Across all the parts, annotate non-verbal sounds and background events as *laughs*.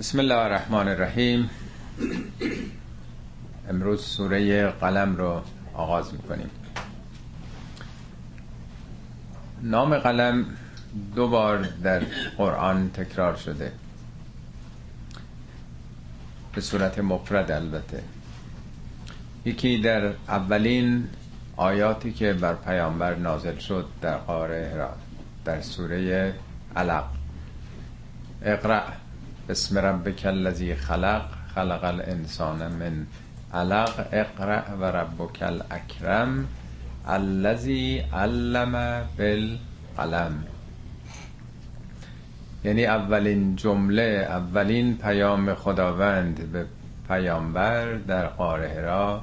بسم الله الرحمن الرحیم. امروز سوره قلم رو آغاز می‌کنیم. نام قلم دو بار در قرآن تکرار شده. به صورت مفرد البته. یکی در اولین آیاتی که بر پیامبر نازل شد در قاره هرا در سوره علق. اقرأ. بسم ربک الذی خلق خلق الانسان من علق اقرأ و ربک الاکرم الذی علم بالقلم. یعنی اولین جمله اولین پیام خداوند به پیامبر در قاره را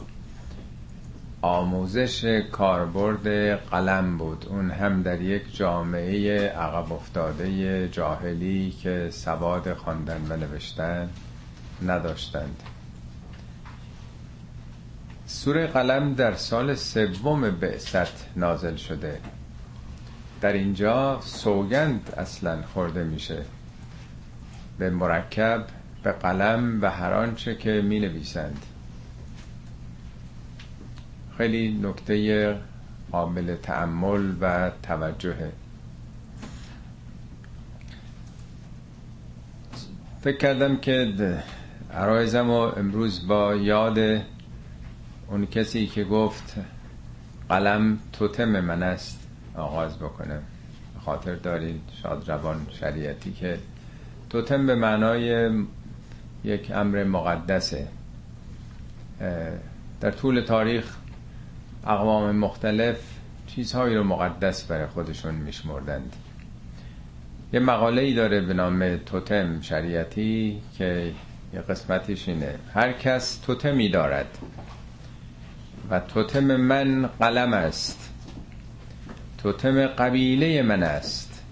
آموزش کاربرد قلم بود. اون هم در یک جامعه عقب افتاده جاهلی که سواد خواندن و نوشتن نداشتند. سوره قلم در سال سوم بعثت نازل شده. در اینجا سوگند اصلا خورده میشه. به مرکب به قلم و هر آنچه که می نویسند خیلی نکته قابل تعمل و توجهه. فکر کردم که عرایزم و امروز با یاد اون کسی که گفت قلم توتم من است آغاز بکنم. خاطر دارید شاد روان شریعتی که توتم به معنای یک امر مقدسه. در طول تاریخ اقوام مختلف چیزهایی رو مقدس برای خودشون میشمردند. یه مقاله ای داره به نام توتم شریعتی که یه قسمتش اینه. هر کس توتمی دارد و توتم من قلم است. توتم قبیله من است.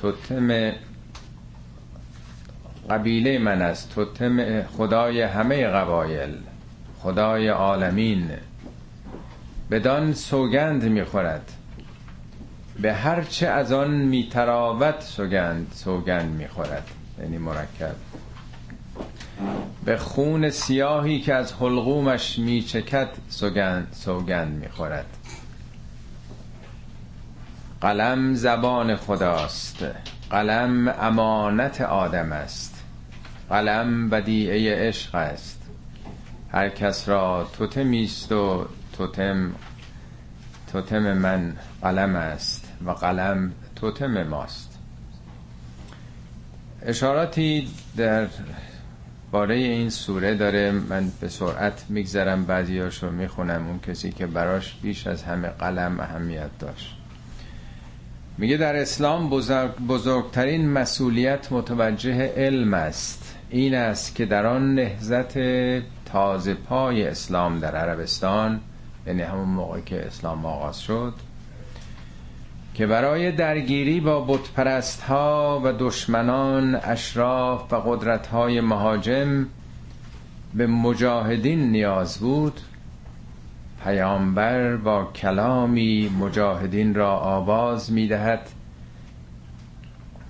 توتم قبیله من است. توتم خدای همه قبایل خدای عالمین. بدان سوگند می‌خورد. به هرچه از آن میتراوت سوگند سوگند می‌خورد. یعنی مرکب. به خون سیاهی که از حلقومش میچکد سوگند سوگند می‌خورد. قلم زبان خداست. قلم امانت آدم است. قلم بدیعه عشق است. هر کس را توتمیست و توتم توتم من قلم است و قلم توتم ماست. اشاراتی در باره این سوره داره. من به سرعت میگذرم بعضیاش رو می‌خونم اون کسی که براش بیش از همه قلم اهمیت داشت. میگه در اسلام بزرگ بزرگترین مسئولیت متوجه علم است. این است که در آن نهزت تازه پای اسلام در عربستان یعنی همون موقع که اسلام آغاز شد که برای درگیری با بتپرست ها و دشمنان اشراف و قدرت های مهاجم به مجاهدین نیاز بود پیامبر با کلامی مجاهدین را آواز می دهد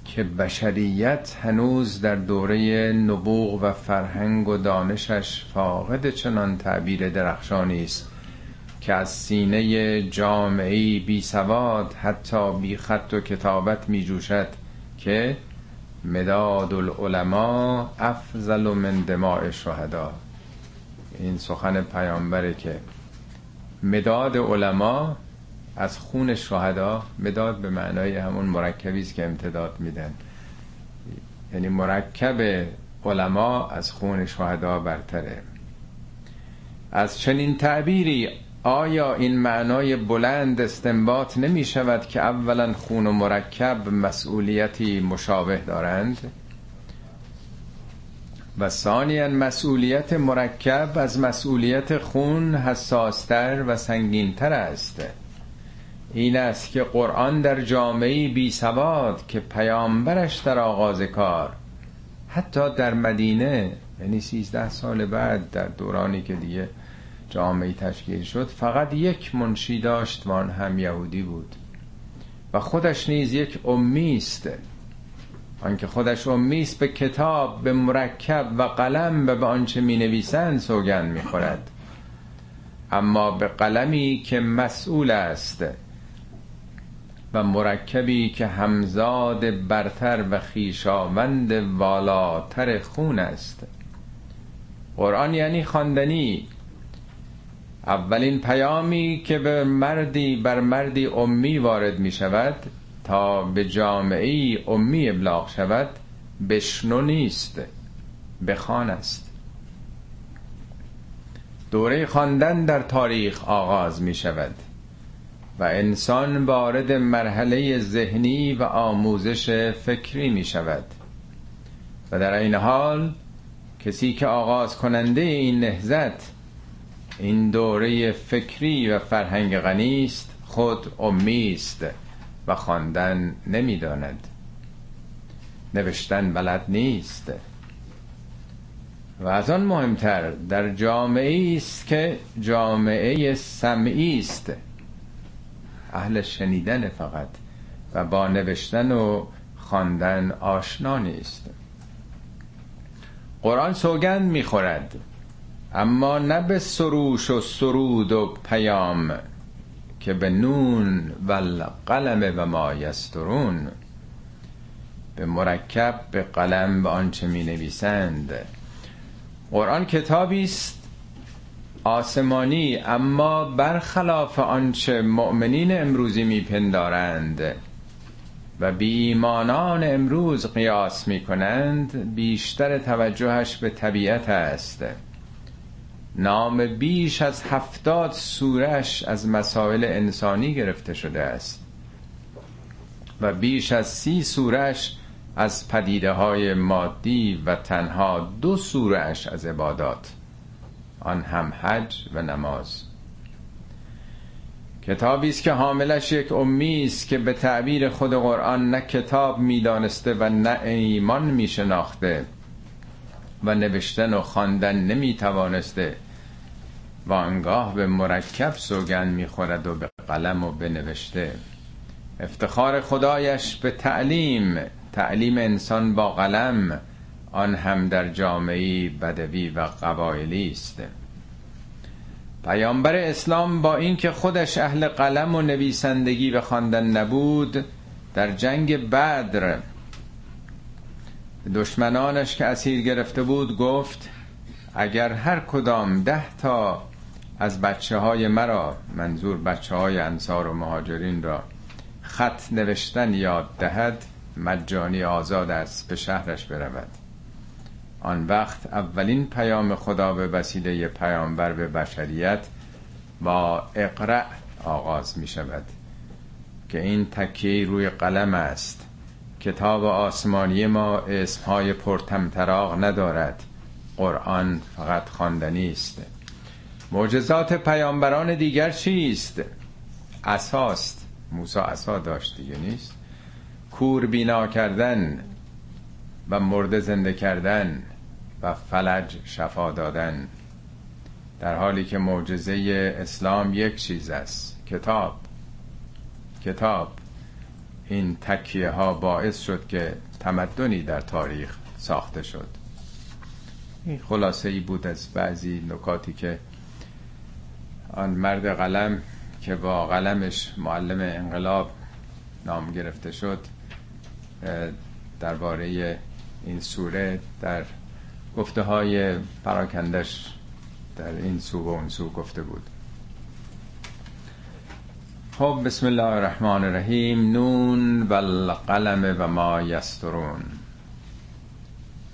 که بشریت هنوز در دوره نبوغ و فرهنگ و دانشش فاقد چنان تعبیر درخشانی است. که از سینه جامعی بی سواد حتی بی خط و کتابت می جوشد که مداد العلماء افضل من دماء شهدا. این سخن پیامبره که مداد علما از خون شهدا مداد به معنای همون مرکبی است که امتداد میدن. یعنی مرکب علما از خون شهدا برتره. از چنین تعبیری آیا این معنای بلند استنباط نمی شود که اولا خون و مرکب مسئولیتی مشابه دارند؟ و ثانیا مسئولیت مرکب از مسئولیت خون حساستر و سنگینتر است. این است که قرآن در جامعه بی سواد که پیامبرش در آغاز کار حتی در مدینه یعنی سیزده سال بعد در دورانی که دیگه جامعه تشکیل شد فقط یک منشی داشت و آن هم یهودی بود. و خودش نیز یک امی است. آنکه خودش امیست به کتاب به مرکب و قلم و به آنچه می نویسند سوگند می خورد اما به قلمی که مسئول است و مرکبی که همزاد برتر و خیشاوند والاتر خون است. قرآن یعنی خواندنی. اولین پیامی که به مردی بر مردی امی وارد می شود تا به جامعه امی ابلاغ شود بشنو نیست بخوان است. دوره خواندن در تاریخ آغاز می شود و انسان وارد مرحله ذهنی و آموزش فکری می شود. و در این حال کسی که آغاز کننده این نهزت این دوره فکری و فرهنگ غنی است خود امی است و خواندن نمی‌داند. نوشتن بلد نیست. و از آن مهمتر در جامعه است که جامعه سمعی است. اهل شنیدن فقط و با نوشتن و خواندن آشنا نیست. قرآن سوگند می‌خورد. اما نه به سروش و سرود و پیام که به نون و قلم و ما یسترون. به مرکب به قلم و آنچه می نویسند. قرآن کتابی است آسمانی اما برخلاف آنچه مؤمنین امروزی میپندارند و بی ایمانان امروز قیاس می کنند بیشتر توجهش به طبیعت است. نام بیش از هفتاد سورش از مسائل انسانی گرفته شده است. و بیش از سی سورش از پدیده های مادی و تنها دو سورش از عبادات آن هم حج و نماز. کتابی است که حاملش یک امی است که به تعبیر خود قرآن نه کتاب می‌دانسته و نه ایمان میشناخته و نوشتن و خواندن نمی‌توانسته و آنگاه به مرکب سوگن می‌خورد و به قلم و به نوشته افتخار خدایش به تعلیم تعلیم انسان با قلم آن هم در جامعه بدوی و قبایلی است. پیامبر اسلام با اینکه خودش اهل قلم و نویسندگی و خواندن نبود در جنگ بدر دشمنانش که اسیر گرفته بود گفت اگر هر کدام ده تا از بچه های مرا منظور بچه های انصار و مهاجرین را خط نوشتن یاد دهد مجانی آزاد است به شهرش برود. آن وقت اولین پیام خدا به وسیله پیامبر به بشریت با اقرع آغاز می شود که این تکیه روی قلم است. کتاب آسمانی ما اسمهای پرتمطراق ندارد. قرآن فقط خواندنی است. معجزات پیامبران دیگر چیست؟ اساست موسی عصا داشت دیگه نیست. کور بینا کردن و مرده زنده کردن و فلج شفا دادن. در حالی که معجزه اسلام یک چیز است. کتاب. کتاب. این تکیه ها باعث شد که تمدنی در تاریخ ساخته شد. این خلاصه ای بود از بعضی نکاتی که آن مرد قلم که با قلمش معلم انقلاب نام گرفته شد درباره این سوره در گفته های پراکندش در این سو و اون سو گفته بود. خب بسم الله الرحمن الرحیم. نون و القلم و ما یسترون.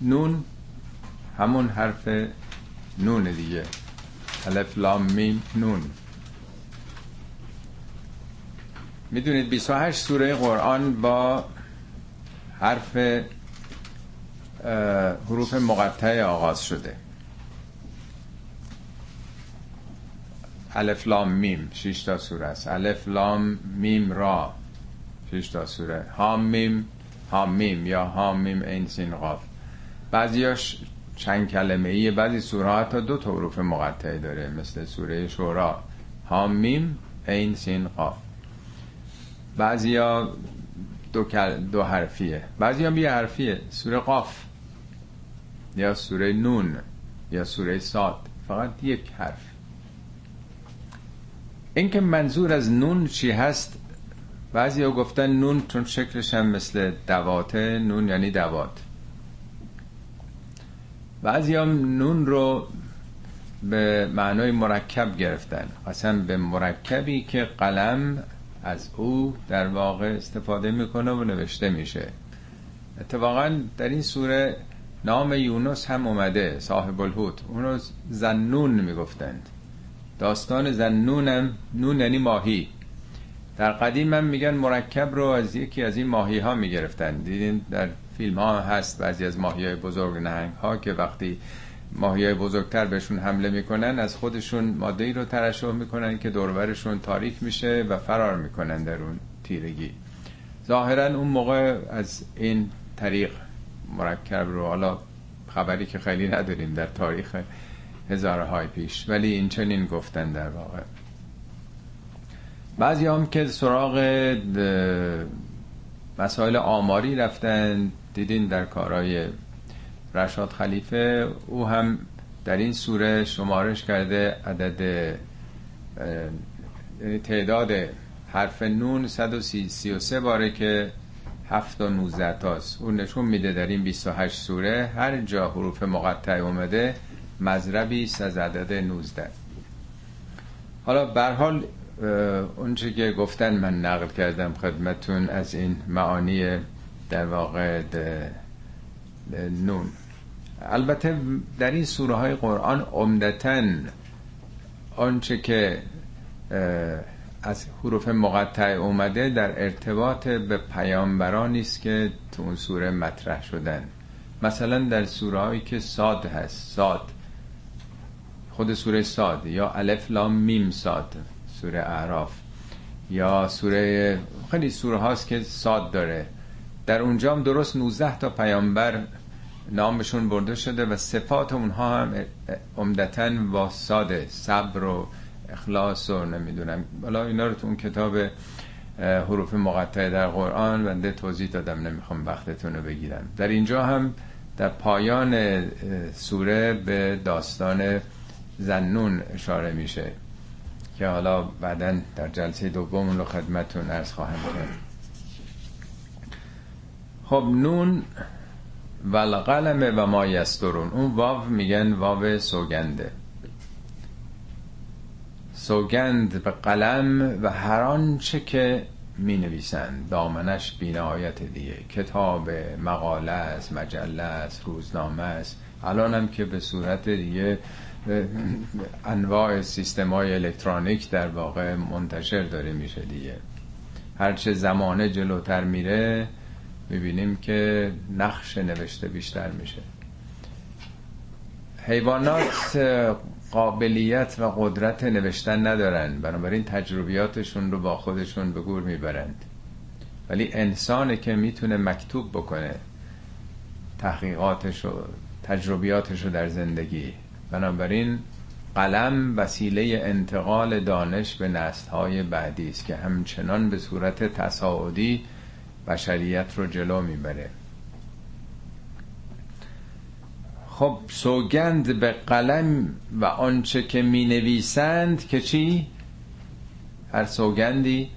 نون همون حرف نون دیگه. الف لام میم نون. می‌دونید 28 سوره قرآن با حرف حروف مقطع آغاز شده. الف لام میم 6 تا سوره است. الف لام میم را 6 تا سوره. حا میم حا میم یا حا میم عین سین قاف. بعضیاش چند کلمه ای بعضی سوره حتی دو تا حروف مقطعه داره مثل سوره شورا حا میم عین سین قاف. بعضیا دو, دو حرفیه. بعضی هم یه حرفیه. سوره قاف یا سوره نون یا سوره ساد فقط یک حرف. اینکه منظور از نون چی هست؟ بعضی ها گفتن نون چون شکلش هم مثل دواته نون یعنی دوات. بعضی هم نون رو به معنای مرکب گرفتن. قسم به مرکبی که قلم از او در واقع استفاده می‌کنه و نوشته میشه. اتفاقا در این سوره نام یونس هم اومده صاحب الهوت اونو زنون می‌گفتند. داستان زنونم نون یعنی ماهی. در قدیم هم میگن مرکب رو از یکی از این ماهی ها می‌گرفتن. دیدین در فیلم ها هست بعضی از ماهی های بزرگ نهنگ ها که وقتی ماهی های بزرگتر بهشون حمله می‌کنن از خودشون ماده ای رو ترشح می‌کنن که دوربرشون تاریک میشه و فرار می‌کنن در اون تیرگی. ظاهرا اون موقع از این طریق مرکب رو حالا خبری که خیلی نداریم در تاریخ هزارهای پیش ولی این چنین گفتن در واقع. بعضی هم که سراغ مسائل آماری رفتن دیدین در کارهای رشاد خلیفه او هم در این سوره شمارش کرده عدد یعنی تعداد حرف نون 133 باره که 7 و 19 تاست. اون نشون میده در این 28 سوره هر جا حروف مقطع اومده مذربی از عدد 19 حالا بر حال اونچه که گفتن من نقل کردم خدمتون از این معانی در واقع نون. البته در این سوره های قرآن عمدتا آنچه که از حروف مقطع اومده در ارتباط به پیامبران است که تو اون سوره مطرح شدن. مثلا در سوره هایی که ساد هست ساد خود سوره ساد یا الف لام میم ساد سوره اعراف. یا سوره خیلی سوره هاست که ساد داره. در اونجا هم درست 19 تا پیامبر نامشون برده شده و صفات اونها هم عمدتا با ساده صبر و اخلاص و نمی‌دونم. حالا اینا رو تو اون کتاب حروف مقطعه در قرآن بنده توضیح دادم نمی‌خوام وقتتون رو بگیرم. در اینجا هم در پایان سوره به داستان زنون اشاره میشه که حالا بعدا در جلسه دوم رو خدمتون ارز خواهم کرد. خب نون و القلم و ما یسترون. اون واو میگن واو سوگنده سوگند به قلم و هر آنچه که می نویسند دامنش بینایت دیگه. کتاب مقاله است مجله است روزنامه است الان هم که به صورت دیگه انواع سیستم های الکترونیک در واقع منتشر داره میشه دیگه. هرچه زمانه جلوتر میره می‌بینیم که نقش نوشته بیشتر میشه. حیوانات قابلیت و قدرت نوشتن ندارن. بنابراین تجربیاتشون رو با خودشون به گور می‌برند. ولی انسانی که می‌تونه مکتوب بکنه تحقیقاتش و تجربیاتش رو در زندگی. بنابراین قلم وسیله انتقال دانش به نسلهای بعدی است که همچنان به صورت تصاعدی بشریت رو جلو می‌بره. خب سوگند به قلم و آنچه که می نویسند که چی؟ هر سوگندی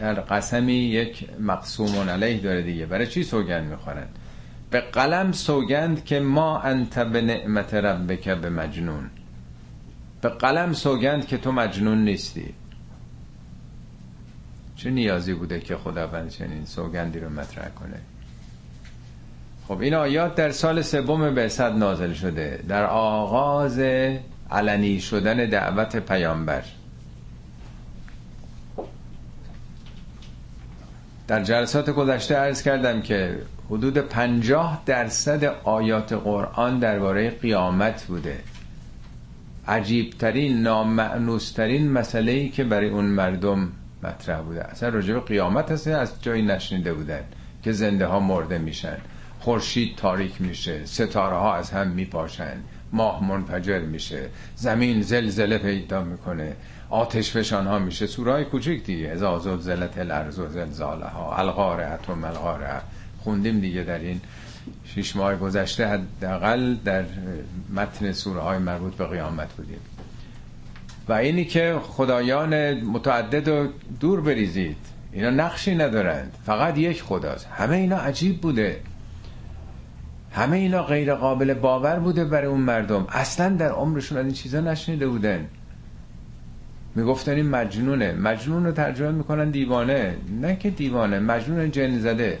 هر قسمی یک مقسوم علیه داره دیگه. برای چی سوگند می‌خورن؟ به قلم سوگند که ما انت به نعمت ربک به مجنون. به قلم سوگند که تو مجنون نیستی. چه نیازی بوده که خداوند چنین سوگندی رو مطرح کنه؟ خب این آیات در سال سوم بعثت نازل شده. در آغاز علنی شدن دعوت پیامبر. در جلسات گذشته عرض کردم که حدود پنجاه درصد آیات قرآن درباره قیامت بوده. عجیبترین نامعنوسترین مسئله ای که برای اون مردم مطرح بوده. اصلا راجع به قیامت هست از جایی نشنیده بودن که زنده ها مرده میشن. خورشید تاریک میشه ستاره ها از هم میپاشن ماه منفجر میشه زمین زلزله پیدا می‌کنه آتش فشان ها میشه. سورای کوچیک دیگه ازا زلزلت الارض و زلزاله ها القاره و ملغاره خوندیم دیگه در این شش ماه گذشته حداقل در متن سوره های مربوط به قیامت بودیم. و اینی که خدایان متعدد و دور بریزید. اینا نقشی ندارند. فقط یک خداست. همه اینا عجیب بوده. همه اینا غیر قابل باور بوده برای اون مردم. اصلا در عمرشون از این چیزا نشنیده بودن. می‌گفتن این مجنونه. مجنون رو ترجمه می‌کنن دیوانه. نه که دیوانه. مجنون جن زده.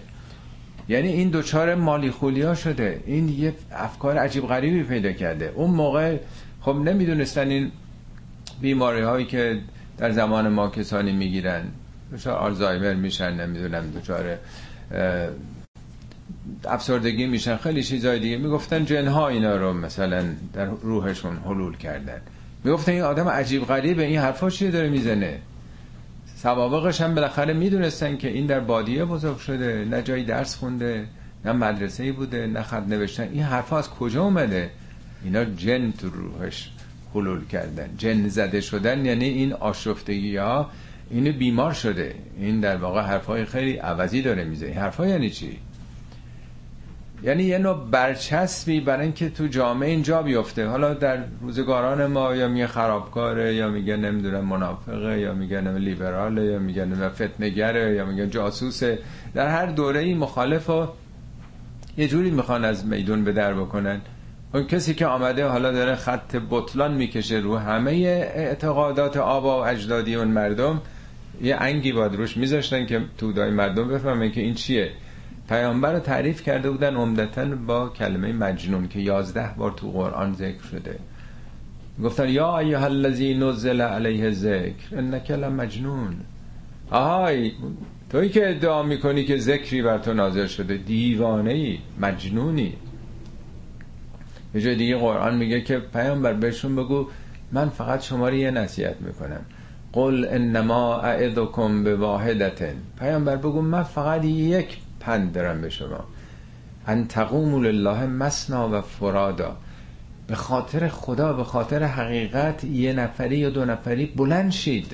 یعنی این دوچار مالی خولیا شده. این یه افکار عجیب غریبی پیدا کرده. اون موقع خب نمی‌دونستن این بیماری هایی که در زمان ما کسانی می‌گیرن دچار آلزایمر میشن نمی‌دونم دچار افسردگی میشن خیلی چیزای دیگه. می‌گفتن جنها اینا رو مثلا در روحشون حلول کردن. می‌گفتن این آدم عجیب غریبه این حرفا چیه داره می‌زنه؟ سوابقش هم بالاخره می‌دونستن که این در بادیه بزرگ شده نه جایی درس خونده نه مدرسه ای بوده نه خط نوشتن. این حرفا از کجا اومده؟ اینا جن تو روحش. حلول کردن. جن زده شدن یعنی این آشفتگی ها اینو بیمار شده. این در واقع حرفای خیلی عوضی داره میزه این حرفا یعنی چی؟ یعنی یه نوع برچسبی برای اینکه تو جامعه اینجا بیفته. حالا در روزگاران ما یا میگه خرابکاره یا میگه نمی‌دونم منافقه یا میگه لیبراله یا میگه فتنگره یا میگه جاسوسه. در هر دوره ای مخالف و یه جوری می‌خوان از میدون به در بکنن. اون کسی که آمده حالا داره خط بطلان می‌کشه رو همه اعتقادات آبا و اجدادی اون مردم یه انگی باید روش میذاشتن که تودای مردم بفهمن که این چیه. پیامبر رو تعریف کرده بودن عمدتا با کلمه مجنون که یازده بار تو قرآن ذکر شده. گفتن یا ایها الذی نزل علیه ذکر انک مجنون آهای توی که ادعا می‌کنی که ذکری بر تو نازل شده دیوانه ای مجنونی. یه جای دیگه قرآن میگه که پیامبر بهشون بگو من فقط شما رو یه نصیحت می‌کنم. قل انما اعدکم به واحدتن پیامبر بگو من فقط یک پند دارم به شما. ان تقوموا لله مسنا و فرادا. به خاطر خدا به خاطر حقیقت یه نفری یا دو نفری بلند شید.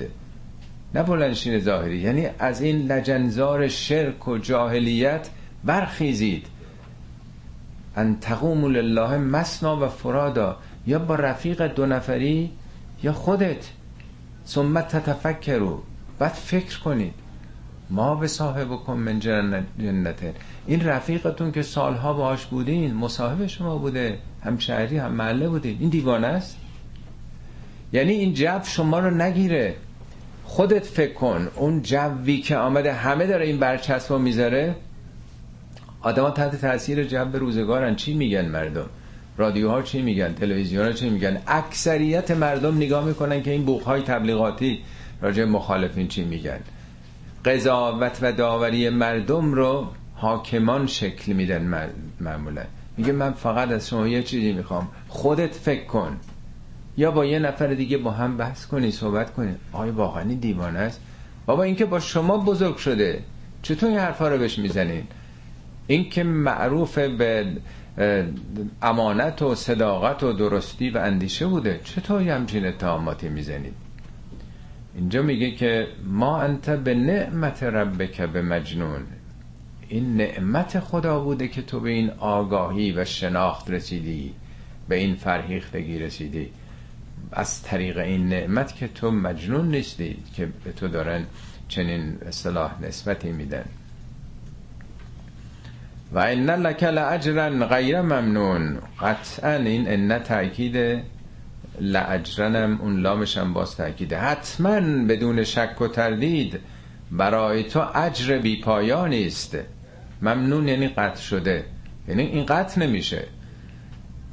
نه بلند شید ظاهری یعنی از این لجنزار شرک و جاهلیت برخیزید. ان تقوموا لله مسنا و فرادا یا با رفیق دو نفری یا خودت. ثم تتفکرو بعد فکر کنید. ما به صاحب کن من جنته این رفیقتون که سالها باش بودین مصاحب شما بوده هم شهری هم محله بودین این دیوانه است؟ یعنی این جو شما رو نگیره. خودت فکر کن اون جوی که آمده همه داره این برچسب رو می‌ذاره. آدم تحت تاثیر جو روزگارن. چی میگن مردم؟ رادیوها چی میگن؟ تلویزیون ها چی میگن؟ اکثریت مردم نگاه می‌کنن که این بوخ های تبلیغاتی راجع مخالفین چی میگن. قضاوت و داوری مردم رو حاکمان شکل میدن معمولا. میگه من فقط از شما یه چیزی می‌خوام. خودت فکر کن. یا با یه نفر دیگه با هم بحث کنی صحبت کنی. آیا واقعا دیوانه است. بابا اینکه با شما بزرگ شده. چطور این حرفا رو بهش می‌زنین؟ این که معروف به امانت و صداقت و درستی و اندیشه بوده. چطور همچین اتهاماتی می‌زنید؟ اینجا میگه که ما انت به نعمت ربک به مجنون. این نعمت خدا بوده که تو به این آگاهی و شناخت رسیدی به این فرهیختگی رسیدی. از طریق این نعمت که تو مجنون نیستی که به تو دارن چنین اصطلاح نسبتی میدن. و ان لک لاجرا غیر ممنون. قطعا این ان تاکید لاجرنم اون لامشم باز تاکیده حتما بدون شک و تردید برای تو اجر بی پایانی است. ممنون یعنی قطع شده. یعنی این قطع نمیشه.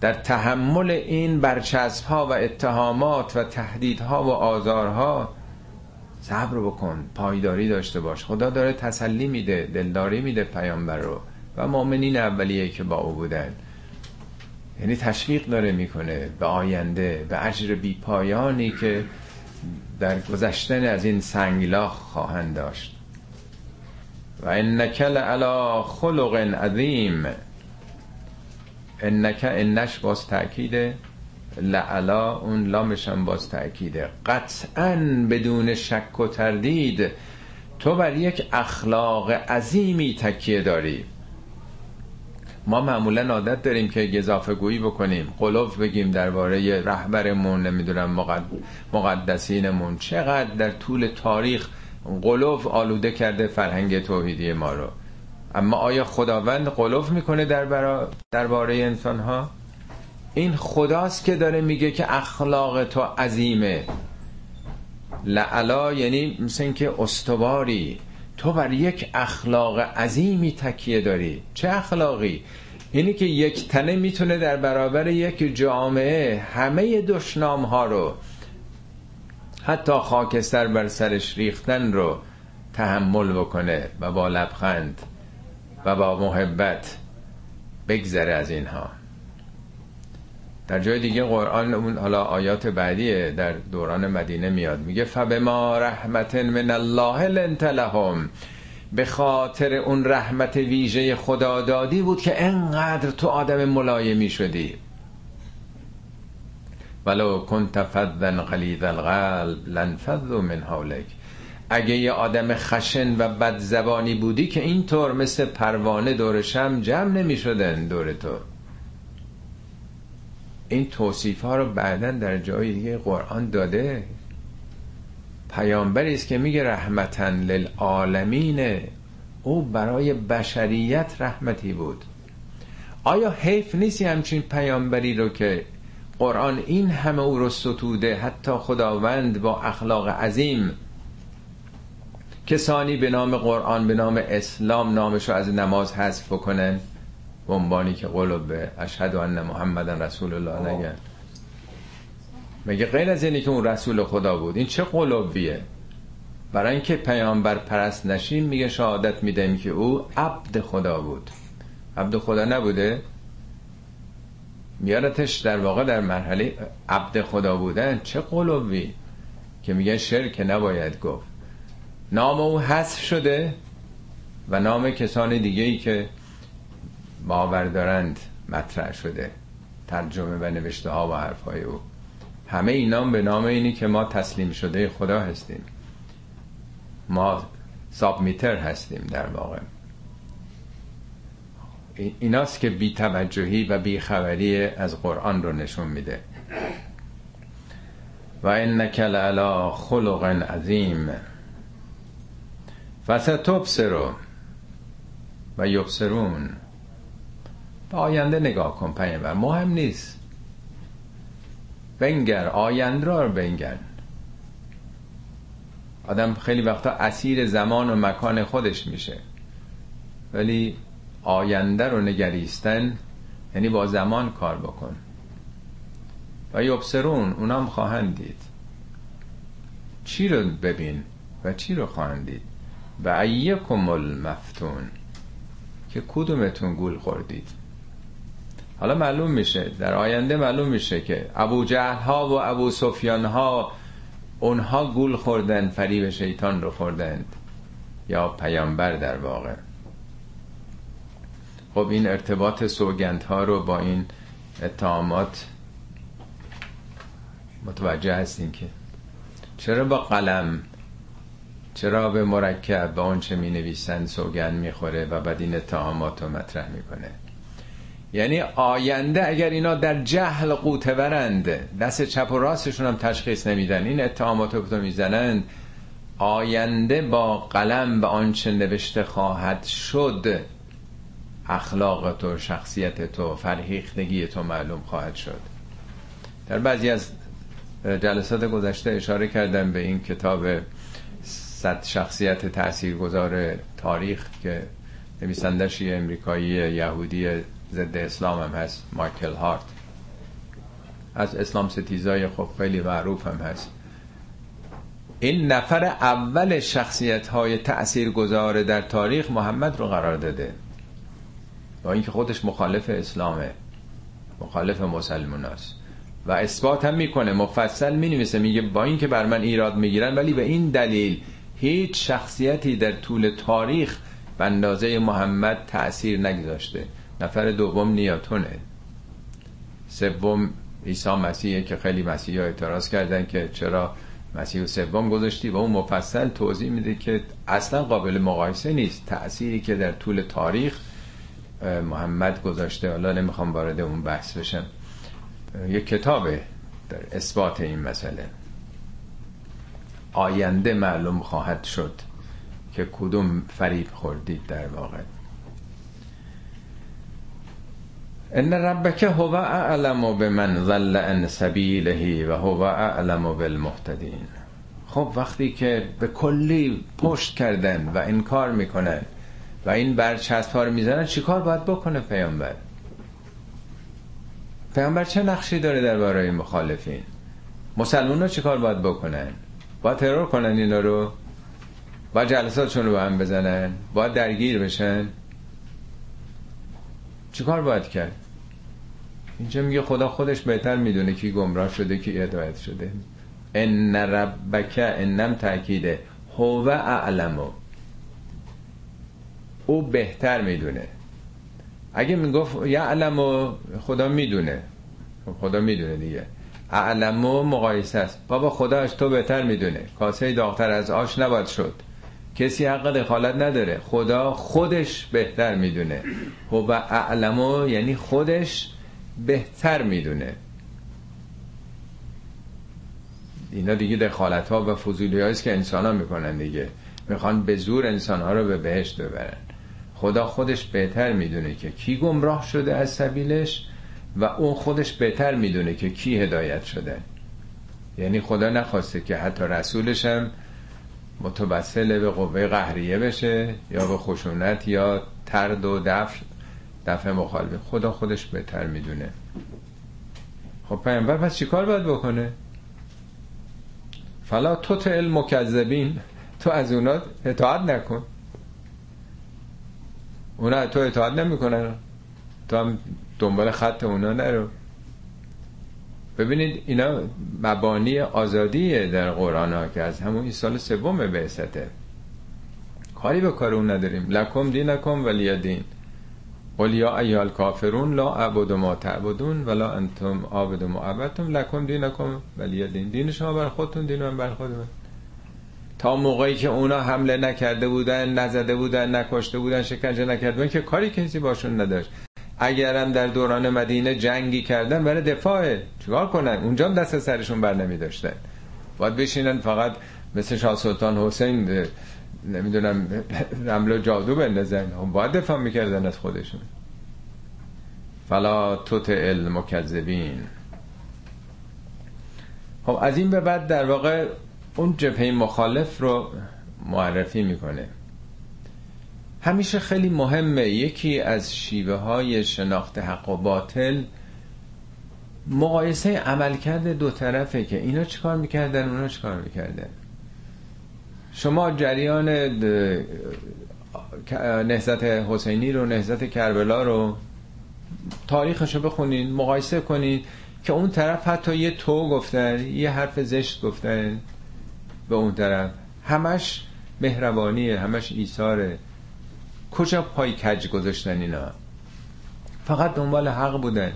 در تحمل این برچسب ها و اتهامات و تهدیدها و آزارها صبر بکن. پایداری داشته باش. خدا داره تسلی میده دلداری میده پیامبر رو. و مؤمنین اولیه که با او بودن. یعنی تشویق داره می‌کنه به آینده به اجر بی پایانی که در گذشتن از این سنگلاخ خواهند داشت. و انک علا خلق عظیم. انک انش باز تاکید لعلا اون لامش هم باز تأکیده قطعا بدون شک و تردید تو بر یک اخلاق عظیمی تکیه داری. ما معمولا عادت داریم که گذافه گویی بکنیم قلوف بگیم درباره رهبرمون نمی‌دونم مقدسینمون. چقدر در طول تاریخ قلوف آلوده کرده فرهنگ توحیدی ما رو. اما آیا خداوند قلوف می‌کنه در درباره انسان ها این خداست که داره میگه که اخلاق تو عظیمه. لعلا یعنی مثل اینکه استواری. تو بر یک اخلاق عظیمی تکیه داری. چه اخلاقی؟ اینی که یک تنه می‌تونه در برابر یک جامعه همه دشنام ها رو حتی خاکستر بر سرش ریختن رو تحمل بکنه و با لبخند و با محبت بگذره از اینها. در جای دیگه قرآن اون حالا آیات بعدیه در دوران مدینه میاد. میگه فبما رحمت من الله لنت لهم. به خاطر اون رحمت ویژه خدا دادی بود که انقدر تو آدم ملایمی شدی. ولو کنت فذا غلیظ القلب لنفذوا من حولک. اگه یه آدم خشن و بد زبانی بودی که اینطور مثل پروانه دورشم جمع نمی شدن دور تو. این توصیف ها رو بعدا در جای دیگه قرآن داده. پیامبری است که میگه رحمتا للعالمین. او برای بشریت رحمتی بود. آیا حیف نیستی همچین پیامبری رو که قرآن این همه او رو ستوده حتی خداوند با اخلاق عظیم؟ کسانی به نام قرآن به نام اسلام نامش رو از نماز حذف بکنن؟ به عنوانی که قلوب به اشهد ان محمد رسول الله نگن مگه غیر از اینی که اون رسول خدا بود؟ این چه قلوبیه؟ برای اینکه پیامبر پرست نشیم میگه شهادت میدیم که او عبد خدا بود. عبد خدا نبوده؟ میارتش در واقع در مرحله عبد خدا بودن چه قلوبی که میگه شرک نباید گفت. نام او حذف شده و نام کسان دیگه ای که باور دارند مطرح شده. ترجمه و نوشته ها و حرف های او. همه اینا به نام اینی که ما تسلیم شده خدا هستیم. ما سابمیتر هستیم در واقع. ایناست که بی توجهی و بی خبری از قرآن رو نشون میده. و انک لعلا خلق عظیم. فستبصر و یبصرون. به آینده نگاه کن پیامبر. مهم نیست. بنگر آینده را بنگر. آدم خیلی وقتا اسیر زمان و مکان خودش میشه. ولی آینده رو نگریستن یعنی با زمان کار بکن. و یبصرون اونام خواهند دید. چی رو ببین و چی رو خواهند دید؟ و ایکم المفتون که کدومتون گول خوردید؟ حالا معلوم میشه در آینده معلوم میشه که ابو جهل ها و ابو سفیان ها اونها گول خوردن فریب شیطان رو خوردند یا پیامبر در واقع. خب این ارتباط سوگند ها رو با این اتهامات متوجه هستین که چرا با قلم چرا به مرکب به آنچه می نویسند سوگند می‌خوره و بعد این اتهامات رو مطرح می‌کنه؟ یعنی آینده اگر اینا در جهل قوته برند دست چپ و راستشون هم تشخیص نمیدن این اتهامات رو می‌زنند آینده با قلم به آنچه نوشته خواهد شد اخلاق تو شخصیت تو فرهیختگی تو معلوم خواهد شد. در بعضی از جلسات گذشته اشاره کردم به این کتاب صد شخصیت تاثیرگذار تاریخ که نویسندش امریکایی یهودی ضد اسلام هم هست مایکل هارت. از اسلام ستیزای خب خیلی معروف هم هست. این نفر اول شخصیت های تأثیر گذاره در تاریخ محمد رو قرار داده. با اینکه خودش مخالف اسلامه مخالف مسلمان است. و اثبات هم می‌کنه مفصل می‌نویسه میگه با اینکه بر من ایراد می‌گیرن ولی به این دلیل هیچ شخصیتی در طول تاریخ به اندازه محمد تأثیر نگذاشته. نفر دوم نیاتونه. سوم عیسی مسیحه که خیلی مسیحی اعتراض کردن که چرا مسیح سوم گذاشتی و اون مفصل توضیح میده که اصلا قابل مقایسه نیست. تأثیری که در طول تاریخ محمد گذاشته. حالا نمی‌خوام وارد اون بحث بشم. یک کتابه در اثبات این مسئله. آینده معلوم خواهد شد که کدوم فریب خوردید در واقع. ان ربک هو اعلم بمن ضل عن سبیله و هو اعلم بالمهتدین. خب وقتی که به کلی پشت کردن و انکار می‌کنن و این برچسب ها رو می‌زنن چیکار باید بکنه پیامبر؟ پیامبر چه نقشی داره در برای مخالفین؟ مسلمان ها چیکار باید بکنن؟ باید ترور کنن اینا رو؟ باید جلساتشون رو به هم بزنن؟ باید درگیر بشن؟ چیکار باید کرد؟ اینجا میگه خدا خودش بهتر می‌دونه کی گمراه شده کی هدایت شده. ان ربک انم تاکیده هو اعلمو. او بهتر می‌دونه. اگه می‌گفت یعلمو خدا می‌دونه. خدا می‌دونه دیگه. اعلمو مقایسه است. بابا خدا از تو بهتر می‌دونه. کاسه داغتر از آش نباید شد. کسی حق دخالت نداره. خدا خودش بهتر می‌دونه. و اعلمو یعنی خودش بهتر می‌دونه. اینا دیگه دخالت ها و فضولی هاییست که انسان ها می‌کنن دیگه. می‌خوان به زور انسان ها رو به بهشت ببرن. خدا خودش بهتر می‌دونه که کی گمراه شده از سبیلش و اون خودش بهتر می‌دونه که کی هدایت شده. یعنی خدا نخواسته که حتی رسولش هم متوسل به قوه قهریه بشه یا به خشونت یا ترد و دفع دفع مخالف. خدا خودش بهتر می‌دونه. خب پیامبر پس چیکار باید بکنه؟ فلا تو علم مکذبین تو از اونا اطاعت نکن. اونا تو اطاعت نمی‌کنن. تو هم دنبال خط اونا نرو. ببینید اینا مبانی آزادیه در قرآن ها که از همون این سال سوم بعثته. کاری به کار اون نداریم. لکم دینکم ولی دین. قل یا ایال کافرون لا اعبد ما تعبدون ولا انتم عابد ما عبدتم. لکم دینکم ولی دین. دین شما بر خودتون دین من بر خودم تا موقعی که اونا حمله نکرده بودن نزده بودن نکشته بودن شکنجه نکرده بودن که کاری کسی باشون نداشت. اگرم در دوران مدینه جنگی کردن برای دفاع چیکار کنن؟ اونجا دست سرشون بر نمی داشتن باید بشینن فقط مثل شاه سلطان حسین نمی‌دونم *laughs* رمل جادو بندازن. هم باید دفاع می‌کردن از خودشون. فلا توت المکذبین. خب از این به بعد در واقع اون جبهه مخالف رو معرفی می‌کنه. همیشه خیلی مهمه. یکی از شیوه های شناخت حق و باطل مقایسه عملکرد دو طرفه که اینا چیکار می‌کردن اونا چیکار می‌کردن. شما جریان نهزت حسینی رو نهزت کربلا رو تاریخش رو بخونین مقایسه کنین که اون طرف حتی یه تو گفتن یه حرف زشت گفتن به اون طرف. همش مهربانیه همش ایثاره. کجا پای کج گذاشتن اینا؟ فقط دنبال حق بودن.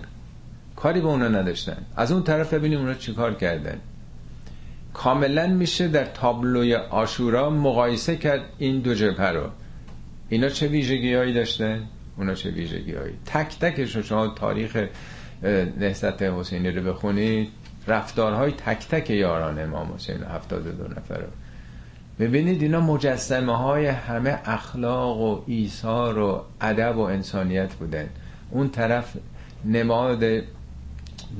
کاری به اونا نداشتن. از اون طرف ببینیم اونا چیکار کردن. کاملا میشه در تابلوی آشورا مقایسه کرد این دو جبهه رو. اینا چه ویژگی هایی داشتن؟ اونا چه ویژگی هایی تک تکش شما تاریخ نهضت حسینی رو بخونید. رفتارهای تک تک یاران امام حسین هفتاد دو نفر رو. ببینید اینا مجسمه های همه اخلاق و ایثار و ادب و انسانیت بودن. اون طرف نماد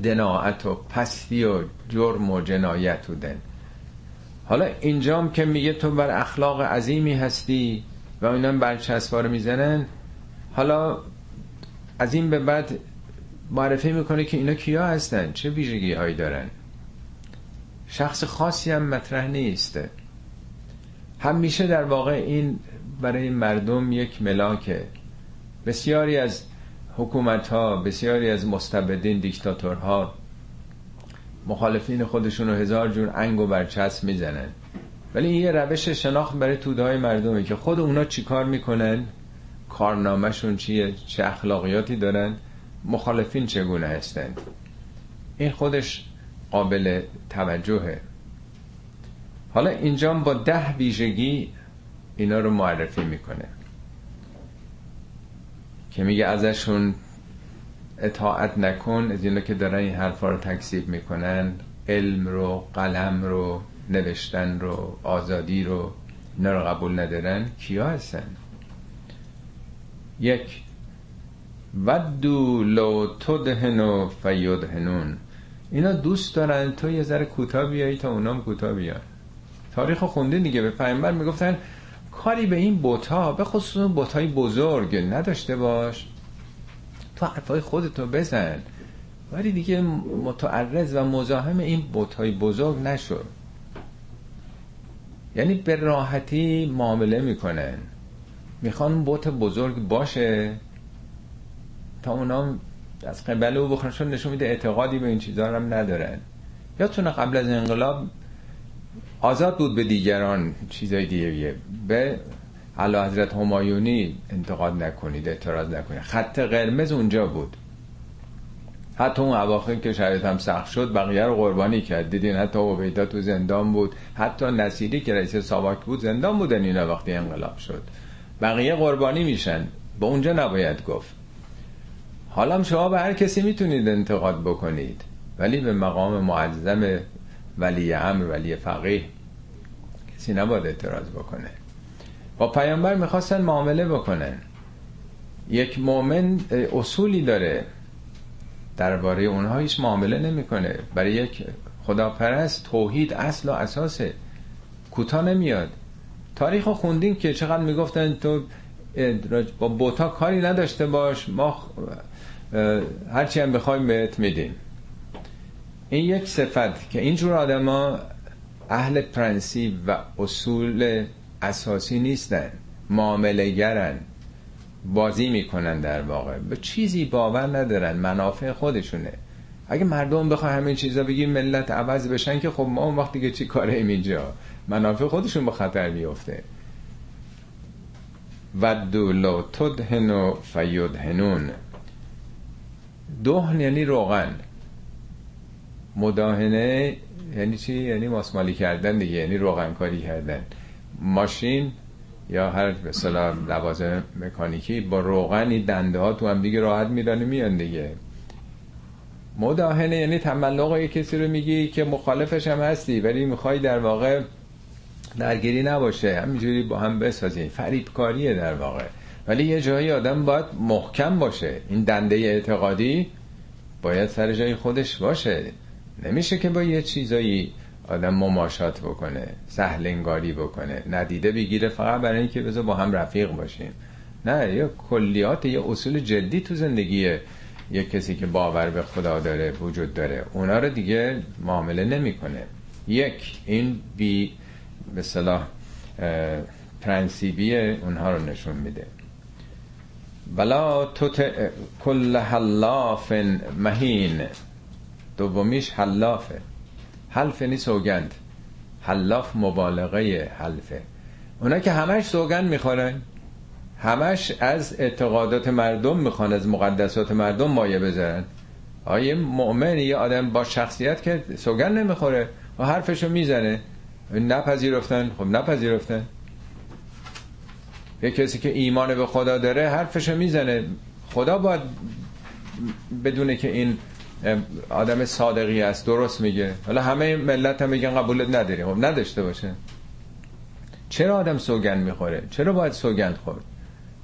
دناعت و پستی و جرم و جنایت بودن. حالا اینجام که میگه تو بر اخلاق عظیمی هستی و اینا برچسبا رو می‌زنن حالا از این به بعد معرفی می‌کنه که اینا کیا هستن؟ چه ویژگی هایی دارن؟ شخص خاصی هم مطرح نیسته همیشه در واقع این برای مردم یک ملاکه. بسیاری از حکومت ها بسیاری از مستبدین دیکتاتورها مخالفین خودشون رو هزار جور انگ و برچسب می‌زنن. ولی این یه روش شناخت برای توده های مردمه که خود اونا چیکار می‌کنن؟ کارنامهشون چیه؟ چه اخلاقیاتی دارن؟ مخالفین چگونه هستند؟ این خودش قابل توجهه. حالا اینجا با ده ویژگی اینا رو معرفی می‌کنه. که میگه ازشون اطاعت نکن از اینا که دارن این حرفا رو تکذیب می‌کنن علم رو قلم رو نوشتن رو آزادی رو اینا رو قبول ندارن کیا هستن؟ یک ودو لو تدهنو فیدهنون. اینا دوست دارن تو یه ذره کوتاه بیایی تا اونام کوتاه بیان. تاریخ خونده دیگه. به پیامبر می‌گفتن کاری به این بوتا به خصوص بوتای بزرگ نداشته باش. تو حرفای خودتو بزن. ولی دیگه متعرض و مزاحم این بوتای بزرگ نشو. یعنی به راحتی معامله می‌کنن. می‌خوان بوت بزرگ باشه. تا اونا از قبل او بخورشون نشون میده اعتقادی به این چیزا هم ندارن. یادتونه قبل از انقلاب آزاد بود به دیگران چیزای دیگه. به علا حضرت همایونی انتقاد نکنید اعتراض نکنید. خط قرمز اونجا بود. حتی اون اواخر که شرایط هم سخت شد بقیه رو قربانی کرد. دیدین حتی عبیدا تو زندان بود. حتی نصیری که رئیس ساواک بود زندان بودن اینا وقتی انقلاب شد. بقیه قربانی میشن. با اونجا نباید گفت. حالا شما به هر کسی می‌تونید انتقاد بکنید. ولی به مقام معظم ولی امر ولی فقیه. کسی نباید اعتراض بکنه. با پیامبر می‌خواستن معامله بکنن. یک مؤمن اصولی داره. درباره اونها هیچ معامله نمی‌کنه. برای یک خداپرست توحید اصل و اساسه. کوتاه نمیاد. تاریخ خوندین که چقدر می‌گفتن تو با بوتا کاری نداشته باش. ما هرچی هم بخوایم بهت میدیم. این یک صفت که اینجور آدما اهل پرنسیب و اصول اساسی نیستن معامله گرن بازی می‌کنن در واقع. به چیزی باور ندارن منافع خودشونه. اگه مردم بخواه همین چیزا بگیم ملت عوض بشن که خب ما اون وقت دیگه چی کاره ایم اینجا؟ منافع خودشون به خطر میفته ودو لو تدهنو فیدهنون. دهن یعنی روغن. مداهنه یعنی چی؟ یعنی ماسمالی کردن دیگه یعنی روغن کاری کردن. ماشین یا هر به لوازم مکانیکی با روغنی دنده ها تو هم دیگه راحت میرن میان دیگه. مداهنه یعنی تملق یه کسی رو میگی که مخالفش هم هستی ولی می‌خوای در واقع درگیری نباشه. همینجوری با هم بسازی. فریبکاریه در واقع. ولی یه جایی آدم باید محکم باشه. این دنده اعتقادی باید سر جای خودش باشه. نمیشه که با یه چیزایی آدم مماشات بکنه سهلنگاری بکنه. ندیده بگیره فقط برای اینکه بذار با هم رفیق باشیم. نه یه کلیات یه اصول جدی تو زندگیه یه کسی که باور به خدا داره وجود داره اونا رو دیگه معامله نمی‌کنه. یک این بی به صلاح پرنسیبی اونها رو نشون میده. بلا تو کل حلاف مهین. دومیش حلافه. حلف یعنی سوگند. حلاف مبالغه حلفه. اونا که همش سوگند می‌خورن. همش از اعتقادات مردم می‌خوان از مقدسات مردم مایه بذارن. آیه مؤمن یه آدم با شخصیت که سوگند نمی‌خوره و حرفشو می‌زنه نپذیرفتن؟ خب نپذیرفتن. یه کسی که ایمان به خدا داره حرفشو می‌زنه. خدا باید بدونه که این آدم صادقی است درست میگه. حالا همه ملت هم میگن قبولت نداریم خب نداشته باشه. چرا آدم سوگند می‌خوره؟ چرا باید سوگند خورد؟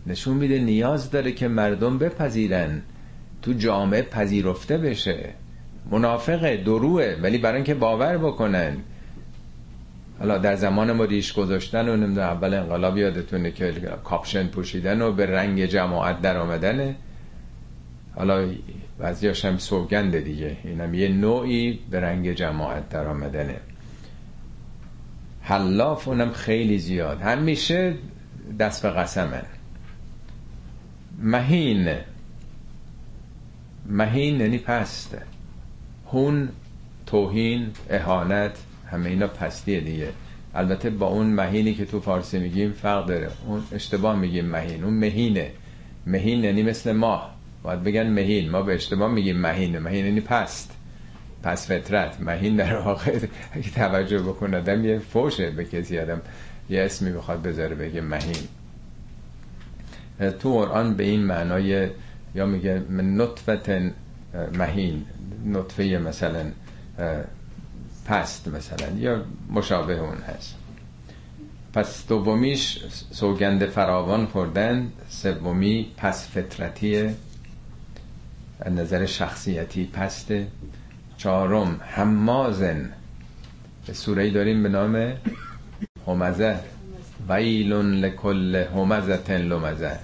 نشون میده نیاز داره که مردم بپذیرن تو جامعه پذیرفته بشه. منافقه دروه ولی برای اینکه باور بکنن. حالا در زمان ما ریش گذاشتن و نمی‌دونم اول انقلاب یادتونه که کاپشن پوشیدن و به رنگ جماعت در آمدنه حالا بعضیاش هم سوگنده دیگه. اینم یه نوعی به رنگ جماعت در آمدنه. حلاف اونم خیلی زیاد. همیشه دست به قسمن مهین. مهین یعنی پست. هون توهین اهانت همه اینا پستیه دیگه. البته با اون مهینی که تو فارسی میگیم فرق داره. اون اشتباه میگیم مهین. اون مهینه. مهین یعنی مثل ماه. باید بگن مهین. ما به اشتباه میگیم مهین. مهین یعنی پست. پس فطرت. مهین در واقع اگه توجه بکنه آدم یه فوشه به کسی. آدم یه اسمی بخواد بذاره بگه مهین. تو قرآن به این معنای یا میگه نطفت مهین. نطفه مثلا پست مثلا یا مشابه اون هست. پس دومیش سوگند فراوان خوردن سومی پس فطرتی نظر شخصیتی پسته چهارم همازن سوره داریم به نام همزه ویل لکل همزه لمزه.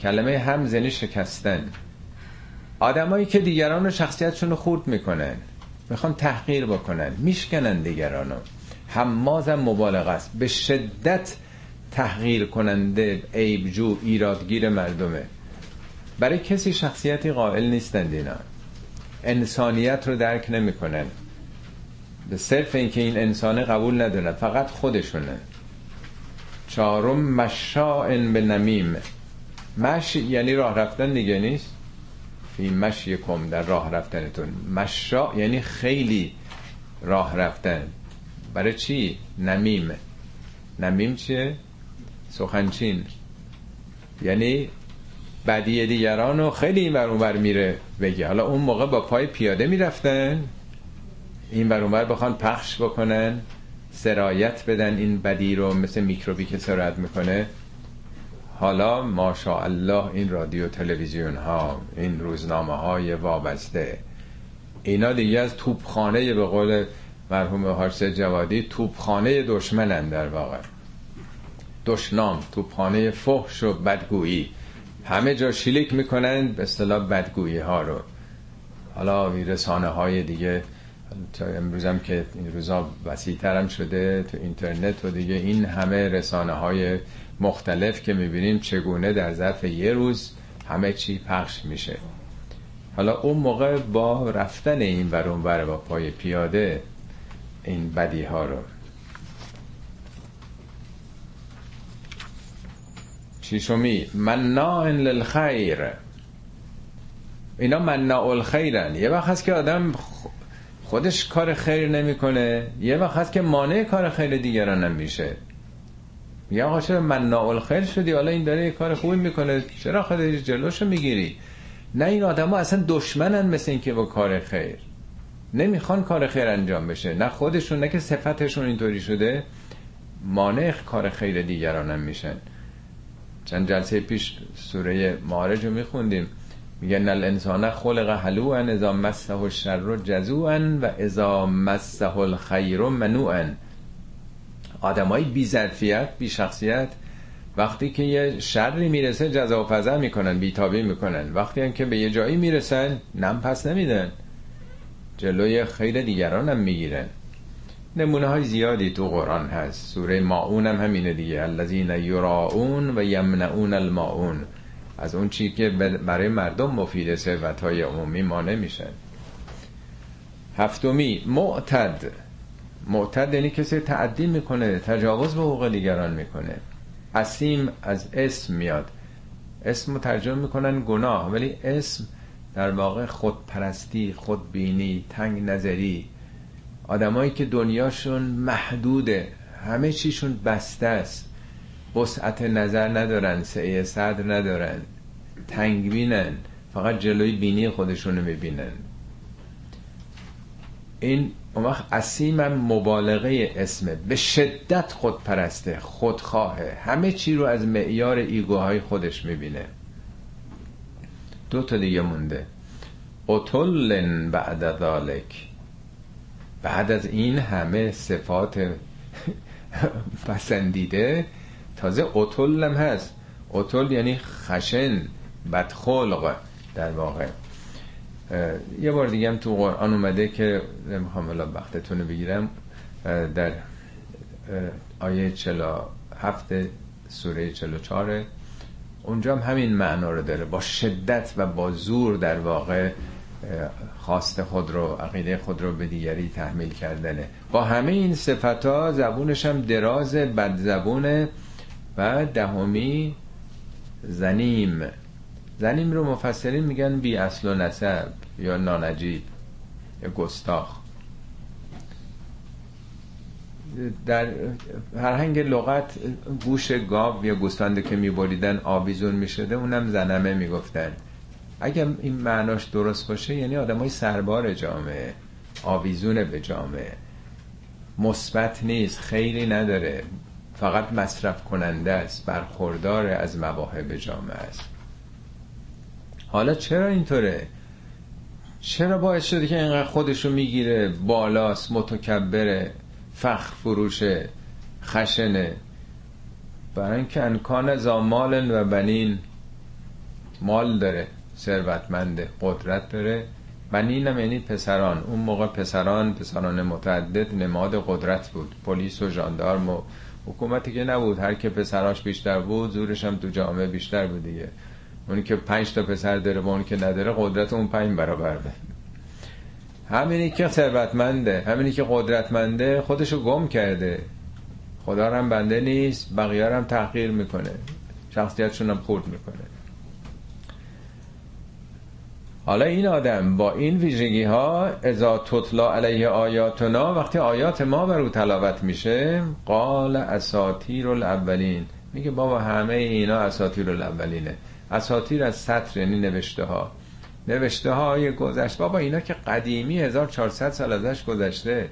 کلمه همزنی شکستن. آدمایی که دیگران رو شخصیتشون رو خورد می‌کنن. می‌خوان تحقیر بکنن. میشکنن دیگرانو. همازم مبالغه است. به شدت تحقیر کننده عیبجو ایرادگیر مردمه. برای کسی شخصیتی قائل نیستند اینا انسانیت رو درک نمی‌کنن. به صرف اینکه این انسان قبول ندارن فقط خودشونه. چهارم مشاعن به نمیم. مش یعنی راه رفتن دیگه نیست. این مش یکم در راه رفتنتون. مشا یعنی خیلی راه رفتن. برای چی؟ نمیم. نمیم چیه؟ سخنچین. یعنی بدی دیگران رو خیلی این بر میره بگه. حالا اون موقع با پای پیاده می‌رفتن. این بر بخوان پخش بکنن سرایت بدن این بدی رو مثل میکروبی که سرایت می‌کنه. حالا ماشاءالله این رادیو تلویزیون ها این روزنامه های وابسته. اینا دیگه از توپخانه به قول مرحوم حارس جوادی توپخانه دشمنن در واقع. دشنام توپخانه فحش و بدگویی. همه جا شلیک می‌کنن به اصطلاح بدگویی ها رو. حالا رسانه های دیگه تا امروز هم که این روزا وسیعتر هم شده تو اینترنت و دیگه این همه رسانه های مختلف که می‌بینیم چگونه در ظرف یه روز همه چی پخش میشه. حالا اون موقع با رفتن این ورون بر با پای پیاده این بدی ها رو شیشمی مناع للخیر اینا مناع الخیرن یه وقت هست که آدم خودش کار خیر نمی‌کنه. یه وقت هست که مانع کار خیر دیگران هم میشه. یا آقا چرا مناع الخیر شدی؟ حالا این داره یه کار خوبی می‌کنه. چرا خودش جلوشو می‌گیری؟ نه این آدم ها اصلا دشمنن مثل اینکه با کار خیر. نمی‌خوان کار خیر انجام بشه. نه خودشون نه که صفتشون اینطوری شده. مانع کار خیر دیگران هم میشن. چند جلسه پیش سوره معارج رو میخوندیم. میگن الانسان خلق حلوعا اذا مسه الشر جزوعا و اذا مسه الخیر منوعا. آدمای بی ظرفیت بی شخصیت وقتی که یه شری می‌رسه جزا و فضا می‌کنن بیتابی می‌کنن. وقتی هم که به یه جایی می‌رسن نم پس نمیدن. جلوی خیر دیگران هم می‌گیرن. نمونه های زیادی تو قرآن هست. سوره ماعون هم همینه دیگه. الذین یراعون و یمنعون الماعون. از اون چی که برای مردم مفید ثروت های عمومی ما نمیشن هفتمی معتد. معتد یعنی کسی تعدی می‌کنه تجاوز به حقوق دیگران می‌کنه. اسیم از اسم میاد. اسم ترجمه می‌کنن گناه ولی اسم در واقع خودپرستی خودبینی تنگ نظری آدمایی که دنیاشون محدوده. همه چیشون بسته است. وسعت نظر ندارن سعی صدر ندارن. تنگبینن. فقط جلوی بینی خودشونو می‌بینن. این اون وقت اسیم مبالغه اسمه. به شدت خودپرسته خودخواهه همه چی رو از معیار ایگوهای خودش می‌بینه. دو تا دیگه مونده. اطلن بعد ذالک بعد از این همه صفات پسندیده تازه اطلم هست. اطل یعنی خشن بدخلق در واقع. یه بار دیگه هم تو قرآن اومده که نمی‌خوام الان وقتتون رو بگیرم در آیه 47 سوره 44 اونجا هم همین معنا رو داره. با شدت و با زور در واقع خواست خود رو عقیده خود رو به دیگری تحمیل کردنه. با همه این صفت ها زبونش هم دراز بد زبونه و دهمی زنیم. زنیم رو مفسرین میگن بی اصل و نسب یا نانجیب یا گستاخ. در فرهنگ لغت گوش گاو یا گوسفند که میبریدن آویزون می‌شده اونم زنمه می‌گفتن. اگر این معناش درست باشه یعنی آدمای سربار جامعه آویزون به جامعه. مثبت نیست خیلی نداره. فقط مصرف کننده است برخوردار از مواهب جامعه است. حالا چرا اینطوره؟ چرا باعث شده که اینقدر خودشو می‌گیره بالاست متکبره فخر فروشه خشنه؟ برای اینکه انکان زامال و بنین مال داره. ثروتمنده قدرت داره بنین هم یعنی پسران. اون موقع پسران پسران متعدد نماد قدرت بود. پلیس و ژاندارم و حکومتی که نبود. هر که پسراش بیشتر بود زورش هم تو جامعه بیشتر بود دیگه. اونی که پنج تا پسر داره با اونی که نداره قدرت اون پنج برابر به همینی که ثروتمنده همینی که قدرتمنده خودشو گم کرده. خدا هم بنده نیست بقیه هم تحقیر می‌کنه. شخصیتشون هم خورد می‌کنه. حالا این آدم با این ویژگی ها ازا تطلا علیه آیاتنا وقتی آیات ما بر او تلاوت میشه قال اساتیر الاولین میگه بابا همه اینا اساتیر الاولینه اساتیر از سطر یعنی نوشته ها نوشته های گذشت. بابا اینا که قدیمی 1400 سال ازش گذشته.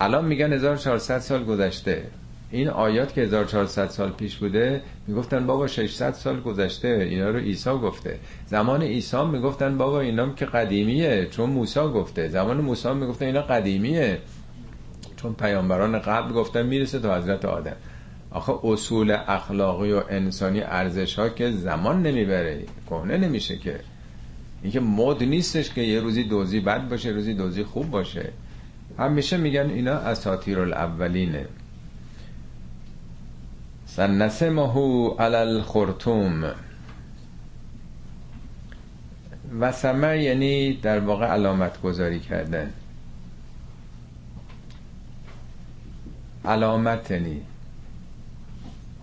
الان میگن 1400 سال گذشته. این آیات که 1400 سال پیش بوده می‌گفتن بابا 600 سال گذشته اینا رو عیسی گفته. زمان عیسی می‌گفتن بابا اینا که قدیمیه چون موسی گفته. زمان موسی می‌گفتن اینا قدیمیه. چون پیامبران قبل گفتن می‌رسه تا حضرت آدم. آخه اصول اخلاقی و انسانی ارزش ها که زمان نمی‌بره کهنه نمیشه که. اینکه مد نیستش که یه روزی دوزی بد باشه روزی دوزی خوب باشه. همیشه میگن اینا اساطیر الاولینه. سنسمه علی الخرطوم. وسمه یعنی در واقع علامت گذاری کردن. علامت یعنی.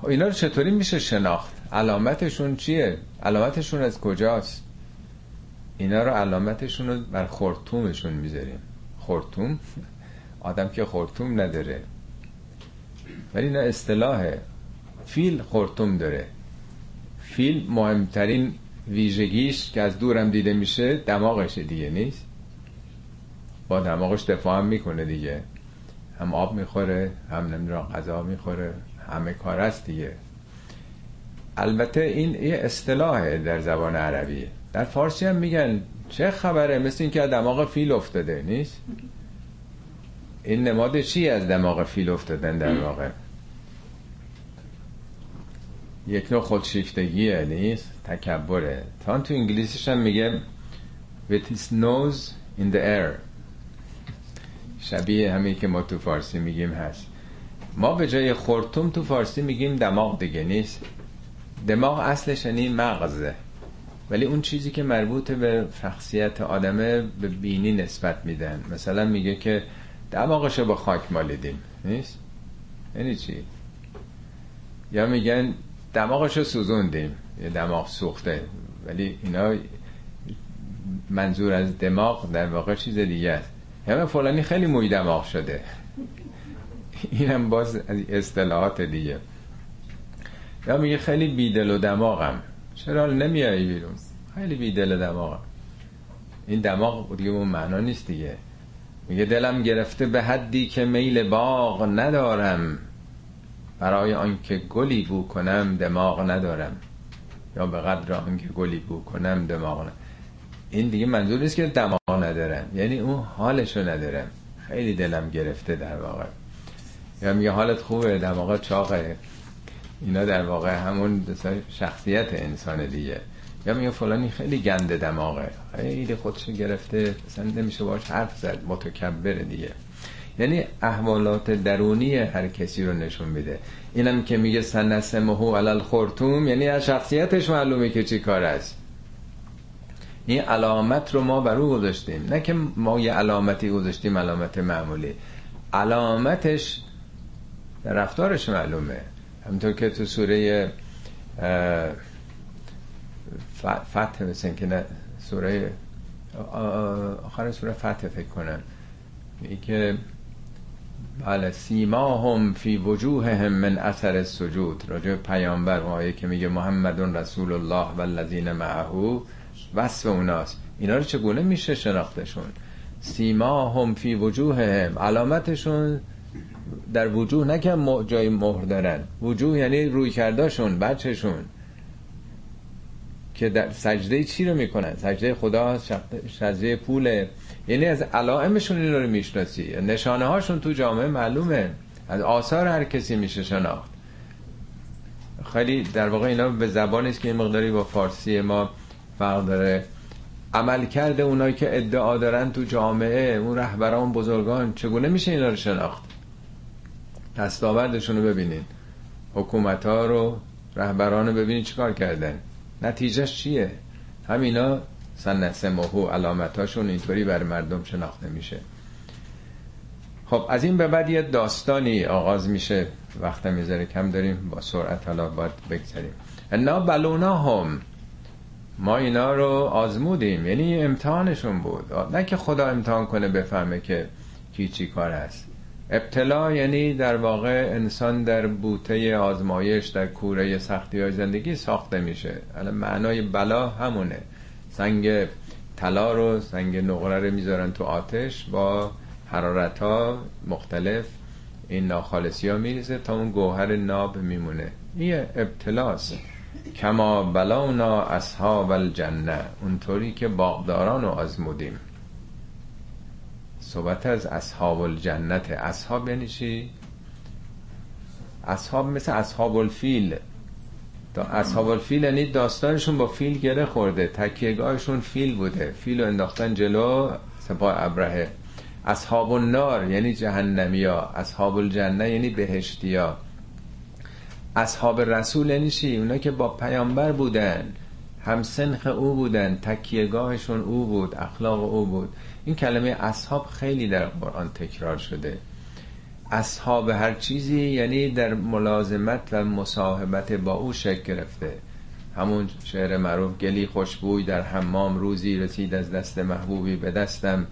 اینا رو چطوری میشه شناخت؟ علامتشون چیه؟ علامتشون از کجاست؟ اینا رو علامتشون رو بر خورتومشون می‌ذاریم. خورتوم *laughs* آدم که خورتوم نداره. ولی اینا اصطلاحه. فیل خورتوم داره. فیل مهمترین ویژگیش که از دورم دیده میشه دماغشه دیگه نیست؟ با دماغش دفاع می‌کنه دیگه. هم آب می‌خوره هم نمی‌دونم غذا می‌خوره همه کار است دیگه. البته این یه اصطلاحه در زبان عربی. در فارسی هم میگن چه خبره؟ مثل اینکه از دماغ فیل افتاده نیست؟ این نماد چی از دماغ فیل افتادن در واقع؟ یک نوع خودشیفتگیه نیست تکبره. تا تو انگلیسیش هم میگه with his nose in the air. شبیه همین که ما تو فارسی میگیم هست. ما به جای خورتوم تو فارسی میگیم دماغ دیگه نیست؟ دماغ اصلش یعنی مغزه. ولی اون چیزی که مربوط به شخصیت آدمه به بینی نسبت میدن. مثلا میگه که دماغشو با خاک مالیدیم نیست؟ یعنی چی؟ یا میگن دماغشو سوزوندیم. یه دماغ سوخته. ولی اینا منظور از دماغ در واقع چیز دیگه است. یعنی فلانی خیلی موی دماغ شده. اینم باز از اصطلاحات دیگه. یا میگه خیلی بیدل و دماغم. چرا نمیایی بیرون؟ خیلی بیدل و دماغم. این دماغ دیگه اون معنا نیست دیگه. میگه دلم گرفته به حدی که میل باغ ندارم. برای آنکه گلی بو کنم دماغ ندارم. یا به قدر آنکه گلی بو کنم دماغ ندارم این دیگه منظور نیست که دماغ ندارم. یعنی اون حالشو ندارم. خیلی دلم گرفته در واقع. یا میگه حالت خوبه دماغ چاقه. اینا در واقع همون شخصیت انسان دیگه. یا میگه فلانی خیلی گنده دماغه. خیلی خودشو گرفته. مثلا نمیشه باش حرف زد. متکبر دیگه. یعنی احوالات درونی هر کسی رو نشون میده. اینم که میگه سنسمه علل خورتوم یعنی از شخصیتش معلومه که چی کار است. این علامت رو ما بر او گذاشتیم. نه که ما یه علامتی گذاشتیم علامت معمولی. علامتش رفتارش معلومه. همینطور که تو سوره فتح مثل که نه سوره آخر سوره فتح فکر کنم. که بله سیما هم فی وجوههم من اثر سجود. راجع پیامبر آیه که میگه محمد رسول الله و الذین معه وصف اوناست. اینا رو چگونه میشه شناختشون؟ سیما هم فی وجوههم. علامتشون در وجوه نه که جای مهر دارن. وجوه یعنی روی کرداشون بچهشون. که در سجده چی رو می‌کنن؟ سجده خدا سجده پوله یعنی از علائمشون این رو می‌شناسی. نشانه هاشون تو جامعه معلومه. از آثار هر کسی میشه شناخت. خیلی در واقع اینا به زبانی است که این مقداری با فارسی ما فرق داره. عمل کرده اونایی که ادعا دارن تو جامعه اون رهبران بزرگان چگونه میشه اینا رو شناخت؟ دستاوردشون رو ببینین. حکومت ها رو رهبران رو ببینین چیکار کردن. نتیجهش چیه؟ همینا سن سموهو علامتاشون اینطوری بر مردم شناخته میشه. خب از این به بعد یه داستانی آغاز میشه. وقت می‌ذاره کم داریم با سرعت حالا باید بگذاریم انا بلونا هم ما اینا رو آزمودیم یعنی امتحانشون بود. نه که خدا امتحان کنه بفهمه که کی چی کار هست ابتلا یعنی در واقع انسان در بوته آزمایش در کوره سختی های زندگی ساخته میشه. الان معنای بلا همونه. سنگ طلا رو سنگ نقره رو می‌ذارن تو آتش با حرارت ها مختلف. این ناخالصی ها میریزه تا اون گوهر ناب میمونه. این ابتلاست. کما بلاونا اصحاب الجنه. اونطوری که باغداران رو آزمودیم. صحبت از اصحاب الجنت. اصحاب یعنی چی؟ اصحاب مثل اصحاب الفیل. اصحاب الفیل یعنی داستانشون با فیل گره خورده تکیهگاهشون فیل بوده. فیل رو انداختن جلو سپاه ابرهه. اصحاب النار یعنی جهنمی ها. اصحاب الجنه یعنی بهشتی ها. اصحاب رسول یعنی چی؟ اونا که با پیامبر بودن. همسنخ او بودن. تکیهگاهشون او بود. اخلاق او بود. این کلمه اصحاب خیلی در قرآن تکرار شده. اصحاب هر چیزی یعنی در ملازمت و مصاحبت با او شکل گرفته. همون شعر معروف گلی خوشبوی در حمام روزی رسید از دست محبوبی به دستم.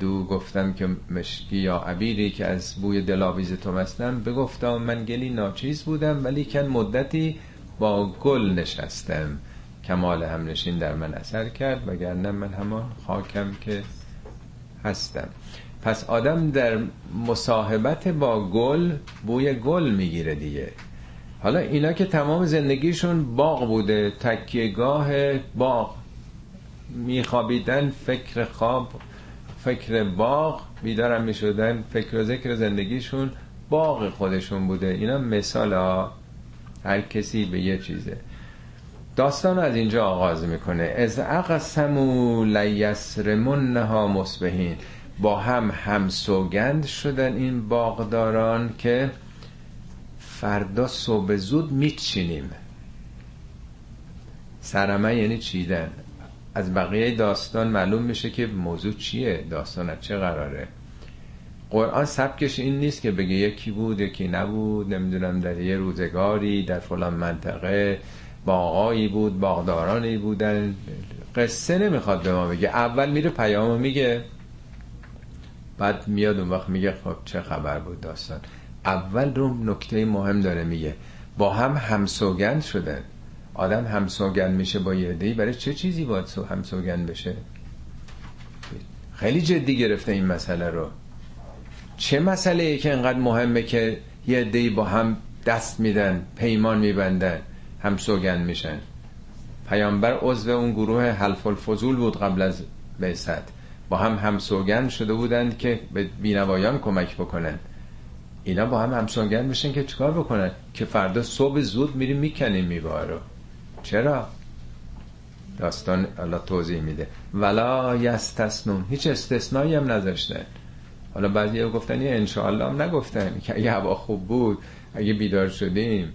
دو گفتم که مشکی یا عبیری که از بوی دلاویز تو مستم. بگفتم من گلی ناچیز بودم ولی کن مدتی با گل نشستم. کمال همنشین در من اثر کرد وگرنه من همان خاکم که هستم. پس آدم در مصاحبت با گل بوی گل می‌گیره دیگه. حالا اینا که تمام زندگیشون باغ بوده تکیهگاه باغ. میخوابیدن فکر خواب فکر باغ. بیدارم می‌شدن فکر و ذکر زندگیشون باغ خودشون بوده. اینا مثال ها. هر کسی به یه چیزه. داستان از اینجا آغاز می‌کنه. از اقسمو لیسرمنها مصبحین. با هم هم سوگند شدن این باغداران که فردا صبح زود میچینیم. سرمه یعنی چیدن از بقیه داستان معلوم میشه که موضوع چیه داستان چه قراره. قرآن سبکش این نیست که بگه یکی بود یکی نبود نمی‌دونم در یه روزگاری در فلان منطقه باغایی بود باغدارانی بودن. قصه نمی‌خواد به ما بگه. اول میره پیامو میگه. بعد میاد اون وقت میگه خب چه خبر بود داستان. اول رو نکته مهم داره میگه. با هم همسوگند شدن آدم همسوگند میشه با یه دی برای چه چیزی باید همسوگند بشه؟ خیلی جدی گرفته این مسئله رو. چه مسئله ای که انقدر مهمه که یه دی با هم دست میدن پیمان میبندن هم سوگند میشن؟ پیامبر عضو اون گروه حلف الفضول بود قبل از بعثت با هم هم سوگند شده بودند که به بینوایان کمک بکنن. اینا با هم هم سوگند میشن که چیکار بکنن؟ که فردا صبح زود میریم می‌کنیم میوه رو. چرا؟ داستان الله توضیح میده. ولا یستسنون هیچ استثنایی هم نذاشتن. حالا بعضی گفتن یه انشاءالله هم نگفتن که اگه هوا خوب بود اگه بیدار شدیم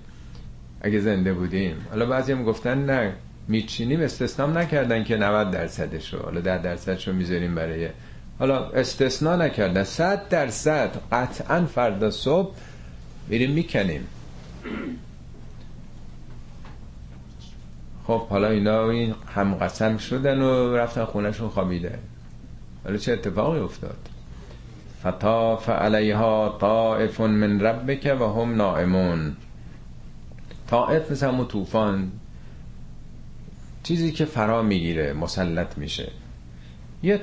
اگه زنده بودیم. حالا بعضی هم گفتن نه. میچینیم استثنام نکردن که 90 درصدش رو حالا 10 درصدش رو می‌ذاریم برای حالا استثنا نکردن. 100 درصد قطعا فردا صبح میریم می‌کنیم. خب حالا اینا این هم قسم شدن و رفتن خونهشون خوابیده. ولی چه اتفاقی افتاد؟ فطاف علیها طائف من ربک و هم نائمون. طائف مثل همون توفان چیزی که فرا می‌گیره مسلط میشه. یه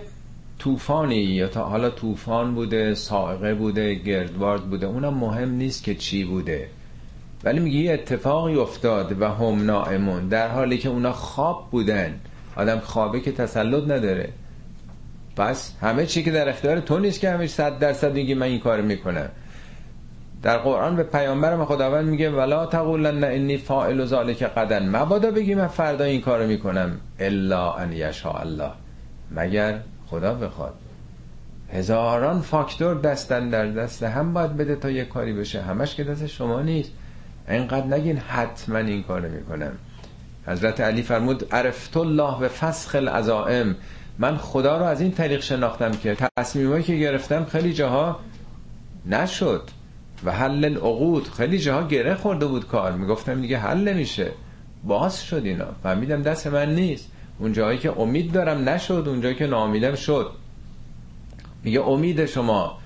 طوفانی یا تا حالا طوفان بوده سائقه بوده گردباد بوده اونم مهم نیست که چی بوده. ولی میگه یه اتفاقی افتاد و هم نائمون در حالی که اونا خواب بودن. آدم خوابه که تسلط نداره. پس همه چی که در اختیار تو نیست که همیشه صد درصد میگی من این کار می‌کنم. در قرآن به پیامبرم خداوند میگه ولا تقولن انی فاعل ذلک قدن. مبادا بگی من فردا این کارو می‌کنم. الا ان یشاء الله. مگر خدا بخواد. هزاران فاکتور دستن در دست هم باید بده تا یه کاری بشه. همش که دست شما نیست. اینقدر نگین حتما این کارو می‌کنم. حضرت علی فرمود عرفت الله به فسخ العزائم. من خدا رو از این طریق شناختم که تصمیمایی که گرفتم خیلی جاها نشد. و حل العقود. خیلی جاها گره خورده بود کار. می‌گفتم دیگه حل نمیشه. باز شد اینا. فهمیدم دست من نیست. اون جایی که امید دارم نشد اون جایی که ناامیدم شد. میگه امید شما.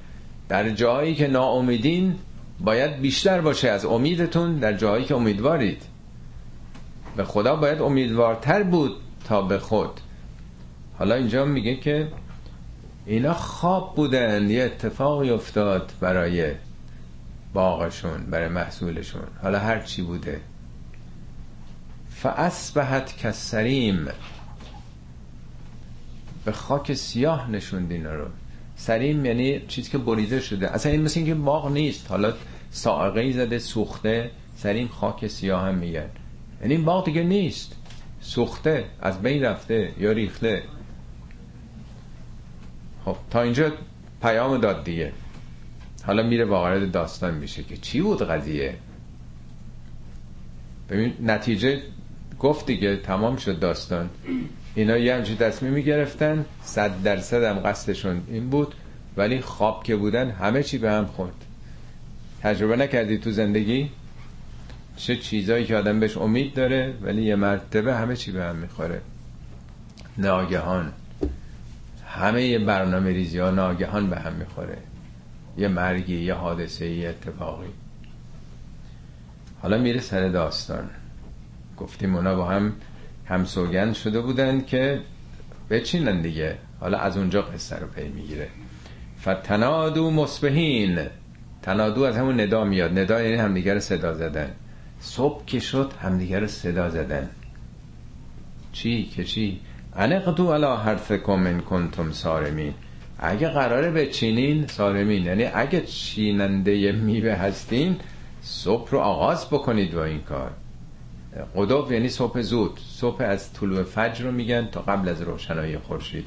در جایی که ناامیدین باید بیشتر باشه از امیدتون در جایی که امیدوارید. به خدا باید امیدوارتر بود تا به خود. حالا اینجا میگه که اینا خواب بودن. یه اتفاقی افتاد برای باغشون برای محصولشون. حالا هر چی بوده. فاسبحت کسریم به خاک سیاه نشوند اینا رو. سریم یعنی چیزی که بریده شده. اصلا این مثل اینکه باغ نیست. حالا سائقه زده سوخته. سریم خاک سیاه هم میگن. یعنی این باغ دیگه نیست. سوخته از بین رفته یا ریخته. خب تا اینجا پیام داد دیگه. حالا میره وارد داستان میشه که چی بود قضیه؟ ببین نتیجه گفت دیگه تمام شد داستان. اینا یه همچین تصمیم می‌گرفتن صد درصد هم قصدشون این بود ولی خواب که بودن همه چی به هم خورد تجربه نکردی تو زندگی؟ چه چیزایی که آدم بهش امید داره ولی یه مرتبه همه چی به هم می‌خوره. ناگهان. همه برنامه ریزی ها ناگهان به هم می‌خوره. یه مرگی یه حادثه یه اتفاقی. حالا میره سر داستان. گفتیم اونا با هم هم سوگند شده بودن که بچینن دیگه. حالا از اونجا قصه رو پی می‌گیره. فتنادو مصبحین. تنادو از همون ندا میاد. ندا یعنی همدیگر صدا زدن. صبح که شد همدیگر رو صدا زدن. چی؟ که چی؟ انقدو علا حرفکم من کنتم سارمین. اگه قراره بچینین سارمین یعنی اگه چیننده میوه هستین صبح رو آغاز بکنید با این کار. قدوب یعنی صبح زود. صبح از طلوع فجر رو میگن تا قبل از روشنایی خورشید.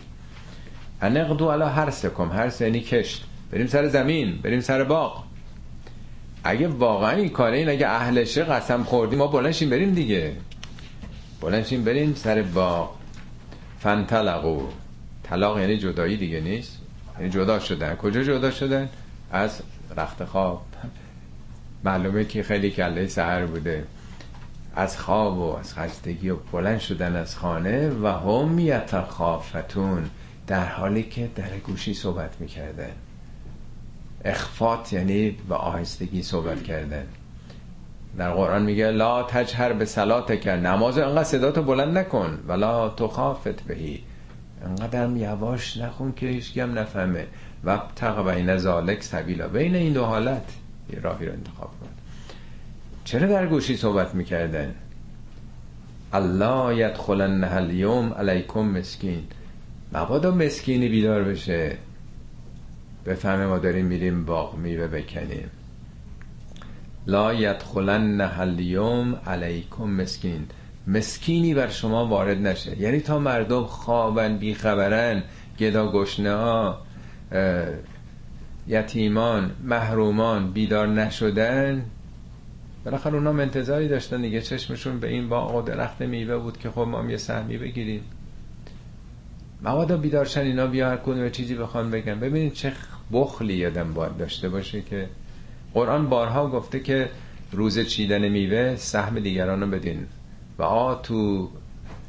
انقدو علا حرسکم حرس یعنی کشت. بریم سر زمین بریم سر باغ. اگه واقعا این کاره این اگه اهلشه قسم خوردیم ما بلنشیم بریم دیگه. بلنشیم بریم سر باغ. فنطلقو طلاق یعنی جدایی دیگه نیست. جدا شدن. کجا جدا شدن؟ از رخت خواب. معلومه که خیلی کله سهر بوده. از خواب و از خستگی و بلند شدن از خانه و هم یتخافتون. در حالی که در گوشی صحبت می‌کردن. اخفات یعنی به آهستگی صحبت کردن. در قرآن میگه لا تجهر به صلات کرد نماز انقدر صداتو بلند نکن ولا تخافت بهی. انقدر هم یواش نخون که هیچ هم نفهمه. و تق بین ذالک سبیلا بین این دو حالت یه راهی رو انتخاب کن. چرا در گوشی صحبت می‌کردن؟ الله یدخلن اليوم علیکم مسکین. مبادا مسکینی بیدار بشه. بفهمه ما داریم میریم باغ میوه بکنیم. لا یدخلن اليوم علیکم مسکین. مسکینی بر شما وارد نشه. یعنی تا مردم خوابن بیخبرن گدا گشنه ها یتیمان محرومان بیدار نشدن بالاخره اونا انتظاری داشتن دیگه. چشمشون به این باغ و درخت میوه بود که خب ما هم یه سهمی بگیریم. موادا بیدارشن اینا بیا هر کدوم چیزی بخوان بگن. ببینید چه بخلی یادم باید داشته باشه که قرآن بارها گفته که روز چیدن میوه سهم دیگران رو بدین. و آتو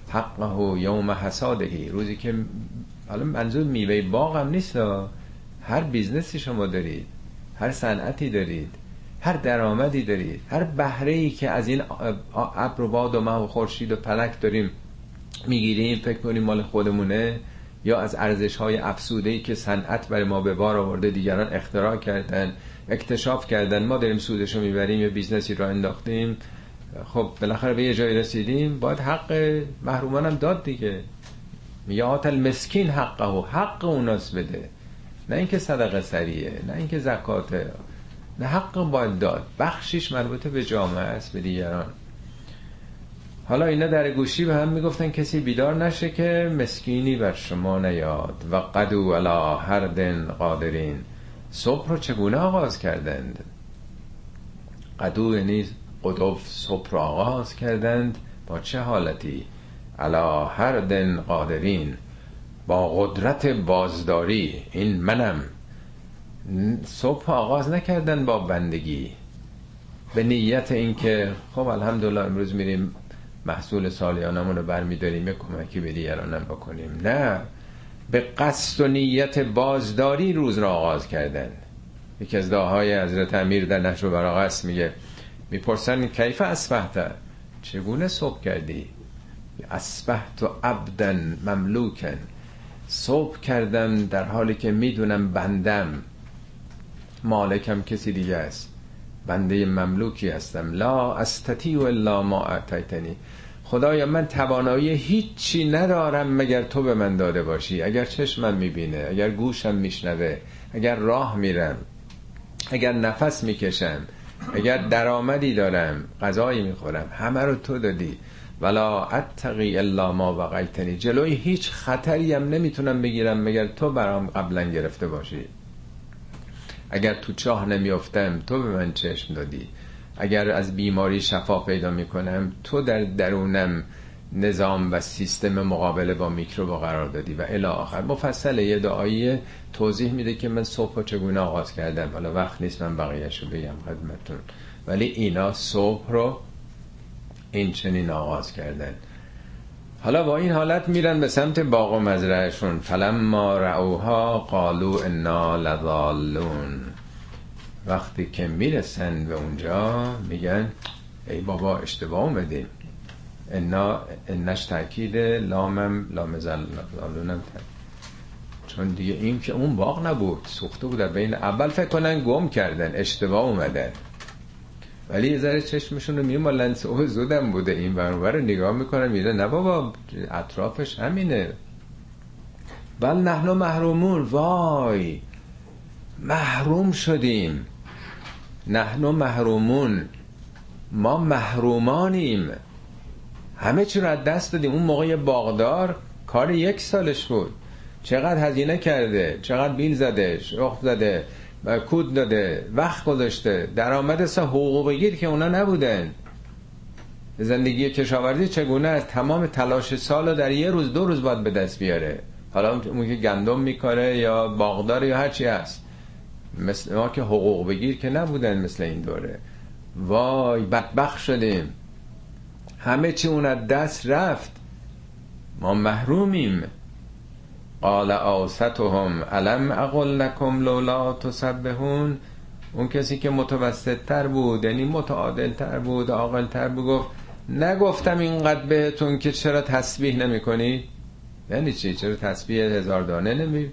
حقه یوم حصاده روزی که حالا منظور میوه باغ هم نیست هر business ی شما دارید هر صنعتی دارید هر درآمدی دارید هر بهره ای که از این ابر و باد و مه و خورشید و فلک داریم می‌گیریم فکر کنیم مال خودمونه. یا از ارزش های افزوده ای که صنعت برای ما به بار آورده دیگران اختراع کردن اکتشاف کردن. ما داریم سودشو می‌بریم یا business ی را انداختیم. خب بالاخره به یه جایی رسیدیم. باید حق محرومان هم داد دیگه. میگه آت المسکین حقه و حق اوناس بده. نه اینکه صدقه سریه نه اینکه زکاته. نه حق باید داد. بخشیش مربوط به جامعه است به دیگران. حالا اینا در گوشی به هم می‌گفتن کسی بیدار نشه که مسکینی بر شما نیاد. و قدو علا هر دن قادرین. صبح رو چگونه آغاز کردند؟ قدو یعنی قدوف صبح رو آغاز کردند با چه حالتی؟ علا هر دن قادرین با قدرت بازداری این منم. صبح آغاز نکردن با بندگی. به نیت اینکه خب الحمدلله امروز میریم محصول سالیانمون رو برمیداریم یه کمکی به دیگرانم بکنیم. نه به قصد و نیت بازداری روز را آغاز کردن یکی از دعاهای حضرت امیر در نشر براغست میگه می‌پرسن کیف اسبحت چگونه صبح کردی؟ اسبحت و عبدن مملوکن. صبح کردم در حالی که می‌دونم بندم. مالکم کسی دیگه است. بنده مملوکی هستم. لا استطیع الا ما اعطیتنی خدایا من توانایی هیچی ندارم مگر تو به من داده باشی. اگر چشمم می‌بینه اگر گوشم میشنوه اگر راه میرم اگر نفس می‌کشم اگر درآمدی دارم غذایی می‌خورم همه رو تو دادی. ولا اتقی الا ما وقیتنی. جلوی هیچ خطری هم نمی‌تونم بگیرم مگر تو برام قبلا گرفته باشی. اگر تو چاه نمیافتم تو به من چشم دادی. اگر از بیماری شفا پیدا می‌کنم تو در درونم نظام و سیستم مقابله با میکروب قرار دادی و الی آخر. مفصل یه دعایی توضیح میده که من صبح چگونه آغاز کردم. حالا وقت نیست من بقیهش رو بگم خدمتون ولی اینا صبح رو این چنین آغاز کردن. حالا با این حالت میرن به سمت باغ و مزرعشون فلما رعوها قالو انا لضالون. وقتی که می‌رسن به اونجا میگن ای بابا اشتباه اومدیم. انا انش تاکید لامم لام زلالونم چون دیگه این که اون باغ نبود سوخته بود در بین. اول فکر کنن گم کردن اشتباه اومدن ولی یه ذره چشمشون رو میمالن اوه زودم بوده. این برانور رو نگاه می‌کنن میده نه بابا اطرافش همینه. بل نحنو محرومون. وای محروم شدیم. نحنو محرومون. ما محرومانیم. همه چی رو از دست دادیم. اون موقع باغدار کار یک سالش بود. چقدر هزینه کرده چقدر بیل زده رخ زده کود داده وقت گذاشته. درآمد اصلا حقوق بگیر که اونا نبودن. زندگی کشاورزی چگونه از تمام تلاش سال در یه روز دو روز باید به دست بیاره. حالا اون که گندم میکاره یا باغدار یا هرچی هست. مثل ما که حقوق بگیر که نبودن مثل این دوره. وای بدبخ شدیم. همه چی اون از دست رفت. ما محرومیم. قال آستهم علم اقل لکم لولا تسبهون اون کسی که متوسط تر بود یعنی متعادل تر بود عاقل تر بود گفت نگفتم اینقدر بهتون که چرا تسبیح نمی کنی یعنی چی؟ چرا تسبیح هزار دانه نمی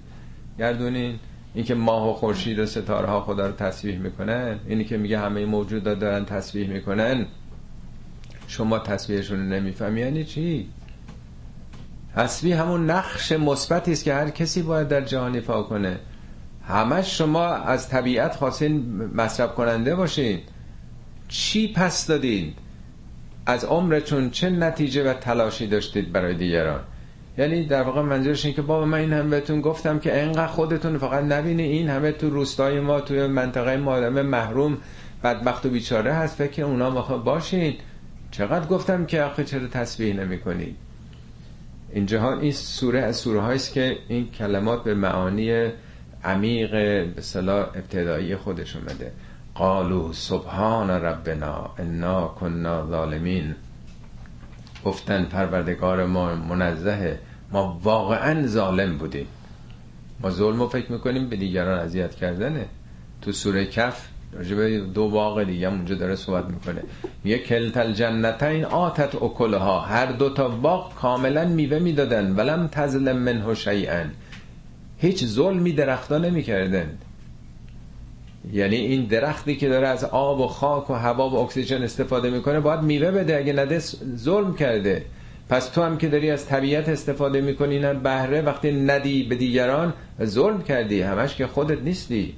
گردونین این که ماه و خورشید و ستاره ها خدا رو تسبیح می‌کنن؟ اینی که میگه همه موجودات دارن تسبیح می‌کنن؟ شما تسبیحشون رو نمی‌فهمی یعنی چی؟ تسبیح همون نقش مثبتی است که هر کسی باید در جهان ایفا کنه. همش شما از طبیعت خواستین مصرف کننده باشین. چی پس دادین؟ از عمرتون چه نتیجه و تلاشی داشتید برای دیگران؟ یعنی در واقع منظورش این که بابا من این هم بهتون گفتم که انقدر خودتون فقط نبینی این همه تو روستای ما توی منطقه ما آدم محروم بدبخت و بیچاره هست. فکر اونا باشین. چقدر گفتم که آخه چرا تسبیح نمی کنید اینجا این سوره از سوره هاییست که این کلمات به معانی عمیق به صلاح ابتدایی خودش اومده. قالو سبحان ربنا انا کننا ظالمین. گفتن پروردگار ما منزهه ما واقعا ظالم بودیم. ما ظلم رو فکر می‌کنیم به دیگران اذیت کردنه. تو سوره کف راجبه دو باغ دیگه اونجا داره صحبت می‌کنه. میگه کلتل جنتین آتت اکلها. هر دو تا باغ کاملا میوه می‌دادن. ولم تظلم منه شیئا. هیچ ظلمی درختا نمی‌کردن. یعنی این درختی که داره از آب و خاک و هوا و اکسیژن استفاده می‌کنه باید میوه بده. اگه نده ظلم کرده. پس تو هم که داری از طبیعت استفاده می‌کنی نه بهره وقتی ندی به دیگران ظلم کردی. همش که خودت نیستی.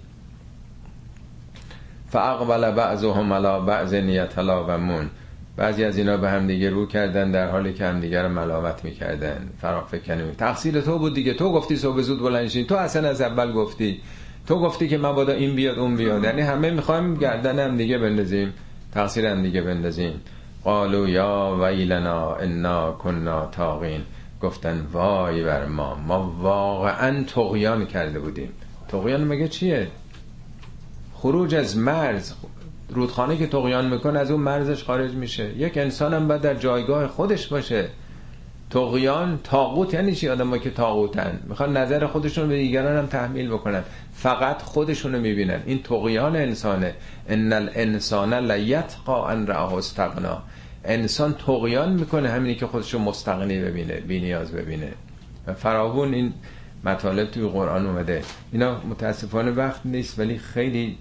فاقبل بعضهم على بعض یتلاومون بعضی از اینا به هم دیگه رو کردن در حالی که هم دیگه رو ملامت می‌کردن. فراغ فکنی تقصیر تو بود دیگه. تو گفتی صبح زود بلند تو اصلا از اول گفتی. تو گفتی که مبادا این بیاد اون بیاد. یعنی همه می‌خوایم گردن هم دیگه بندازیم. تقصیر هم دیگه بندازیم. قالو یا ویلنا انا کنا تاغین گفتن وای بر ما. ما واقعا تقیان کرده بودیم. تقیان مگه چیه؟ خروج از مرز. رودخانه که تقیان می‌کنه از اون مرزش خارج میشه. یک انسان هم باید در جایگاه خودش باشه. تقیان تاغوت یعنی چی؟ آدم که تاغوتن. می‌خوان نظر خودشون به دیگران هم تحمیل بکنن. فقط خودشونو می‌بینن. این تقیان انسانه. ان الانسان لیتقا ان راه استغنا. انسان تقیان می‌کنه همینی که خودشو مستغنی ببینه بی نیاز ببینه. و فراوون این مطالب توی قرآن اومده. اینا متاسفانه وقت نیست ولی خیلی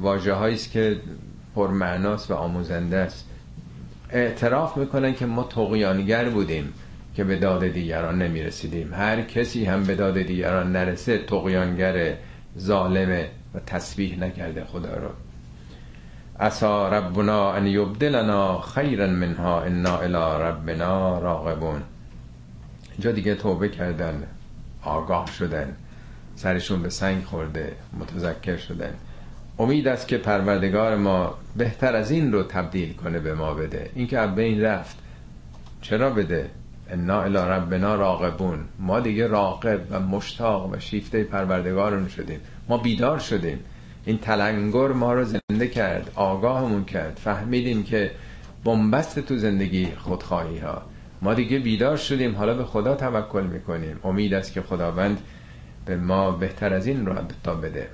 واجه است که پرمعناست و آموزنده است. اعتراف می‌کنن که ما تقیانگر بودیم که به داد دیگران نمی‌رسیدیم. هر کسی هم به داد دیگران نرسه تقیانگر ظالمه و تسبیح نکرده خدا رو. اسا ربنا ان یبدلنا خیرا منها انا الى ربنا راغبون. اینجا دیگه توبه کردن آگاه شدن سرشون به سنگ خورده متذکر شدن. امید است که پروردگار ما بهتر از این رو تبدیل کنه به ما بده. این که این رفت. چرا بده؟ انا الى ربنا راغبون. ما دیگه راقب و مشتاق و شیفته پروردگارون شدیم. ما بیدار شدیم. این تلنگر ما رو زنده کرد. آگاهمون کرد. فهمیدیم که بنبست تو زندگی خودخواهی ها. ما دیگه بیدار شدیم. حالا به خدا توکل می‌کنیم. امید است که خداوند به ما بهتر از این رو تا بده.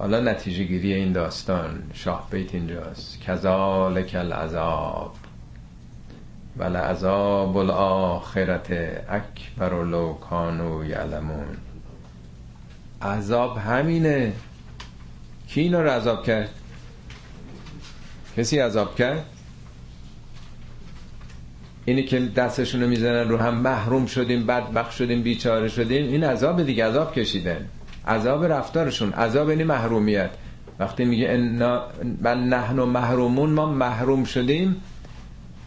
حالا نتیجه گیری این داستان شاه بیت اینجاست. کذالک العذاب. ول عذاب الاخرت اکبر لو کانو یعلمون. عذاب همینه. کی اینا رو عذاب کرد؟ کسی عذاب کرد؟ اینی که دستشونو می‌زنن رو هم محروم شدیم بدبخ شدیم بیچاره شدیم این عذاب دیگه عذاب کشیدن. عذاب رفتارشون. عذاب اینی محرومیت. وقتی میگه انا بل نحن محرومون ما محروم شدیم.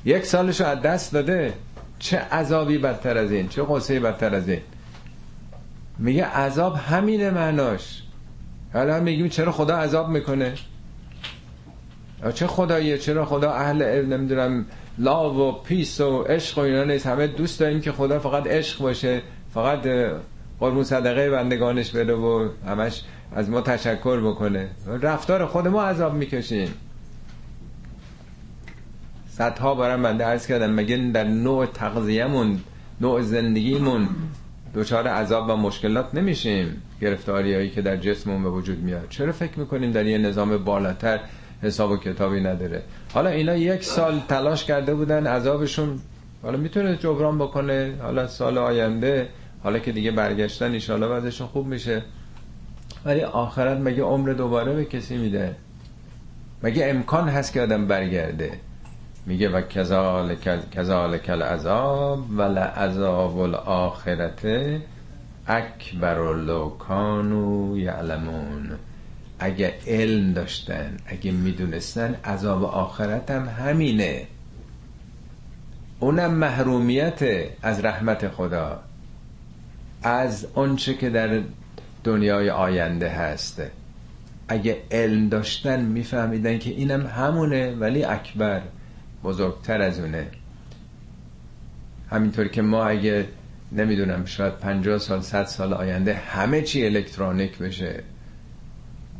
یک سالشو از دست داده. چه عذابی بدتر از این؟ چه قصه بدتر از این؟ میگه عذاب همینه معناش. حالا میگیم چرا خدا عذاب می‌کنه؟ چه خداییه؟ چرا خدا اهل نمی‌دونم. لاو و پیس و عشق و اینا نیست. همه دوست داریم که خدا فقط عشق باشه فقط قربون صدقه بندگانش بده و همش از ما تشکر بکنه. رفتار خود ما عذاب می‌کشیم. صدها بارم بنده عرض کردم مگه در نوع تغذیهمون نوع زندگیمون دچار عذاب و مشکلات نمیشیم؟ گرفتاری هایی که در جسممون به وجود میاد. چرا فکر می‌کنیم در یه نظام بالاتر حساب و کتابی نداره؟ حالا اینا یک سال تلاش کرده بودن عذابشون. حالا می‌تونه جبران بکنه؟ حالا سال آینده حالا که دیگه برگشتن ایشالا وضعشون خوب میشه. ولی آخرت مگه عمر دوباره به کسی میده؟ مگه امکان هست که آدم برگرده؟ میگه و کذالک العذاب و لعذاب الاخرت اکبر لو کانو یعلمون. اگه علم داشتن اگه می‌دونستن عذاب آخرت هم همینه. اونم محرومیت از رحمت خدا. از آنچه که در دنیای آینده هست اگه علم داشتن میفهمیدن که اینم همونه ولی اکبر بزرگتر از اونه. همینطور که ما اگه نمی‌دونم شاید 50 سال 100 سال آینده همه چی الکترونیک بشه.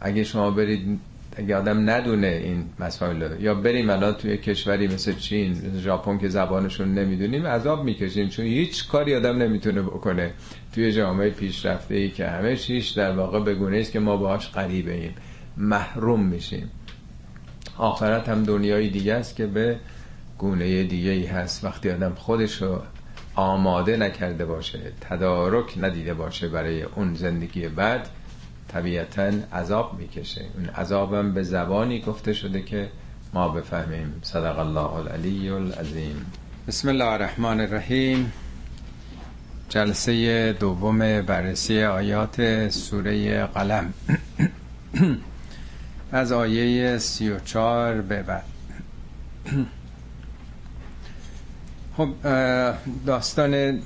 اگه شما برید اگه آدم ندونه این مسائل یا بریم الان توی کشوری مثل چین مثل ژاپن که زبانشون نمی‌دونیم عذاب می‌کشیم چون هیچ کاری آدم نمی‌تونه بکنه. توی جامعه پیشرفته ای که همه چیش در واقع بگونه است که ما باهاش غریبه ایم محروم میشیم. آخرت هم دنیای دیگه است که به گونه دیگه ای هست. وقتی آدم خودشو آماده نکرده باشه تدارک ندیده باشه برای اون زندگی بعد طبیعتا عذاب می‌کشه. اون عذابم به زبانی گفته شده که ما بفهمیم. صدق الله العلی العظیم. بسم الله الرحمن الرحیم جلسه دوم بررسی آیات سوره قلم. *clears throat* از آیه سی و چار به بعد. *clears throat* خب داستان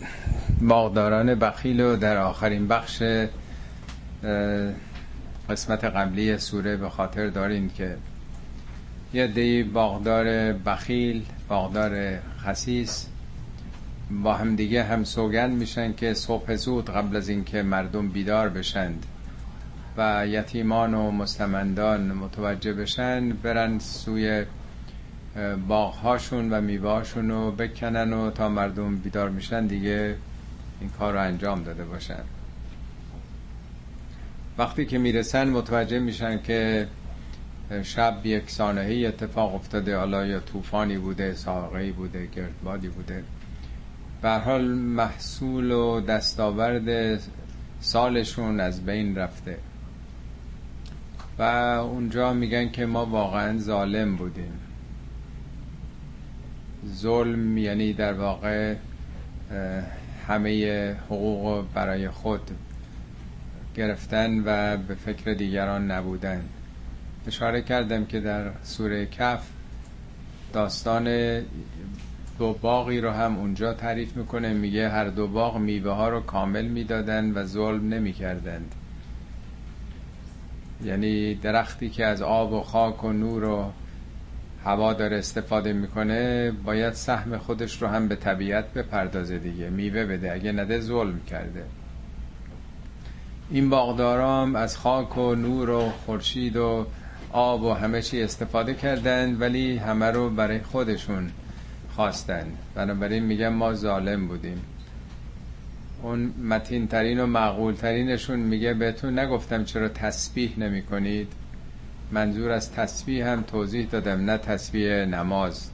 باغداران بخیل و در آخرین بخش قسمت قبلی سوره به خاطر دارین که یه دی باغدار بخیل باغدار خسیس با هم دیگه هم سوگند میشن که صبح زود قبل از اینکه مردم بیدار بشند و یتیمان و مستمندان متوجه بشن برن سوی باغهاشون و میوهاشون رو بکنن و تا مردم بیدار میشن دیگه این کار رو انجام داده باشن. وقتی که می‌رسن متوجه میشن که شب یک سانهی اتفاق افتاده. حالا یا طوفانی بوده ساقهی بوده گردبادی بوده. به حال محصول و دستاورد سالشون از بین رفته. و اونجا میگن که ما واقعا ظالم بودیم. ظلم یعنی در واقع همه حقوق برای خود گرفتن و به فکر دیگران نبودن. اشاره کردم که در سوره کف داستان دو باقی رو هم اونجا تعریف می‌کنه. میگه هر دو باغ میوه ها رو کامل می‌دادن و ظلم نمی‌کردند. یعنی درختی که از آب و خاک و نور و هوا داره استفاده می‌کنه باید سهم خودش رو هم به طبیعت بپردازه دیگه. میوه بده اگه نده ظلم کرده. این باغدارام از خاک و نور و خورشید و آب و همه چی استفاده کردند ولی همه رو برای خودشون خواستن بنابراین میگم ما ظالم بودیم. اون متین ترین و معقول ترینشون میگه بهتون نگفتم چرا تسبیح نمی کنید منظور از تسبیح هم توضیح دادم نه تسبیح نماز.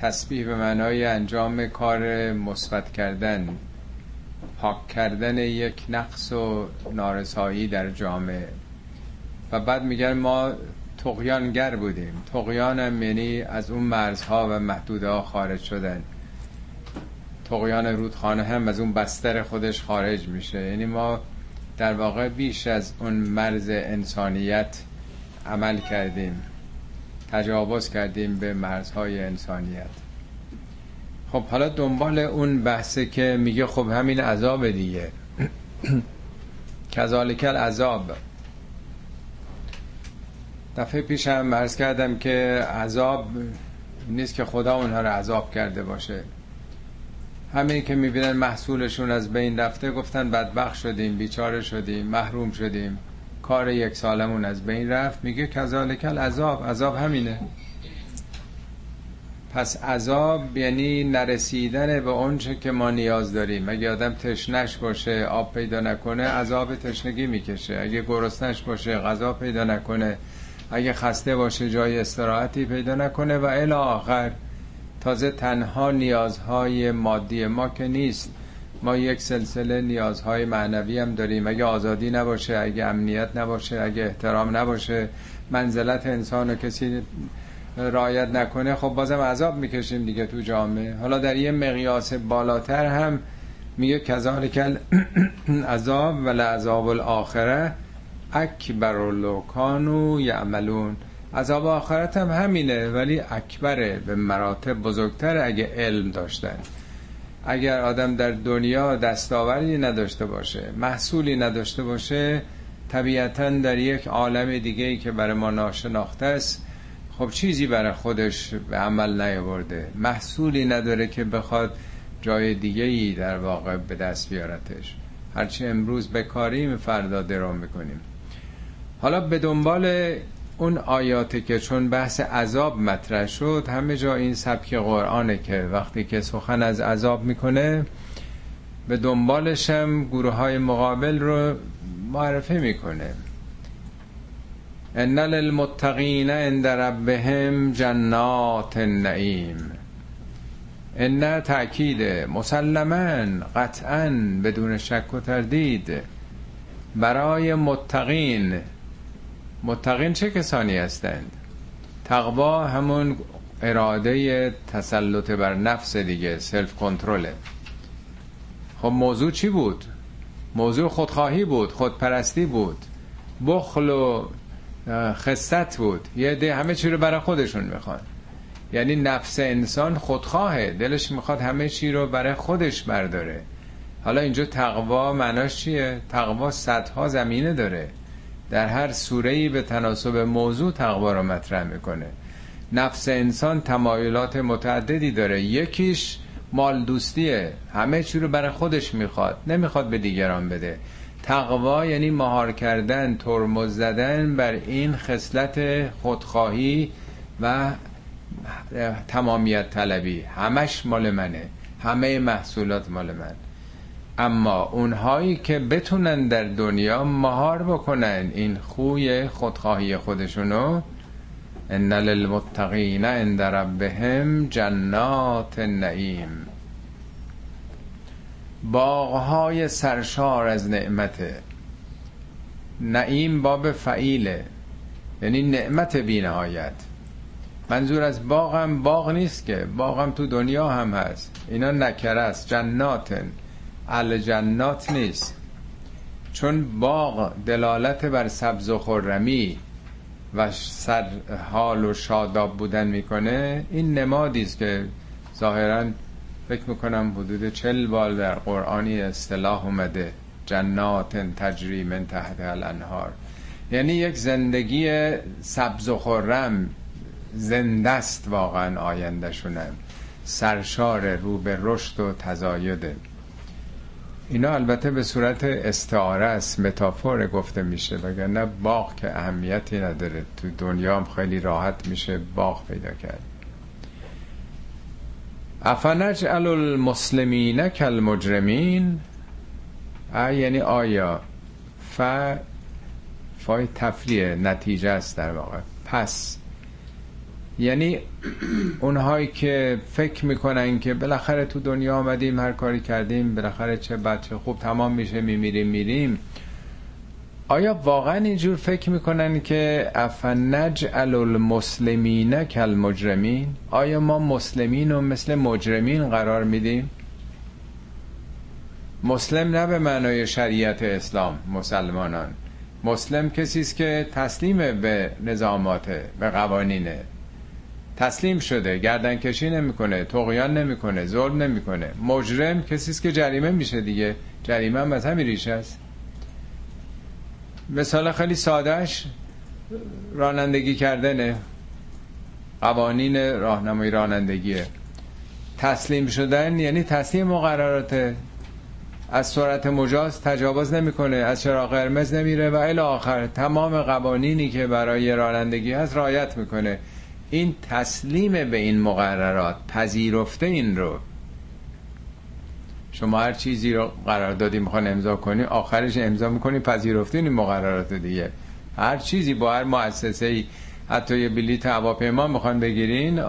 تسبیح به معنای انجام کار مثبت کردن. پاک کردن یک نقص و نارسایی در جامعه. و بعد میگن ما تقیانگر بودیم. تقیان هم یعنی از اون مرزها و محدوده ها خارج شدن. تقیان رودخانه هم از اون بستر خودش خارج میشه. یعنی ما در واقع بیش از اون مرز انسانیت عمل کردیم. تجاوز کردیم به مرزهای انسانیت. خب حالا دنبال اون بحثه که میگه خب همین عذاب دیگه. کذالک العذاب. دفعه پیشم عرض کردم که عذاب نیست که خدا اونها رو عذاب کرده باشه. همین که می‌بینن محصولشون از بین رفته گفتن بدبخ شدیم بیچاره شدیم محروم شدیم. کار یک سالمون از بین رفت. میگه کذالک العذاب. عذاب همینه. پس عذاب یعنی نرسیدن به اونچه که ما نیاز داریم. اگه آدم تشنش باشه آب پیدا نکنه عذاب تشنگی می‌کشه. اگه گرسنش باشه غذا پیدا نکنه. اگه خسته باشه جای استراحتی پیدا نکنه و الی آخر تازه تنها نیازهای مادی ما که نیست. ما یک سلسله نیازهای معنوی هم داریم. اگه آزادی نباشه اگه امنیت نباشه اگه احترام نباشه منزلت انسان و کسی رایت نکنه خب بازم عذاب می‌کشیم دیگه تو جامعه. حالا در یه مقیاس بالاتر هم میگه کل عذاب و لعذاب الاخره اکبر لوکانو یعملون. عذاب آخرت هم همینه ولی اکبره به مراتب بزرگتر اگه علم داشتن. اگر آدم در دنیا دستاوری نداشته باشه محصولی نداشته باشه طبیعتا در یک عالم دیگه که برای ما ناشناخته است خب چیزی برای خودش به عمل نیاورده. محصولی نداره که بخواد جای دیگه ای در واقع به دست بیارتش. هرچی امروز بکاریم فردا درام می‌کنیم. حالا به دنبال اون آیاتی که چون بحث عذاب مطرح شد همه جا این سبک قرآنه که وقتی که سخن از عذاب می‌کنه به دنبالشم گروه های مقابل رو معرفی می‌کنه. ان للمتقین عند ربهم جنات النعیم. ان تأکید مسلما قطعا بدون شک و تردید برای متقین. متقین چه کسانی هستند؟ تقوا همون اراده تسلط بر نفس دیگه سلف کنترله خب موضوع چی بود؟ موضوع خودخواهی بود خودپرستی بود. بخل و خصت بود. یه ده همه چی رو برای خودشون می‌خوان. یعنی نفس انسان خودخواهه. دلش می‌خواد همه چی رو برای خودش برداره. حالا اینجا تقوا معناش چیه؟ تقوا صدها زمینه داره. در هر سورهی به تناسب موضوع تقوا رو مطرح می‌کنه. نفس انسان تمایلات متعددی داره. یکیش مال دوستیه همه چی رو برای خودش می‌خواد. نمی‌خواد به دیگران بده. تقوا یعنی مهار کردن ترمز زدن بر این خصلت خودخواهی و تمامیت طلبی. همش مال منه. همه محصولات مال من. اما اونهایی که بتونن در دنیا مهار بکنن این خوی خودخواهی خودشونو ان للمتقین عند ربهم جنات النعیم. باغهای سرشار از نعمته نعیم باب فعیله. یعنی نعمت بینهایت. منظور از باغم باغ نیست که باغم تو دنیا هم هست. اینا نکره است جناتن. الجنات نیست. چون باغ دلالت بر سبز و خرمی و سر حال و شاداب بودن می‌کنه این نمادی است که ظاهرا فکر می‌کنم حدود چل بال در قرآنی اصطلاح اومده. جنات تجری من تحت الانهار. یعنی یک زندگی سبز و خرم زندست واقعا آیندهشونم سرشار رو به رشد و تزایده اینا البته به صورت استعاره است متافور گفته میشه وگرنه باغ که اهمیتی نداره. تو دنیا هم خیلی راحت میشه باغ پیدا کرد. افنجعل المسلمین کالمجرمین؟ یعنی آیا ف فای تفریه نتیجه است در واقع. پس یعنی اونهایی که فکر می‌کنن که بالاخره تو دنیا آمدیم هر کاری کردیم بالاخره چه بچه خوب تمام میشه میمیریم میریم. آیا واقعا اینجور فکر می‌کنن که افنجعل المسلمین کل مجرمین آیا ما مسلمین و مثل مجرمین قرار میدیم؟ مسلم نه به معنای شریعت اسلام مسلمانان. مسلم کسی است که تسلیم به نظامات به قوانینه. تسلیم شده گردن کشی نمی‌کنه تقیان نمی‌کنه ظلم نمی‌کنه. مجرم کسی است که جریمه میشه دیگه. جریمه هم از همین ریشه است. مثال خیلی سادهش رانندگی کردنه قوانین راهنمایی رانندگیه. تسلیم شدن یعنی تسلیم مقررات. از سرعت مجاز تجاوز نمی‌کنه از چراغ قرمز نمیره و الی آخر تمام قوانینی که برای رانندگی هست رایت می‌کنه. این تسلیم به این مقررات پذیرفته این رو. شما هر چیزی رو قرار دادی می‌خوان امضا کنی آخرش امضا می‌کنی پذیرفته این مقررات دیگه. هر چیزی با هر مؤسسه ای حتی یه بلیت هواپیما می‌خوان بگیرین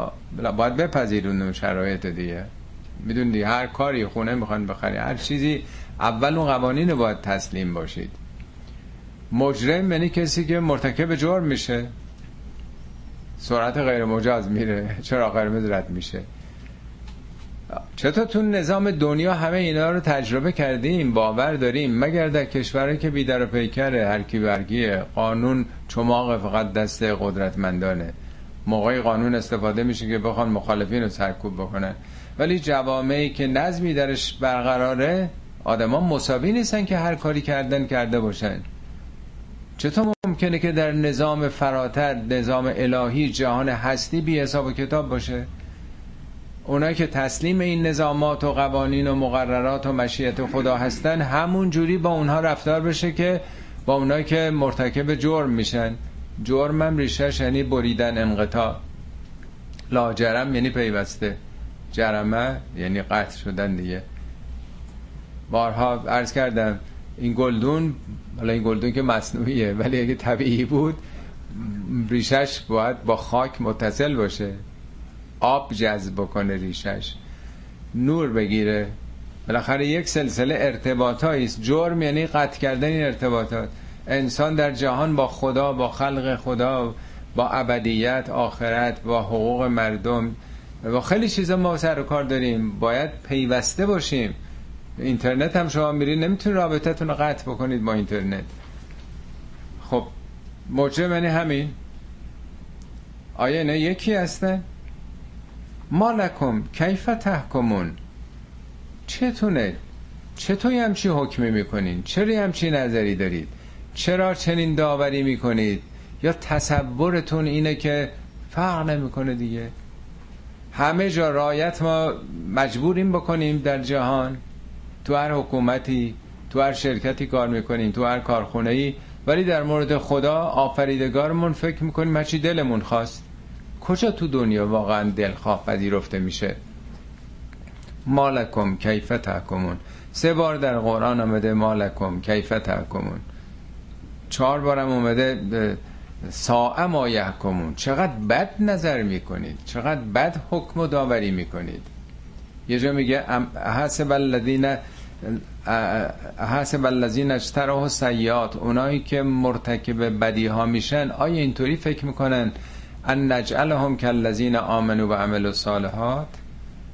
باید بپذیرون شرایط دیگه. می‌دونی هر کاری خونه می‌خوان بخری هر چیزی اول اون قوانین باید تسلیم باشید. مجرم یعنی کسی که مرتکب جرم میشه. سرعت غیر مجاز میره. چرا قرمز رد میشه؟ چطور تو نظام دنیا همه اینا رو تجربه کردیم باور داریم. مگر در کشورهایی که بیدر و پیکره هرکی برگیه قانون چماق فقط دست قدرتمندانه. موقعی قانون استفاده میشه که بخوان مخالفین رو سرکوب بکنن. ولی جوامعی که نظمی درش برقراره آدما مساوی نیستن که هر کاری کردن کرده باشن. چطور ممکنه که در نظام فراتر نظام الهی جهان هستی بی حساب و کتاب باشه؟ اونایی که تسلیم این نظامات و قوانین و مقررات و مشیت خدا هستن همون جوری با اونها رفتار بشه که با اونایی که مرتکب جرم میشن. جرمم ریشش یعنی بریدن انقطاع. لاجرم یعنی پیوسته. جرمه یعنی قطع شدن دیگه. بارها عرض کردم این گلدون حالا این گلدون که مصنوعیه ولی اگه طبیعی بود ریشش باید با خاک متصل باشه. آب جذب بکنه ریشش. نور بگیره. بالاخره یک سلسله ارتباطایی است. جرم یعنی قطع کردن این ارتباطات. انسان در جهان با خدا با خلق خدا با ابدیت آخرت با حقوق مردم. با خیلی چیزا ما سر و کار داریم. باید پیوسته باشیم. اینترنت هم شما میرید نمی‌تونید رابطتون رو قطع بکنید با اینترنت. خب مجرم یعنی همین. آیا نه یکی هستن؟ ما لکم کیف تحکمون؟ چتونه؟ چطوری همچی حکمی می‌کنین؟ چرا همچی نظری دارید؟ چرا چنین داوری می‌کنید؟ یا تصورتون اینه که فرق نمی‌کنه دیگه؟ همه جا رایت ما مجبوریم بکنیم در جهان. تو هر حکومتی تو هر شرکتی کار می‌کنیم تو هر کارخونه ای ولی در مورد خدا آفریدگارمون فکر می‌کنیم هرچی دلمون خواست. کجا تو دنیا واقعا دلخواه پذیرفته میشه؟ مالکم کیف تحکمون. سه بار در قرآن آمده مالکم کیف تحکمون. چهار بارم اومده ساعه ما یحکمون چقدر بد نظر می‌کنید. چقدر بد حکم و داوری می‌کنید. یه جا میگه حسب الذین حسب الذین اجتراه سیات اونایی که مرتکب بدی ها میشن. آیا اینطوری فکر می‌کنن؟ ان نجعلهم کالذین آمنوا و الصالحات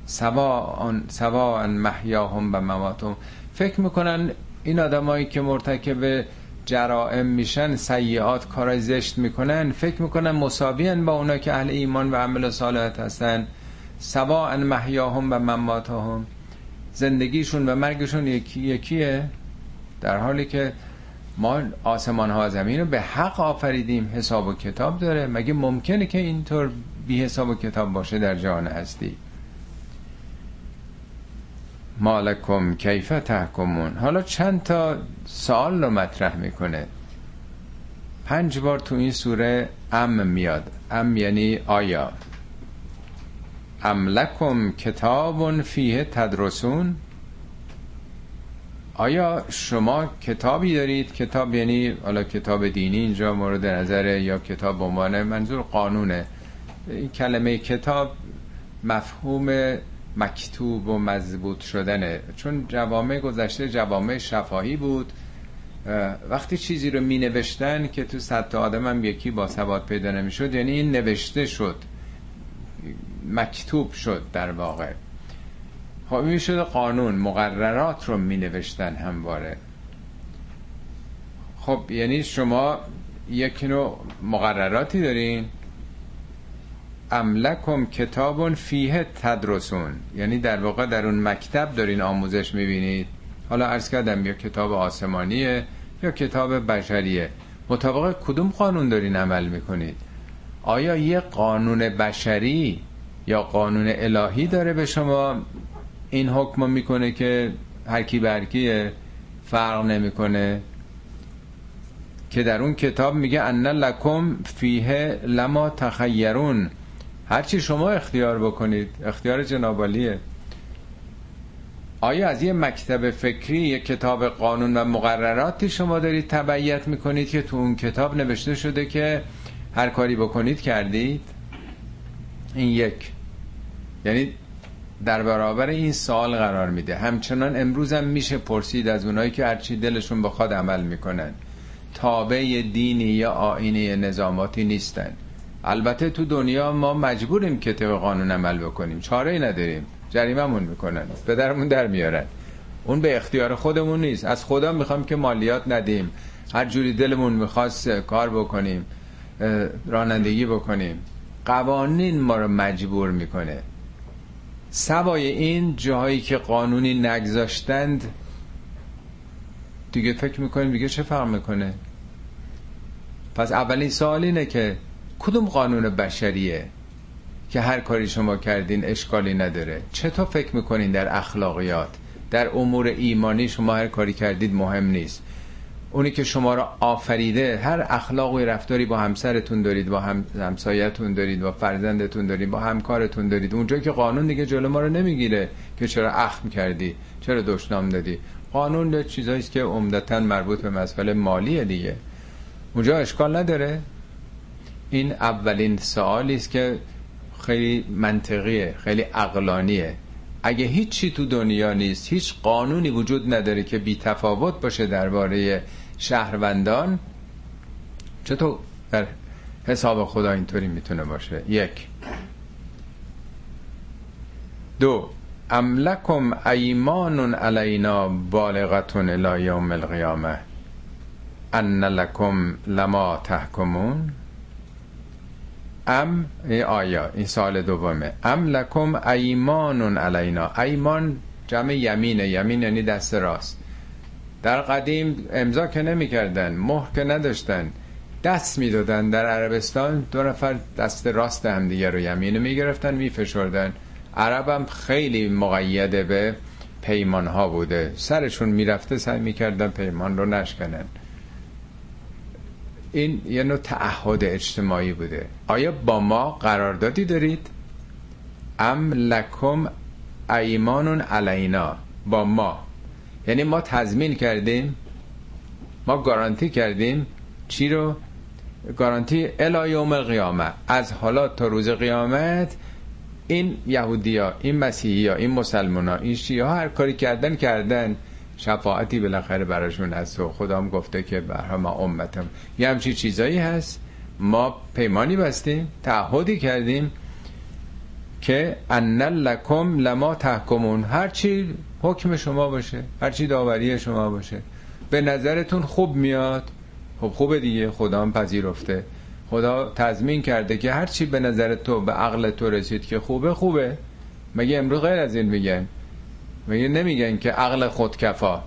سواء سواء محیاهم و مماتهم. فکر می‌کنن این آدمایی که مرتکب جرائم میشن سیئات کارای زشت می‌کنن فکر می‌کنن مساویان با اونا که اهل ایمان و عمل صالحات هستن. سواء محیاهم و مماتهم. زندگیشون و مرگشون یکی یکیه در حالی که ما آسمان ها زمین رو به حق آفریدیم حساب و کتاب داره. مگه ممکنه که اینطور بی حساب و کتاب باشه در جهان هستی؟ مالکم کیف تحکمون. حالا چند تا سوال رو مطرح می‌کنه. پنج بار تو این سوره ام میاد. ام یعنی آیا. ام لکم کتاب فیه تدرسون. آیا شما کتابی دارید؟ کتاب یعنی حالا کتاب دینی اینجا مورد نظره یا کتاب عنوان منظور قانونه؟ این کلمه کتاب مفهوم مکتوب و مضبوط شدنه. چون جوامع گذشته جوامع شفاهی بود. وقتی چیزی رو می نوشتن که تو صد آدم هم یکی با سواد پیدا نمی شد یعنی این نوشته شد مکتوب شد در واقع. خب این شده قانون مقررات رو می نوشتن همواره. خب یعنی شما یک نوع مقرراتی دارین؟ املکم کتاب فیه تدرسون. یعنی در واقع در اون مکتب دارین آموزش می‌بینید. حالا ارز کردم یا کتاب آسمانیه یا کتاب بشریه. مطابق کدوم قانون دارین عمل می‌کنید؟ آیا یه قانون بشری یا قانون الهی داره به شما این حکم می‌کنه که هر کی برکیه فرق نمی‌کنه. که در اون کتاب میگه ان لکم فیه لما تخیرون. هرچی شما اختیار بکنید اختیار جنابالیه آیا از یه مکتب فکری یه کتاب قانون و مقرراتی شما دارید تبعیت می‌کنید که تو اون کتاب نوشته شده که هر کاری بکنید کردید؟ این یک. یعنی در برابر این سوال قرار میده. همچنان امروز هم میشه پرسید از اونایی که هرچی دلشون بخواد عمل می‌کنن. تابع دینی یا آینه نظاماتی نیستن. البته تو دنیا ما مجبوریم که طبق قانون عمل بکنیم. چاره ای نداریم. جریممون می‌کنن. پدرمون در میارن. اون به اختیار خودمون نیست. از خدا می‌خوام که مالیات ندیم. هر جوری دلمون می‌خواست کار بکنیم رانندگی بکنیم. قوانین ما رو مجبور می‌کنه. سوای این جاهایی که قانونی نگذاشتند دیگه فکر می‌کنیم دیگه چه فرق می‌کنه؟ پس اولین سوال اینه که کدوم قانون بشریه که هر کاری شما کردین اشکالی نداره؟ چطور فکر می‌کنین در اخلاقیات در امور ایمانی شما هر کاری کردید مهم نیست. اونی که شما را آفریده هر اخلاقی رفتاری با همسرتون دارید با هم همسایتون دارید با فرزندتون دارید با همکارتون دارید. اونجا که قانون دیگه جلو ما رو نمی‌گیره که چرا اخم کردی چرا دشنام دادی. قانون چیزایی که عمدتا مربوط به مسئله مالیه دیگه. اونجا اشکال نداره. این اولین سوالی است که خیلی منطقیه خیلی عقلانیه. اگه هیچی تو دنیا نیست هیچ قانونی وجود نداره که بی تفاوت باشه درباره شهروندان. چطور؟ در حساب خدا اینطوری می‌تونه باشه. یک. دو. املکم ایمان علینا بالغتون الى یوم القیامه. ان لکم لما تحکمون. ام ای آیا این سال دومه. ام لکم ایمان علینا. ایمان جمع یمینه. یمین یعنی دست راست. در قدیم امضا که نمی کردن مهر که نداشتن دست می‌دادن در عربستان دو نفر دست راست هم دیگه رو یمینه می‌گرفتن میفشردن. عربم خیلی مقیده به پیمان ها بوده. سرشون می‌رفته سعی می‌کردن پیمان رو نشکنن. این یه نوع تعهد اجتماعی بوده. آیا با ما قراردادی دارید؟ ام لکم ایمانون علینا. با ما. یعنی ما تضمین کردیم ما گارانتی کردیم چی رو؟ گارانتی الی یوم القیامه. از حالا تا روز قیامت این یهودی این مسیحی این مسلمان این شیعه هر کاری کردن کردن. شفاعتی بالاخره براشون هست و خدام گفته که برها ما امتم. یه همچی چیزایی هست. ما پیمانی بستیم تعهدی کردیم که ان لکم لما تحکمون. هرچی حکم شما باشه هرچی داوری شما باشه. به نظرتون خوب میاد؟ خب خوبه دیگه خدا هم پذیرفته. خدا تضمین کرده که هرچی به نظر تو به عقل تو رسید که خوبه خوبه. مگه امروز غیر از این میگن؟ میگه نمیگن که عقل خودکفا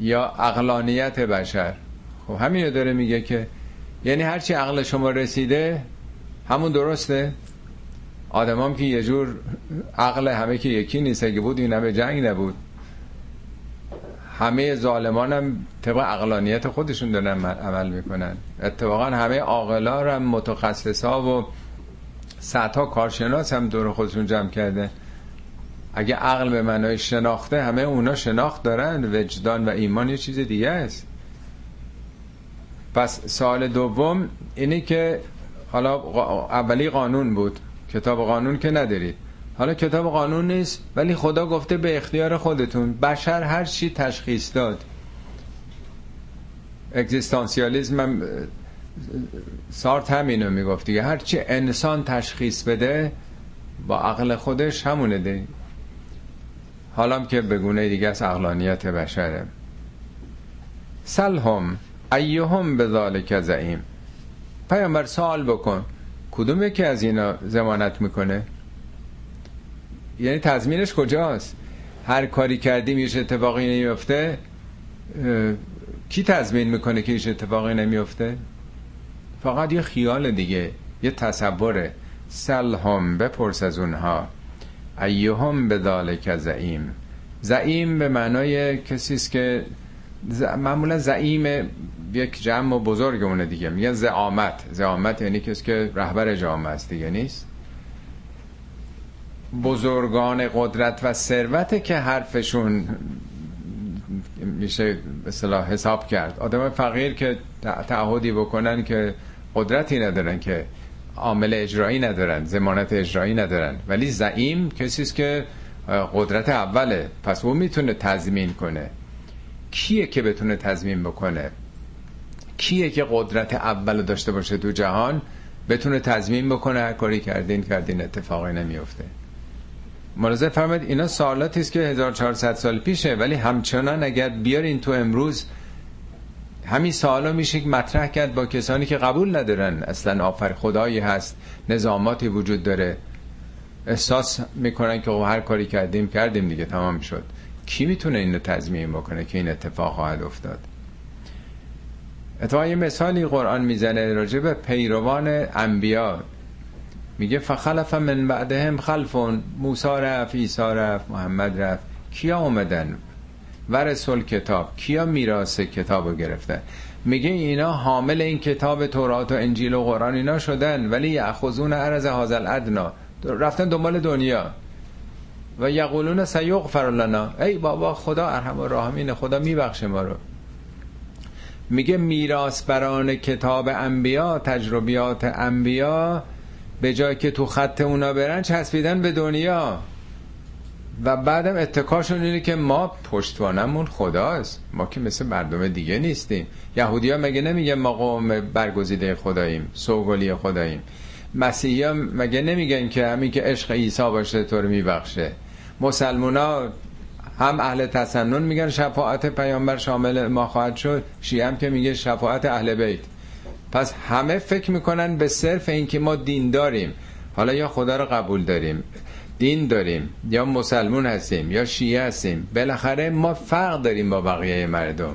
یا عقلانیت بشر؟ خب همین داره میگه که یعنی هرچی عقل شما رسیده همون درسته؟ آدمام که یه جور عقل همه که یکی نیست اگه بود این همه جنگ نبود. همه ظالمان هم طبق عقلانیت خودشون دارن عمل می‌کنن. اتفاقا همه عاقلا هم متخصصا و صدها کارشناس هم دور خودشون جمع کرده. اگه عقل به معنای شناخته همه اونا شناخت دارن. وجدان و ایمان یه چیز دیگه است. پس سال دوم اینی که حالا اولی قانون بود. کتاب قانون که ندارید حالا کتاب قانون نیست ولی خدا گفته به اختیار خودتون بشر هر چی تشخیص داد. اگزیستانسیالیزم هم سارت همینو می‌گفت دیگه. هر چی انسان تشخیص بده با عقل خودش همونه ده حالا که به گونه دیگه از اقلانیت بشره. سلهم ایهم به ذالک زعیم. پیامبر سوال بکن. کدوم یکی از اینا زمانت می‌کنه؟ یعنی تضمینش کجاست؟ هر کاری کردیم یه اتفاقی نمیفته کی تضمین می‌کنه که هیچ اتفاقی نمیفته فقط یه خیال دیگه یه تصوره. سلهم بپرس از اونها. ایهم به ذالک زعیم زعیم به معنای کسی است که معمولا زعیم یک جمع و بزرگ اونه دیگه. میگن زعامت. زعامت یعنی کسی که رهبر جامعه است دیگه نیست؟ بزرگان قدرت و ثروت که حرفشون میشه به حساب کرد. آدم فقیر که تعهدی بکنن که قدرتی ندارن که عامل اجرایی ندارن زمانت اجرایی ندارن. ولی زعیم کسی است که قدرت اوله. پس او می‌تونه تضمین کنه. کیه که بتونه تضمین بکنه؟ کیه که قدرت اول داشته باشه تو جهان بتونه تضمین بکنه هر کاری کردین کردین اتفاقی نمیفته. ملاحظه فرماید اینا سوالاتی است که 1400 سال پیشه ولی همچنان اگر بیارین تو امروز همین سوالا میشه مطرح کرد با کسانی که قبول ندارن. اصلا آفر خدایی هست نظاماتی وجود داره. احساس می‌کنن که هر کاری کردیم کردیم دیگه تمام شد. کی می‌تونه اینو تضمین بکنه که این اتفاق خواهد افتاد؟ اتفاقا یه مثالی قرآن می‌زنه راجع به پیروان انبیا. میگه فخلف من بعدهم خلفون. موسی رفت عیسی رفت محمد رفت. کیا اومدن؟ و رسول کتاب. کیا میراث کتاب رو گرفتن؟ میگه اینا حامل این کتاب تورات و انجیل و قرآن اینا شدن. ولی یأخذون عرض هازل ادنا رفتن دنبال دنیا. و یقولون سیغفر لنا. ای بابا خدا ارحم و راهمین خدا میبخشه ما رو. میگه میراث بران کتاب انبیا تجربیات انبیا به جای که تو خط اونا برن چسبیدن به دنیا. و بعدم اتکاشون اینه که ما پشتوانمون خداست. ما که مثل مردم دیگه نیستیم. یهودی ها مگه نمیگه ما قوم برگزیده خداییم سوگلی خداییم. مسیحی ها مگه نمیگن که همین که عشق عیسی باشه تو رو میبخشه. مسلمونا هم اهل تسنن میگن شفاعت پیامبر شامل ما خواهد شد. شیعه هم که میگه شفاعت اهل بیت. پس همه فکر می‌کنن به صرف اینکه ما دین داریم. حالا یا خدا رو قبول داریم دین داریم یا مسلمون هستیم یا شیعه هستیم. بالاخره ما فرق داریم با بقیه مردم.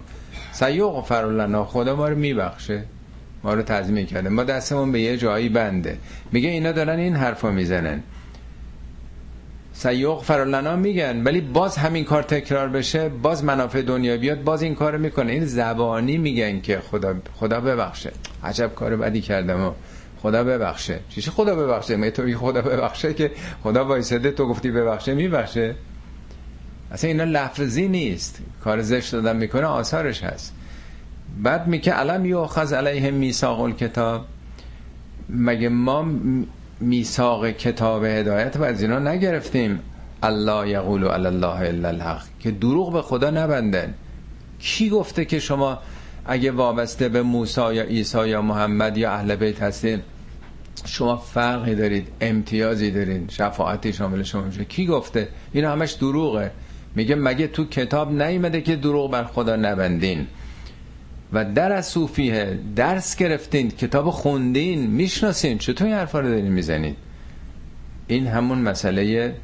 سیوق فرولنا خدا ما رو میبخشه. ما رو تضمین کرده. ما دستمون به یه جایی بنده. میگه اینا دارن این حرفا می‌زنن. سیوق فرالنا میگن. ولی باز همین کار تکرار بشه باز منافع دنیا بیاد باز این کارو می‌کنه. این زبانی میگن که خدا خدا ببخشه. عجب کار بدی کردم و خدا ببخشه. چیش خدا ببخشه؟ می تو خدا ببخشه که خدا وایساده تو گفتی ببخشه؟ میبخشه. اصلا اینا لفظی نیست. کار زشت دادن می‌کنه آثارش هست. بعد میگه علم یؤخذ علیه میثاق کتاب مگه ما میثاق کتاب هدایت و از اینا نگرفتیم. الله یقول علی الله الا الحق. که دروغ به خدا نبندن. کی گفته که شما اگه وابسته به موسی یا عیسی یا محمد یا اهل بیت هستین شما فرقی دارید امتیازی دارید شفاعتی شامل شما میشه. کی گفته؟ این همش دروغه. میگه مگه تو کتاب نیمده که دروغ بر خدا نبندین؟ و در از صوفیه درس گرفتین کتاب خوندین می‌شناسین. چطور این حرفا رو دارین می‌زنید این همون مسئله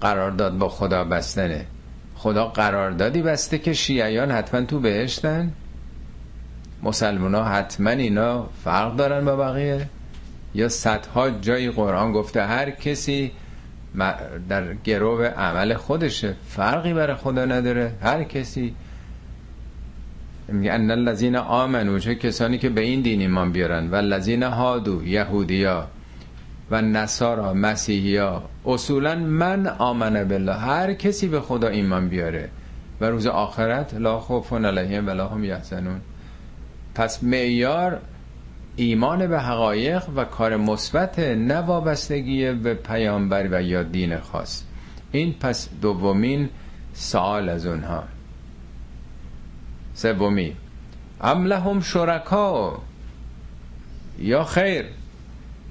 قرارداد با خدا بستنه. خدا قراردادی بسته که شیعیان حتما تو بهشتن. مسلمان ها حتما اینا فرق دارن با بقیه. یا صدها جای قرآن گفته هر کسی در گروه عمل خودشه. فرقی برای خدا نداره. هر کسی میگه ان الذين امنوا چه کسانی که به این دین ایمان بیارن. و الذين هادو یهودیا. و نصارا مسیحیا. اصولا من آمنه بالله. هر کسی به خدا ایمان بیاره. و روز آخرت لا خوف علیهم ولا هم یحزنون. پس معیار ایمان به حقایق و کار مثبت نه وابستگی به پیامبر و یا دین خاص. این پس دومین سوال از اونها. سومی. ام لهم شرکا. یا خیر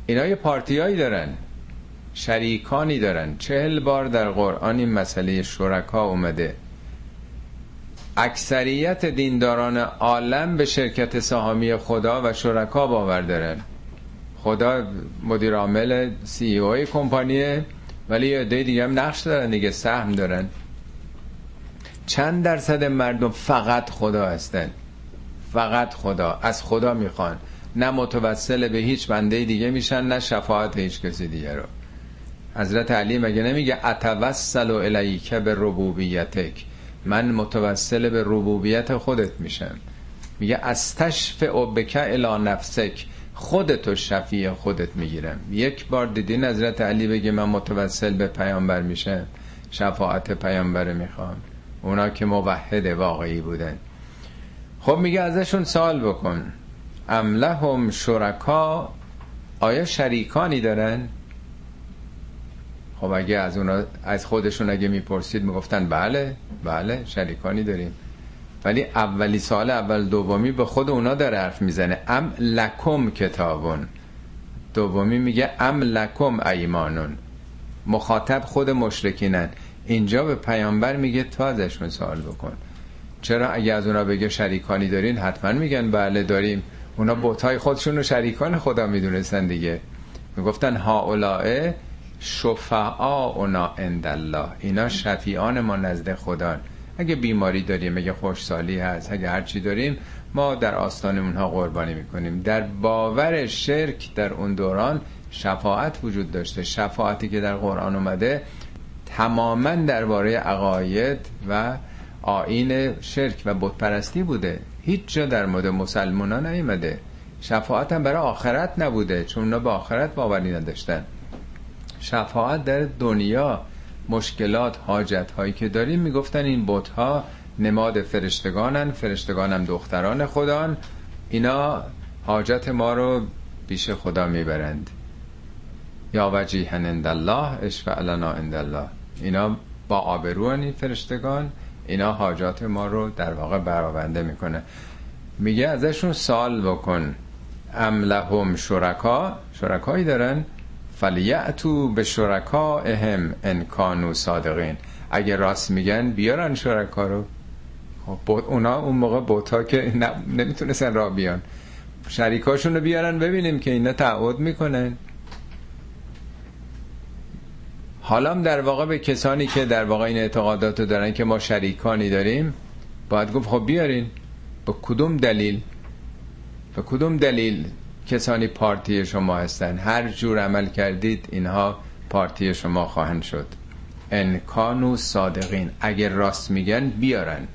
اینا یه پارتیایی دارن شریکانی دارن. چهل بار در قرآن این مسئله شرکا اومده. اکثریت دینداران عالم به شرکت سهامی خدا و شرکا باور دارن. خدا مدیر عامل سی او کمپانیه ولی یه دیگه هم نقش دارن دیگه سهم دارن. چند درصد مردم فقط خدا هستن؟ فقط خدا. از خدا می‌خوان. نه متوسل به هیچ بنده دیگه میشن نه شفاعت هیچ کسی دیگه رو. حضرت علی مگه نمیگه اتوسل الیک به ربوبیتک؟ من متوسل به ربوبیت خودت میشم. میگه از تشفع بک الی نفسک. خودتو شفیع خودت می‌گیرم. یک بار دیدین حضرت علی بگه من متوسل به پیامبر میشم؟ شفاعت پیامبر می‌خوام. اونا که موحد واقعی بودن. خب میگه ازشون سوال بکن. ام لهم شرکا آیا شریکانی دارن؟ خب اگه از اونا از خودشون اگه می‌پرسید می‌گفتن بله بله شریکانی داریم. ولی اولی سال اول دومی به خود اونا داره حرف می‌زنه. ام لکم کتابون. دومی میگه ام لکم ایمانون. مخاطب خود مشرکینن. اینجا به پیامبر میگه تا ازشون سوال بکن. چرا اگه از اونا بگه شریکانی دارین حتما میگن بله داریم. اونا بوتای خودشون رو شریکان خدا می‌دونستن دیگه. می‌گفتن ها اولائه اونا عند الله اینا شفیعان ما نزد خدا اگه بیماری داریم اگه خوشسالی هست اگه هرچی داریم ما در آستان اونها قربانی می‌کنیم. در باور شرک در اون دوران شفاعت وجود داشته. شفاعتی که در قرآن اومده تماما درباره عقاید و آین شرک و بتپرستی بوده. هیچ جا در مورد مسلمان ها نیومده. شفاعت هم برای آخرت نبوده چون اونا به آخرت باوری نداشتن. شفاعت در دنیا مشکلات حاجت هایی که داریم می‌گفتن این بت ها نماد فرشتگانن فرشتگانم دختران خدان. اینا حاجت ما رو پیش خدا می‌برند. یا وجیهن اند الله اشفع لنا اند الله. اینا با آبروان این فرشتگان اینا حاجات ما رو در واقع برآورده می‌کنه. میگه ازشون سال بکن. ام لهم شرکا؟ شرکایی دارن. فلیعتو به اهم ان کانو صادقین. اگه راست میگن بیارن شرکا رو. خب اونا اون موقع بوتا که نمی‌تونستن را بیان. شریکاشون رو بیارن ببینیم که اینا تعهد می‌کنن. حالا در واقع به کسانی که در واقع این اعتقادات رو دارن که ما شریکانی داریم باید گفت خب بیارین. به کدوم دلیل؟ به کدوم دلیل کسانی پارتی شما هستن؟ هر جور عمل کردید اینها پارتی شما خواهند شد. انکانو صادقین. اگر راست میگن بیارن.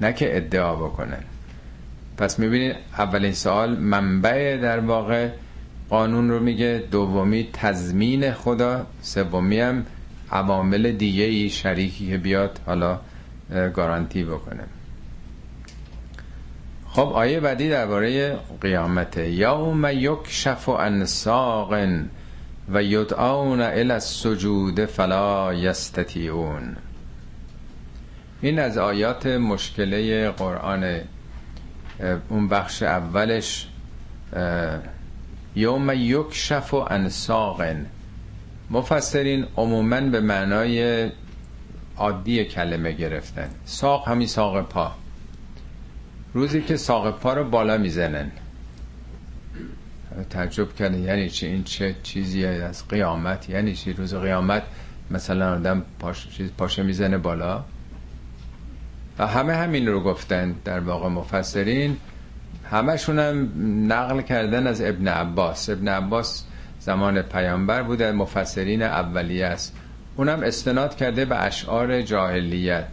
نه که ادعا بکنن. پس می‌بینید اولین سوال منبع در واقع قانون رو میگه دومی تضمین خدا سومی هم عوامل دیگه ای شریکی که بیاد حالا گارانتی بکنه. خب آیه بعدی درباره قیامت یوم یکشف عن ساق و یدعون الى السجود فلا یستطیعون. این از آیات مشکله قرآن اون بخش اولش یوم یکشف عن ساق مفسرین عموما به معنای عادی کلمه گرفتن. ساق همین ساق پا. روزی که ساق پا رو بالا می‌زنن. تعجب کردن یعنی چی؟ این چه چیزی از قیامت؟ یعنی چی؟ روز قیامت مثلا آدم پاش... چیز پاشه می‌زنه بالا؟ و همه همین رو گفتن در واقع مفسرین. همشون هم نقل کردن از ابن عباس. ابن عباس زمان پیامبر بوده مفسرین اولیه است. اونم استناد کرده به اشعار جاهلیت.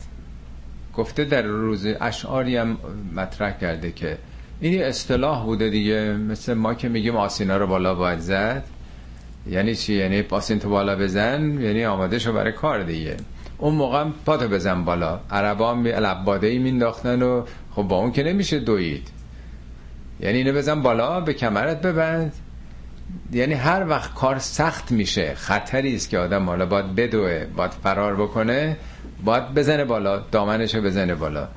گفته در روز اشعاری هم مطرح کرده که این اصطلاح بوده دیگه مثل ما که میگیم آسینا رو بالا باید زد. یعنی چی؟ یعنی آسین تو بالا بزن یعنی آماده شو برای کار دیگه. اون موقع پاتو بزن بالا. عربان به لباده ای مینداختن و خب با اون که نمیشه دوید. یعنی اینو بزن بالا به کمرت ببند. یعنی هر وقت کار سخت میشه خطری است که آدم حالا باید بدوه باید فرار بکنه باید بزنه بالا دامنشو بزنه بالا.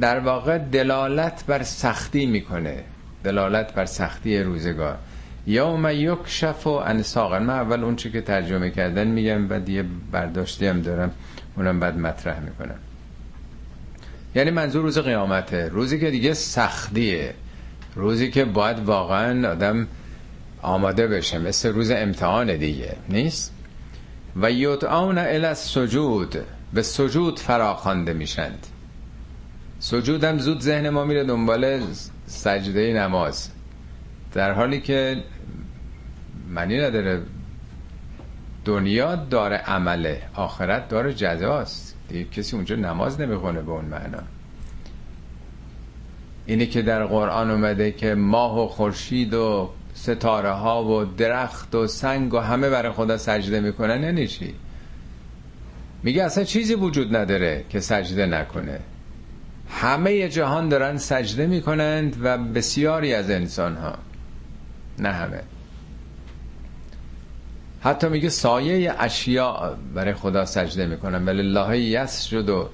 در واقع دلالت بر سختی می‌کنه. دلالت بر سختی روزگار. یوم یکشف و انساقن من اول اون که ترجمه کردن میگم و دیگه برداشتی هم دارم اونم بعد مطرح می‌کنم. یعنی منظور روز قیامته. روزی که دیگه سختیه. روزی که باید واقعا آدم آماده بشه. مثل روز امتحان دیگه. نیست؟ و یدعون ال سجود به سجود فراخوانده میشند. سجودم زود ذهن ما میره دنبال سجده نماز. در حالی که معنی نداره. دنیا داره عمله. آخرت داره جزاست. دیگه کسی اونجا نماز نمی‌خونه به اون معنا. اینی که در قرآن اومده که ماه و خورشید و ستاره ها و درخت و سنگ و همه برای خدا سجده می‌کنن یعنی چی؟ میگه اصلا چیزی وجود نداره که سجده نکنه. همه جهان دارن سجده می‌کنند و بسیاری از انسان ها نه همه. حتی میگه سایه اشیاء برای خدا سجده می‌کنن. ولی الله یسجد و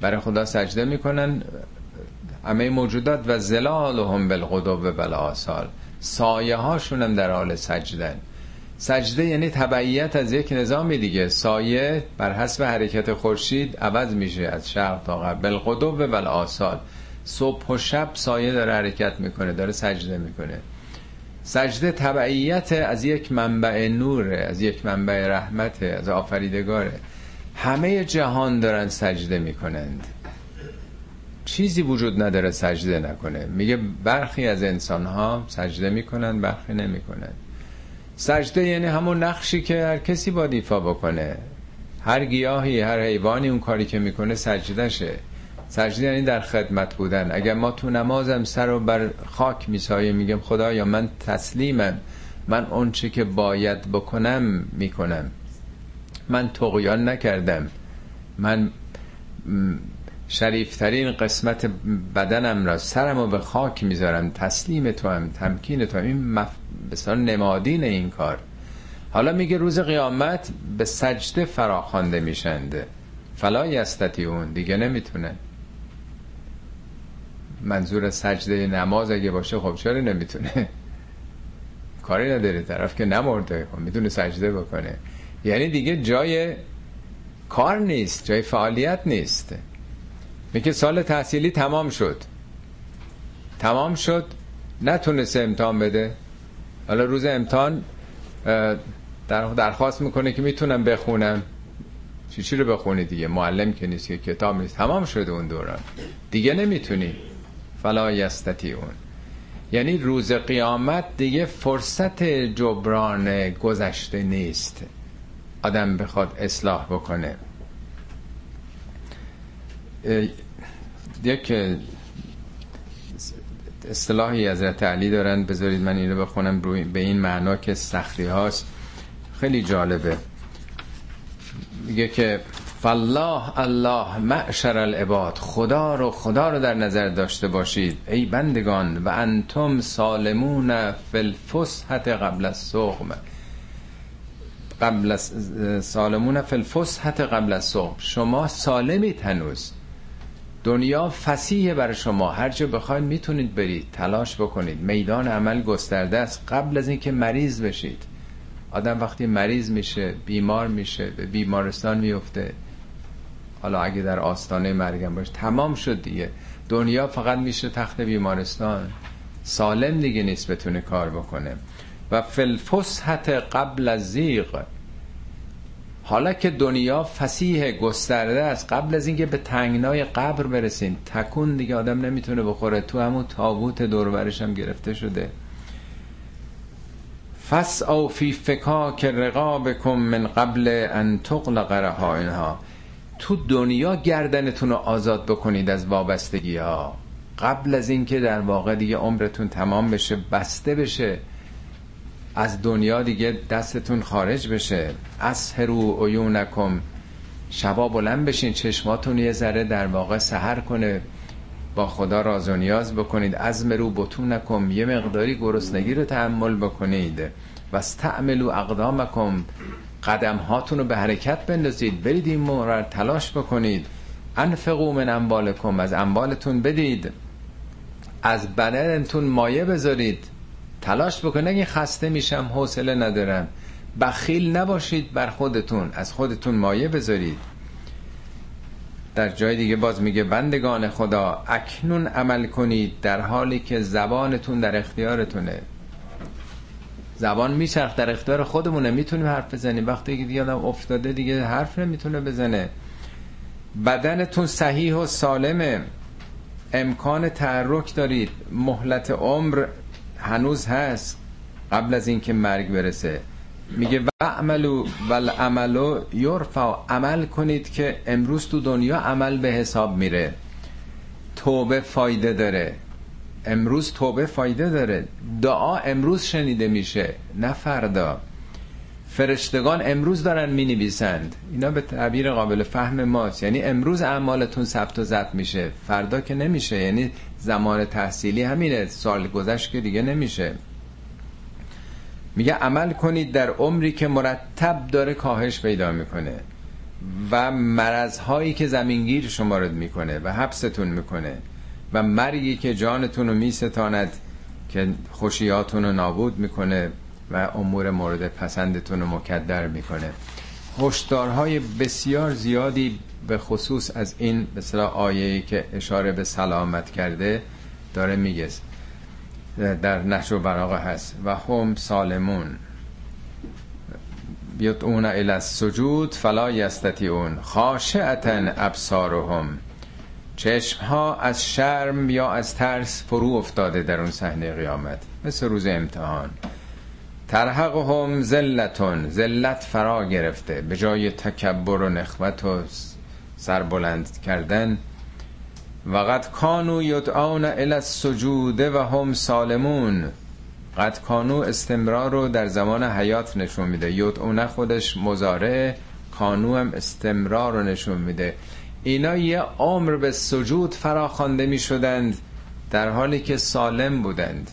برای خدا سجده می‌کنن. همه موجودات و زلالهم بالغدو و بالآصال سایه هاشون هم در حال سجدن سجده یعنی تبعیت از یک نظامی دیگه. سایه بر حسب حرکت خورشید عوض میشه از شرق تا غرب. بالغدو و بالآصال صبح و شب سایه داره حرکت می‌کنه داره سجده می‌کنه. سجده تبعیت از یک منبع نوره از یک منبع رحمته از آفریدگاره. همه جهان دارن سجده می‌کنند. چیزی وجود نداره سجده نکنه. میگه برخی از انسان ها سجده می‌کنن برخی نمی‌کنن. سجده یعنی همون نقشی که هر کسی با ایفا بکنه. هر گیاهی هر حیوانی اون کاری که می‌کنه سجدشه سجده یعنی در خدمت بودن. اگر ما تو نمازم سر رو بر خاک میسایه میگم خدایا من تسلیمم. من اون چه که باید بکنم می‌کنم. من تقیان نکردم. من شریفترین قسمت بدنم را سرم رو به خاک می‌ذارم. تسلیم تو هم تمکین تو هم. این مف... بسیار نمادین این کار. حالا میگه روز قیامت به سجده فراخوانده میشنده فلا یستتی اون دیگه نمی‌تونه منظور سجده نماز اگه باشه خب چرا نمی‌تونه؟ کاری نداره طرف که نمرده خب می‌تونه سجده بکنه. یعنی دیگه جای کار نیست جای فعالیت نیست. میگه سال تحصیلی تمام شد. تمام شد نتونسته امتحان بده. حالا روز امتحان در درخواست می‌کنه که می‌تونم بخونم. چی چی رو بخونی دیگه؟ معلم که نیست که کتاب نیست. تمام شده اون دوران. دیگه نمی‌تونی. فلا یستتی اون یعنی روز قیامت دیگه فرصت جبران گذشته نیست. آدم بخواد اصلاح بکنه. یک اصطلاحی از علی دارن. بذارید من این رو بخونم روی به این معنا که سخری هاست. خیلی جالبه. میگه که فالله الله معشر العباد. خدا رو خدا رو در نظر داشته باشید. ای بندگان و انتم سالمون فی الفسحت قبل الصغم قبل سالمون فی الفسحت قبل الصغم شما سالمی هنوز دنیا فسیحه برای شما. هر جا بخواید می‌تونید برید. تلاش بکنید. میدان عمل گسترده است. قبل از اینکه مریض بشید. آدم وقتی مریض میشه بیمار میشه به بیمارستان میفته. حالا اگه در آستانه مرگم باشه تمام شد دیگه. دنیا فقط میشه تخت بیمارستان. سالم دیگه نیست بتونه کار بکنه. و فلفسحت قبل از زیغ. حالا که دنیا فسیح گسترده است قبل از اینکه به تنگنای قبر برسین تکون دیگه آدم نمی‌تونه بخوره. تو همون تابوت دوربرش هم گرفته شده. فس او فی فکاک رقابکم من قبل ان تغلق رهائنها تو دنیا گردنتون رو آزاد بکنید از وابستگی ها. قبل از اینکه در واقع دیگه عمرتون تمام بشه بسته بشه. از دنیا دیگه دستتون خارج بشه. از هرو عیونکم. شبا بلند بشین چشماتون یه ذره در واقع سهر کنه. با خدا راز و نیاز بکنید. از مرو بتونکم یه مقداری گرسنگی رو تحمل بکنید. و استعملو اقدامکم. قدم هاتون رو به حرکت بندازید برید این مورد تلاش بکنید. انفقو من اموالکم از اموالتون بدید. از بدنتون مایه بذارید. تلاش بکنید اگه خسته میشم حوصله ندارم. بخیل نباشید بر خودتون از خودتون مایه بذارید. در جای دیگه باز میگه بندگان خدا اکنون عمل کنید در حالی که زبانتون در اختیارتونه. زبان میچرخ در اختیار خودمونه می‌تونیم حرف بزنیم. وقتی که دیگه افتاده دیگه حرف نمی‌تونه بزنه. بدنتون صحیح و سالمه. امکان تحرک دارید. مهلت عمر هنوز هست قبل از اینکه مرگ برسه. میگه و عملو ول عملو یرفع عمل کنید که امروز تو دنیا عمل به حساب میره. توبه فایده داره. امروز توبه فایده داره. دعا امروز شنیده میشه نه فردا. فرشتگان امروز دارن می نویسند اینا به تعبیر قابل فهم ماست. یعنی امروز اعمالتون ثبت و ضبط میشه. فردا که نمیشه. یعنی زمان تحصیلی همینه. سال گذشت که دیگه نمیشه. میگه عمل کنید در عمری که مرتب داره کاهش پیدا می‌کنه و مرضهایی که زمینگیر شما می‌کنه و حبستون می‌کنه. و مرگی که جانتون رو میستاند که خوشیاتون رو نابود می‌کنه و امور مورد پسندتون رو مکدر می‌کنه. هشدارهای بسیار زیادی به خصوص از این مثلا آیه‌ای که اشاره به سلامت کرده داره میگه در نشر و براغه هست. و هم سالمون. اون الى السجود فلا یستطیعون. خاشعتا ابصارهم. چشم ها از شرم یا از ترس فرو افتاده در اون صحنه قیامت. مثل روز امتحان. ترحقهم ذلتون. ذلت فرا گرفته. به جای تکبر و نخوت و سربلند کردن. و قد کانو یدعون الی السجود و هم سالمون. قد کانو استمرار رو در زمان حیات نشون میده. یدعون خودش مزاره کانو هم استمرار رو نشون میده. اینا یه عمر به سجود فراخوانده می شدند در حالی که سالم بودند.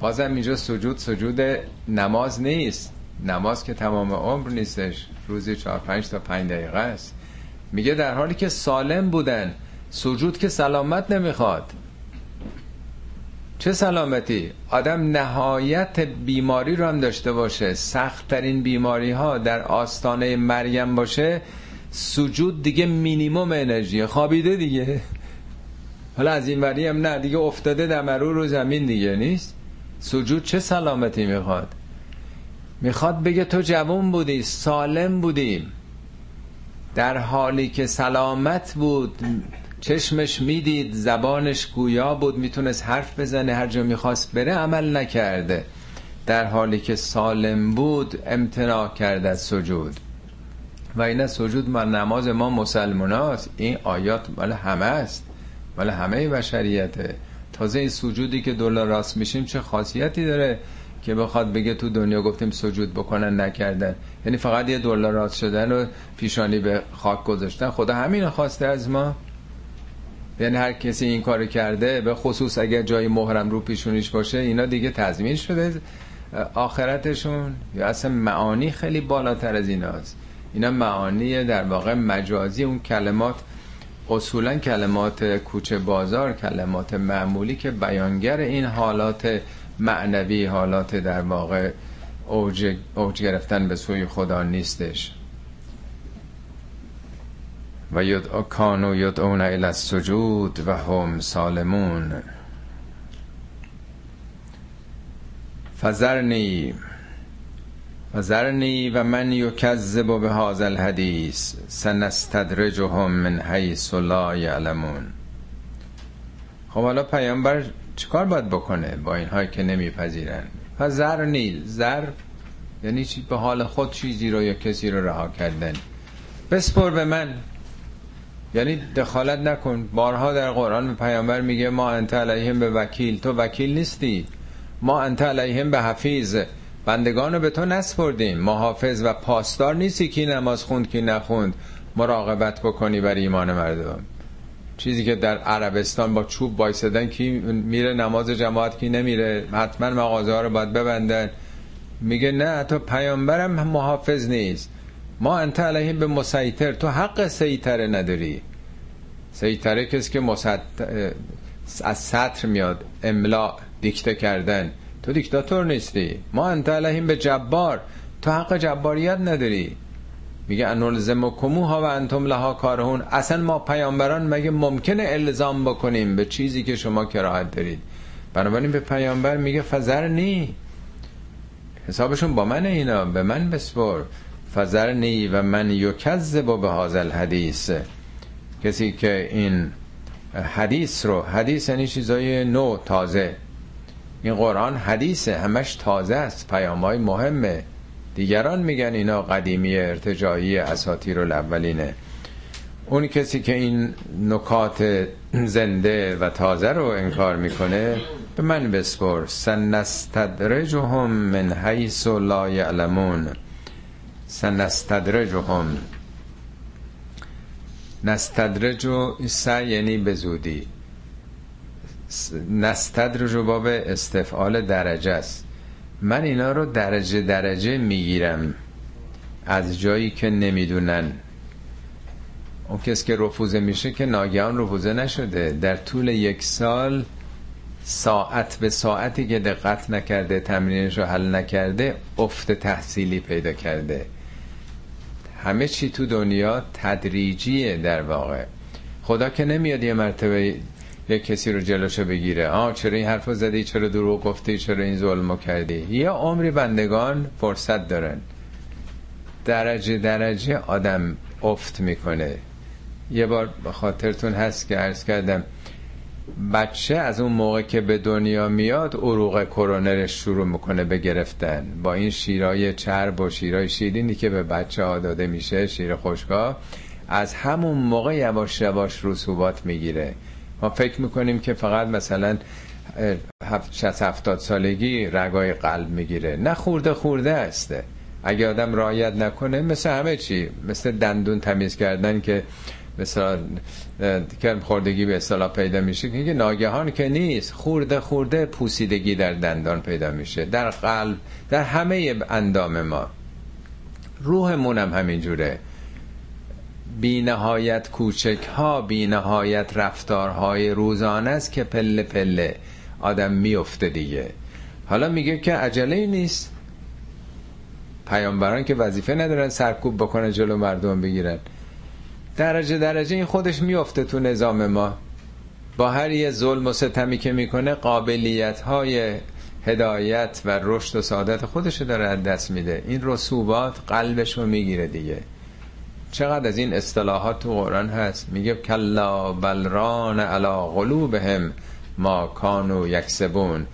بازم اینجا سجود سجود نماز نیست. نماز که تمام عمر نیستش روزی چهار پنج تا پنج دقیقه است. میگه در حالی که سالم بودن سجود که سلامت نمی‌خواد. چه سلامتی؟ آدم نهایت بیماری رو هم داشته باشه. سختترین بیماری ها در آستانه مریم باشه سجود دیگه مینیموم انرژی. خوابیده دیگه. حالا از این وری هم نه دیگه افتاده دمرو رو زمین دیگه. نیست؟ سجود چه سلامتی می‌خواد؟ می‌خواد بگه تو جوان بودی سالم بودی. در حالی که سلامت بود چشمش می‌دید زبانش گویا بود می‌تونست حرف بزنه هر جا می‌خواست بره عمل نکرده. در حالی که سالم بود امتناع کرده از سجود. و این سجود ما نماز ما مسلمان هست. این آیات مال همه است. مال همه بشریته. تازه این سجودی که دلار راست میشیم چه خاصیتی داره که بخواد بگه تو دنیا گفتیم سجود بکنن نکردن. یعنی فقط یه دلار راست شدن و پیشانی به خاک گذاشتن. خدا همین خواسته از ما. یعنی هر کسی این کار کرده به خصوص اگر جای محرم رو پیشونیش باشه اینا دیگه تضمین شده. آخرتشون یا اصلا معانی خیلی بالاتر از ایناست. اینا معانی در واقع مجازی اون کلمات اصولا کلمات کوچه بازار کلمات معمولی که بیانگر این حالات معنوی حالات در واقع اوج, اوج گرفتن به سوی خدا نیستش. و یدعو کانو یدعون الى السجود و هم سالمون. فذرنی فذرنی و من یکذب به هذا الحدیث سنستدرجهم من حیث لا یعلمون. خب حالا پیامبر چیکار باید بکنه با اینهایی که نمیپذیرن؟ فذرنی زر یعنی چی؟ به حال خود چیزی رو یا کسی رو رها کردن. بسپر به من. یعنی دخالت نکن. بارها در قرآن پیامبر میگه ما انت علیهم به وکیل. تو وکیل نیستی. ما انت علیهم به حفیظ. بندگان رو به تو نسپردیم. محافظ و پاسدار نیستی کی نماز خوند کی نخوند. مراقبت بکنی بر ایمان مردم. چیزی که در عربستان با چوب بایستدن کی میره نماز جماعت کی نمیره حتما مغازه ها رو باید ببندن. میگه نه تو پیامبرم محافظ نیست. ما انت علیهم به مسیطر. تو حق سیطره نداری. سیطره کسی که مسط... از سطر میاد املا دیکته کردن. تو دیکتاتور نیستی. ما انت علیهم به جبار. تو حق جباریت نداری. میگه انلزم کموها و انتم لها کارهون. اصلا ما پیامبران مگه ممکنه الزام بکنیم به چیزی که شما کراهت دارید؟ بنابراین به پیامبر میگه فزرنی حسابشون با من اینا. به من بسپر. فزرنی و من یکذب به هذا الحدیث. کسی که این حدیث رو حدیث یعنی چیزای نو تازه. این قرآن حدیثه همش تازه است پیام های مهمه. دیگران میگن اینا قدیمی ارتجایی اساطیر الاولینه. اون کسی که این نکات زنده و تازه رو انکار می‌کنه به من بسپر. سنستدرجهم من حیث لا یعلمون. سنستدرجهم. نستدرج و یعنی به زودی. نستدرج باب استفعال درجه است. من اینا رو درجه درجه می‌گیرم. از جایی که نمی‌دونن. اون کس که رفوزه میشه که ناگهان رفوزه نشده. در طول یک سال ساعت به ساعتی که دقت نکرده تمرینش رو حل نکرده افت تحصیلی پیدا کرده. همه چی تو دنیا تدریجیه در واقع. خدا که نمیاد یه مرتبه یه کسی رو جلوشو بگیره. آه چرا این حرف زدی؟ چرا دروغ گفتی؟ چرا این ظلمو کردی؟ یه عمری بندگان فرصت دارن. درجه درجه آدم افت می‌کنه. یه بار خاطرتون هست که عرض کردم بچه از اون موقع که به دنیا میاد عروق کرونرش شروع می‌کنه به گرفتن. با این شیرای چرب و شیرای شیرینی که به بچه ها داده میشه شیر خوشگاه از همون موقع یواش یواش رسوبات می‌گیره. ما فکر می‌کنیم که فقط مثلا 60 70 سالگی رگای قلب می‌گیره. نه خورده خورده هسته اگه آدم رایت نکنه مثل همه چی مثل دندون تمیز کردن که مثلا کرم خوردگی به اصطلاح پیدا میشه. که ناگهان که نیست خورده خورده پوسیدگی در دندان پیدا میشه. در قلب در همه اندام ما. روحمون هم همینجوره. بی نهایت کوچک ها بی نهایت رفتارهای روزانه است که پله پله آدم میفته دیگه. حالا میگه که عجله نیست. پیامبران که وظیفه ندارن سرکوب بکنن جلو مردم بگیرن. درجه درجه این خودش میفته تو نظام ما. با هر یه ظلم و ستمی که می‌کنه قابلیت های هدایت و رشد و سعادت خودش داره دست میده. این رسوبات قلبش رو می‌گیره دیگه. چقدر از این اصطلاحات تو قرآن هست؟ میگه کلا بلران علا قلوبهم ما کانو یکسبون.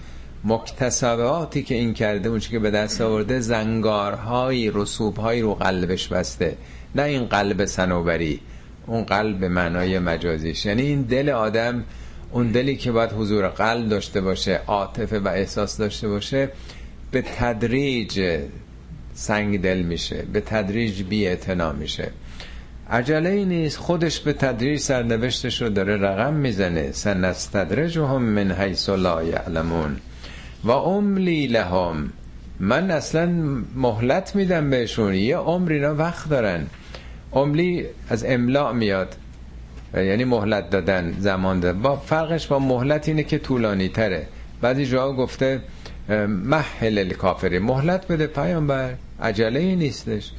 مکتسباتی که این کرده اون که به دست آورده زنگارهایی رسوبهایی رو قلبش بسته. نه این قلب سنوبری اون قلب معنای مجازیش. یعنی این دل آدم اون دلی که باید حضور قلب داشته باشه عاطفه و احساس داشته باشه به تدریج سنگ دل میشه به تدریج بی میشه. عجله ای نیست خودش به تدریج سرنوشتش رو داره رقم می‌زنه. سنستدرجهم من حیث لا یعلمون. و املی لهم. من اصلا مهلت میدم بهشون. یه عمر اینا وقت دارن. املی از املاع میاد. یعنی مهلت دادن زمان دادن با فرقش با مهلت اینه که طولانی تره. بعضی جا گفته محل الکافری مهلت بده پیامبر. عجله ای نیستش.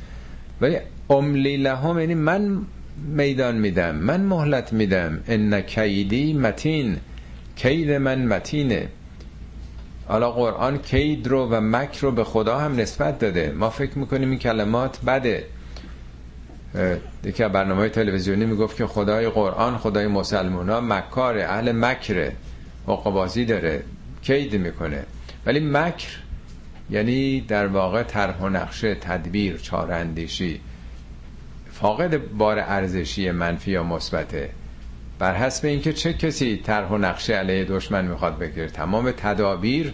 ولی املی لهم یعنی من میدان میدم من مهلت میدم. ان کیدی متین کید من متینه. حالا قرآن کید رو و مکر رو به خدا هم نسبت داده. ما فکر می‌کنیم این کلمات بده. یکی برنامه تلویزیونی می‌گفت که خدای قرآن خدای مسلمان ها مکاره اهل مکره حقبازی داره کید می‌کنه. ولی مکر یعنی در واقع طرح و نقشه تدبیر چاراندیشی فاقد بار ارزشی منفی یا مثبته. بر حسب اینکه چه کسی طرح و نقشه علیه دشمن می‌خواد بگیره. تمام تدابیر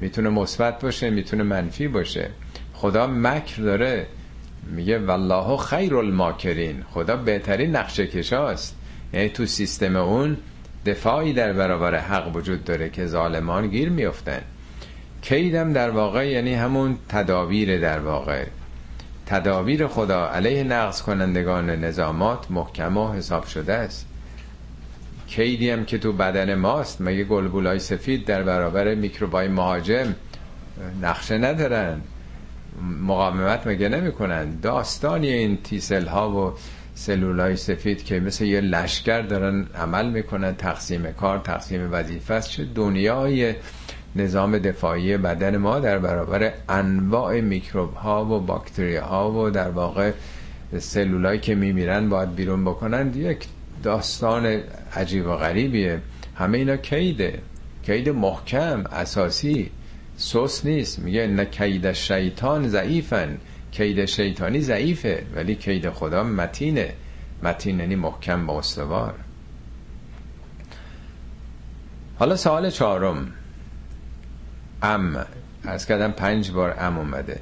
می‌تونه مثبت باشه می‌تونه منفی باشه. خدا مکر داره. میگه والله خیر الماکرین. خدا بهترین نقشه کشاست. یعنی تو سیستم اون دفاعی در برابر حق وجود داره که ظالمان گیر میفتن کیدم در واقع یعنی همون تدابیر در واقع. تدابیر خدا علیه نقض کنندگان نظامات محکم و حساب شده است. کیدی هم که تو بدن ماست. مگه گلبولای سفید در برابر میکروبای مهاجم نقشه ندارن؟ مقاومت مگه نمی‌کنن؟ داستانی این تیسل ها و سلولای سفید که مثل یه لشکر دارن عمل می‌کنن تقسیم کار تقسیم وظیفه است. چه دنیای نظام دفاعی بدن ما در برابر انواع میکروب ها و باکتری ها و در واقع سلولایی که میمیرن باید بیرون بکنن یک داستان عجیب و غریبیه. همه اینا کیده. کید محکم اساسی. سوس نیست. میگه نه کید شیطان ضعیفن. کید شیطانی ضعیفه ولی کید خدا متینه. متین یعنی محکم با استوار. حالا سوال چهارم. ام. از کردم پنج بار ام اومده.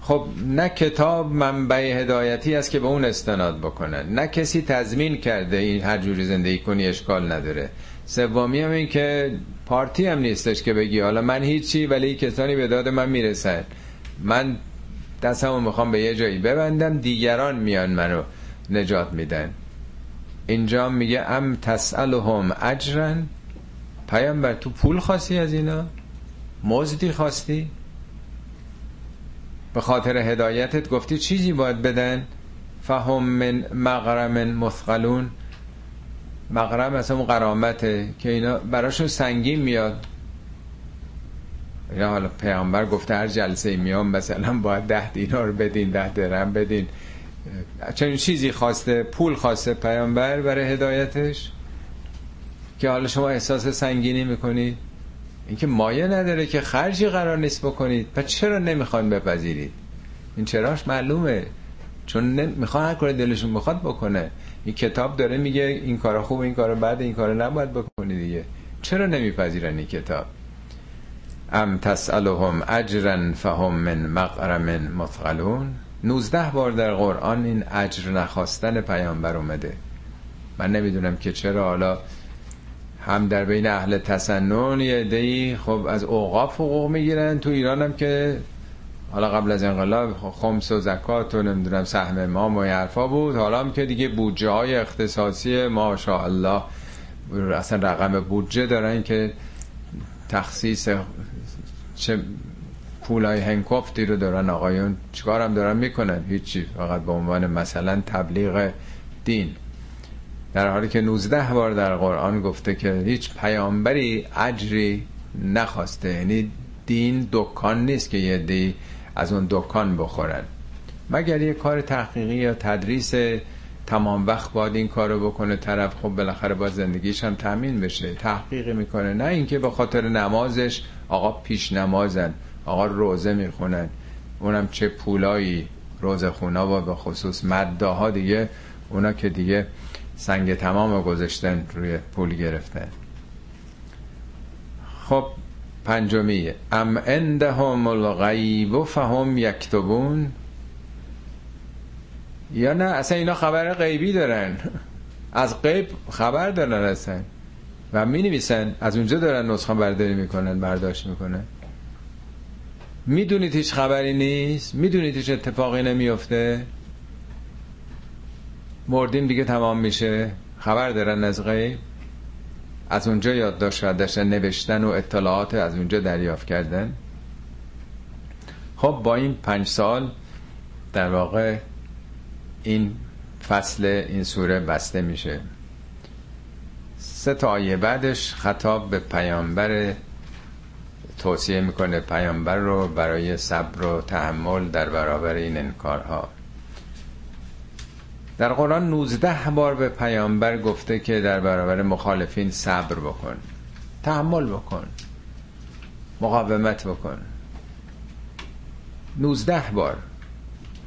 خب نه کتاب منبع هدایتی است که به اون استناد بکنن. نه کسی تضمین کرده این هر جوری زندگی کنی اشکال نداره. سومی هم این که پارتی هم نیستش که بگی حالا من هیچی ولی کسانی به داد من می‌رسن. من دستمو می‌خوام به یه جایی ببندم دیگران میان منو نجات میدن. اینجا میگه ام تسألهم اجرن پیامبر تو پول خواستی از اینا؟ مزدی خواستی؟ به خاطر هدایتت گفتی چیزی باید بدن؟ فهم من مغرم مثقلون. مغرم اصلا اون قرامته که اینا براشون سنگین میاد. یا حالا پیامبر گفته هر جلسه میام مثلا باید ده دینار بدین ده درم بدین. چنین چیزی خواسته پول خواسته پیامبر برای هدایتش؟ که حالا شما احساس سنگینی می‌کنید اینکه مایه نداره که خرجی قرار نیست بکنید. پس چرا نمی‌خواین بپذیرید؟ این چراش معلومه. چون می‌خوان هر کار دلشون بخواد بکنه. این کتاب داره میگه این کار خوب این کار بعد این کار نباید بکنی دیگه. چرا نمیپذیرن این کتاب؟ ام تسألهم اجرا فهم من مغرم مثقلون 19 بار در قرآن این اجر نخواستن پیامبر اومده. من نمی‌دونم که چرا. حالا هم در بین اهل تسنن یه دی خب از اوقاف حقوق می‌گیرن. تو ایران هم که حالا قبل از انقلاب خمس و زکات و نمی‌دونم سهم امام و حرفا بود. حالا هم که دیگه بودجه های اختصاصی الله اصلا رقم بودجه دارن که تخصیص چه پولای هنکوفتی رو دارن. آقایون چیکارم دارن می‌کنن؟ هیچی. فقط به عنوان مثلا تبلیغ دین. در حالی که 19 بار در قرآن گفته که هیچ پیامبری اجری نخواسته. یعنی دین دکان نیست که یه دی از اون دکان بخورن. مگر یه کار تحقیقی یا تدریس تمام وقت باید این کارو بکنه؟ طرف خب بالاخره با زندگیش هم تامین بشه. تحقیقی می‌کنه. نه اینکه به خاطر نمازش آقا پیش نمازن آقا روزه می‌خونن. اونم چه پولایی روزه خونا و به خصوص مداها دیگه اونا که دیگه سنگ تمام گذاشتن روی پول گرفتن خب پنجمی ام عندهم الغیب فهم یکتبون. یا نه اصلا اینا خبر غیبی دارن. از غیب خبر دارن اصلا. و می نویسن از اونجا دارن نسخه برداری می‌کنن برداشت می‌کنن. می‌دونید هیچ خبری نیست؟ می‌دونید هیچ اتفاقی نمیفته مردیم دیگه تمام میشه. خبر دارن از غیب از اونجا یادداشت داشتن نوشتن و اطلاعات از اونجا دریافت کردن. خب با این پنج سال در واقع این فصل این سوره بسته میشه. سه تا آیه بعدش خطاب به پیامبر توصیه می‌کنه پیامبر رو برای صبر و تحمل در برابر این انکارها. در قرآن 19 بار به پیامبر گفته که در برابر مخالفین صبر بکن تحمل بکن مقاومت بکن. 19 بار.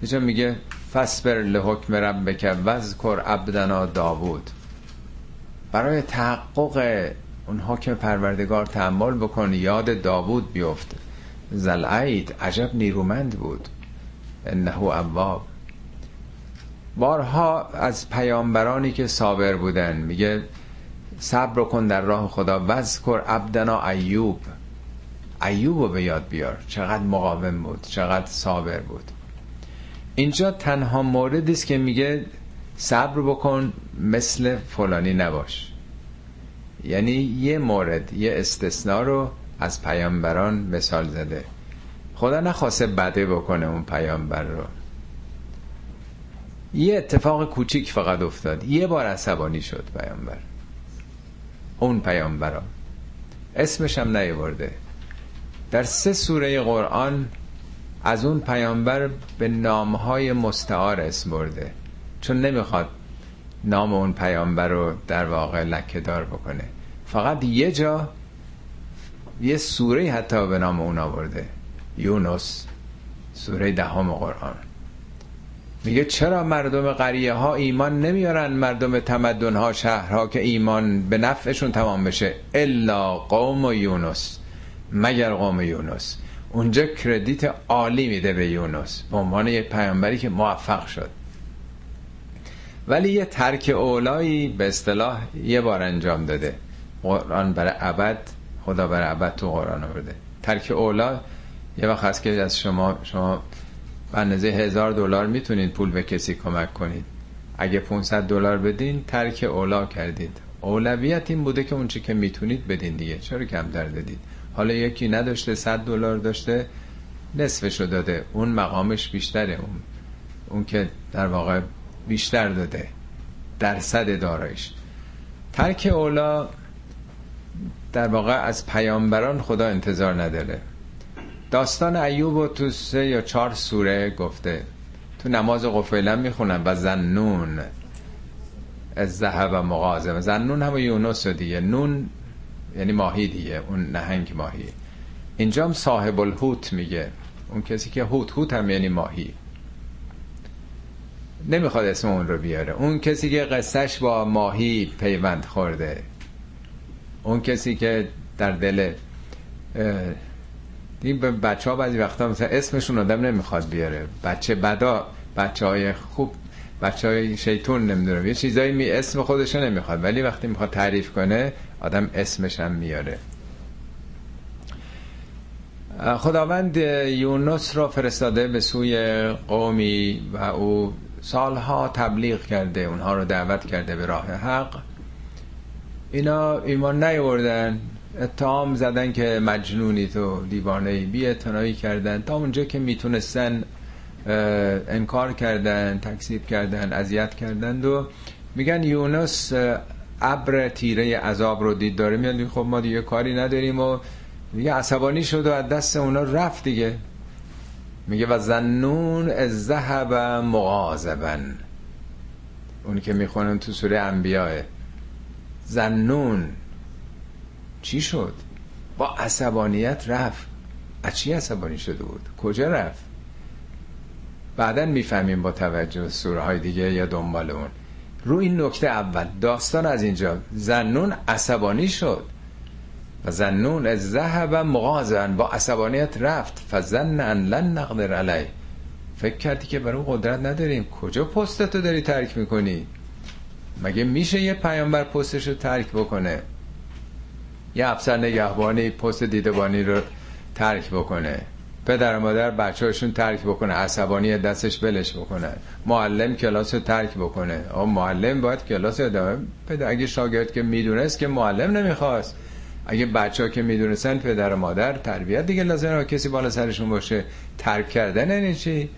اینجا میگه فسبر لحکم ربک وذکر عبدنا داوود. برای تحقق اون حکم پروردگار تحمل بکن یاد داوود بیفت. زلعید عجب نیرومند بود. انه اواب. بارها از پیامبرانی که صابر بودن میگه صبر کن در راه خدا وذکر عبدنا ایوب. ایوب رو به یاد بیار. چقدر مقاوم بود چقدر صابر بود. اینجا تنها موردی است که میگه صبر بکن مثل فلانی نباش. یعنی یه مورد یه استثناء رو از پیامبران مثال زده. خدا نخواسته بده بکنه اون پیامبر رو. یه اتفاق کوچیک فقط افتاد. یه بار عصبانی شد پیامبر. اون پیامبرا. اسمش هم نیورده در سه سوره قرآن از اون پیامبر به نامهای مستعار اسم برده. چون نمی‌خواد نام اون پیامبر رو در واقع لکه دار بکنه. فقط یه جا یه سوره حتی به نام اون آورده. یونس سوره دهم قرآن. میگه چرا مردم قریه ها ایمان نمیارن؟ مردم تمدن ها شهرها که ایمان به نفعشون تمام بشه. الا قوم و یونس. مگر قوم یونس. اونجا کردیت عالی میده به یونس. به عنوان یه پیامبری که موفق شد. ولی یه ترک اولایی به اصطلاح یه بار انجام داده. قرآن برای ابد خدا برای ابد تو قرآن آورده. ترک اولا یه وقت هست که از شما شما به اندازه هزار دلار می‌تونید پول به کسی کمک کنید. اگه 500 دلار بدین ترک اولا کردید. اولویت این بوده که اونچه که می‌تونید بدین دیگه. چرا کم در دادید؟ حالا یکی نداشته 100 دلار داشته نصفشو داده. اون مقامش بیشتره. اون اون که در واقع بیشتر داده. درصد دارایش. ترک اولا در واقع از پیامبران خدا انتظار نداره. داستان ایوب و تو سه یا چهار سوره گفته. تو نماز قفیلم می‌خونم و زنون. از ذهب مغازه زنون هم یونس دیگه. نون یعنی ماهی دیگه. اون نهنگ ماهی. اینجا هم صاحب الهوت میگه. اون کسی که هوت هوت هم یعنی ماهی. نمی‌خواد اسم اون رو بیاره. اون کسی که قصهش با ماهی پیوند خورده. اون کسی که در دل این به بچه ها بعضی وقتا مثلا اسمشون آدم نمی‌خواد بیاره. بچه بدا بچه های خوب بچه های شیطون نمی‌دونم. یه چیزایی می اسم خودشو نمی‌خواد. ولی وقتی می‌خواد تعریف کنه آدم اسمش هم میاره. خداوند یونس را فرستاده به سوی قومی و او سالها تبلیغ کرده اونها رو دعوت کرده به راه حق. اینا ایمان نیوردن اتهام زدن که مجنونی تو دیوانه بی کردن. تا اونجا که می‌تونستن انکار کردن تکسیب کردن اذیت کردند و میگن یونس ابر تیره عذاب رو دید. داره میاد خب ما دیگه کاری نداریم و دیگه عصبانی شد و از دست اونا رفت دیگه. میگه و زنون از ذهب مغازبن اونی که می‌خونن تو سوره انبیاء. زنون چی شد؟ با عصبانیت رفت. از چی عصبانی شده بود؟ کجا رفت؟ بعدا می‌فهمیم با توجه سوره های دیگه یا دنبال اون. رو این نکته اول داستان از اینجا. زنون عصبانی شد. و زنون از ذهب مغازن. با عصبانیت رفت. فزن ان لن نقدر علی. فکر کردی که برای قدرت نداریم. کجا پستتو داری ترک می‌کنی؟ مگه میشه یه پیامبر پستش رو ترک بکنه؟ یه افسر نگهبانی پست دیدبانی رو ترک بکنه. پدر و مادر بچه هاشون ترک بکنه. عصبانی دستش بلش بکنه. معلم کلاس رو ترک بکنه. آه معلم باید کلاس ادامه پدر اگه شاگرد که می‌دونست که معلم نمی‌خواست. اگه بچه ها که می‌دونستن پدر و مادر تربیت دیگه لازم کسی بالا سرشون باشه. ترک کردن یعنی چی؟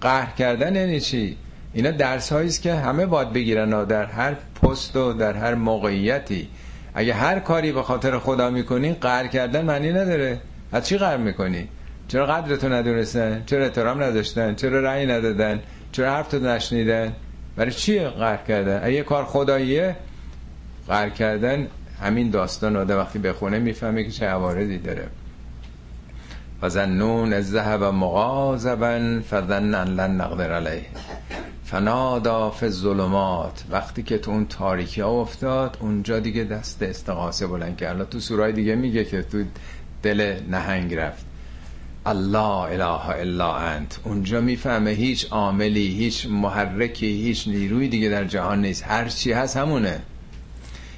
قهر کردن یعنی چی؟ اینا درس است که همه باید بگیرن در هر پست و در هر موقعیتی. اگه هر کاری به خاطر خدا می‌کنی قهر کردن معنی نداره. از چی قهر می‌کنی؟ چرا قدرتو ندونستن؟ چرا احترام نداشتن؟ چرا رأی ندادن؟ چرا حرفتو نشنیدن؟ برای چی قهر کردن؟ اگه کار خداییه قهر کردن همین داستان آده وقتی بخونه می‌فهمه که چه عوارضی داره. و زنون از ذهب مغازبا فظن ان لن نقدر علیه فنادا فی الظلمات. وقتی که تو اون تاریکی ها افتاد اونجا دیگه دست استقاسه بلند کرد. تو سورای دیگه میگه که تو دل نهنگ رفت. الله اله الا انت. اونجا می‌فهمه هیچ عاملی هیچ محرکی هیچ نیروی دیگه در جهان نیست. هر چی هست همونه.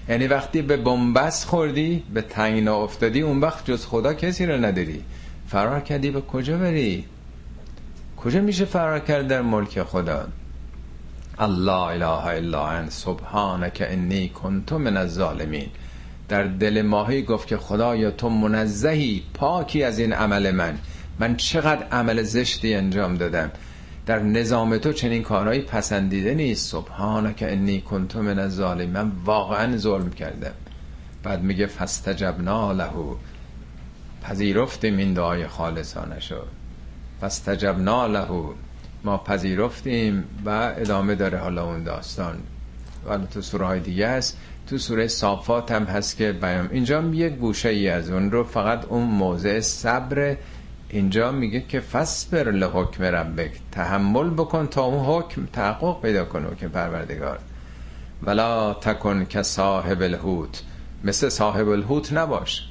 یعنی وقتی به بنبست خوردی به تنگنا افتادی اون وقت جز خدا کسی رو نداری فرار کردی به کجا بری؟ کجا میشه فرار کرد در ملک خدا؟ الله اله الا انت سبحانك انی کنت من الظالمین در دل ماهی گفت که خدایا تو منزهی پاکی از این عمل من. من چقدر عمل زشتی انجام دادم. در نظام تو چنین کارهایی پسندیده نیست. سبحانه که انی کنتو من از ظالم من واقعا ظلم کردم. بعد میگه فستجبنا له. پذیرفتیم این دعای خالصانه شد فستجبنا له. ما پذیرفتیم و ادامه داره حالا اون داستان. ولی تو سوره های دیگه است. تو سوره صافات هم هست که بیام اینجا یه گوشه ای از اون رو فقط اون موضع صبر. اینجا میگه که فسبر لحکم ربک. تحمل بکن تا اون حکم تحقق پیدا کنه حکم پروردگار. ولا تکن که صاحب الهوت مثل صاحب الهوت نباش.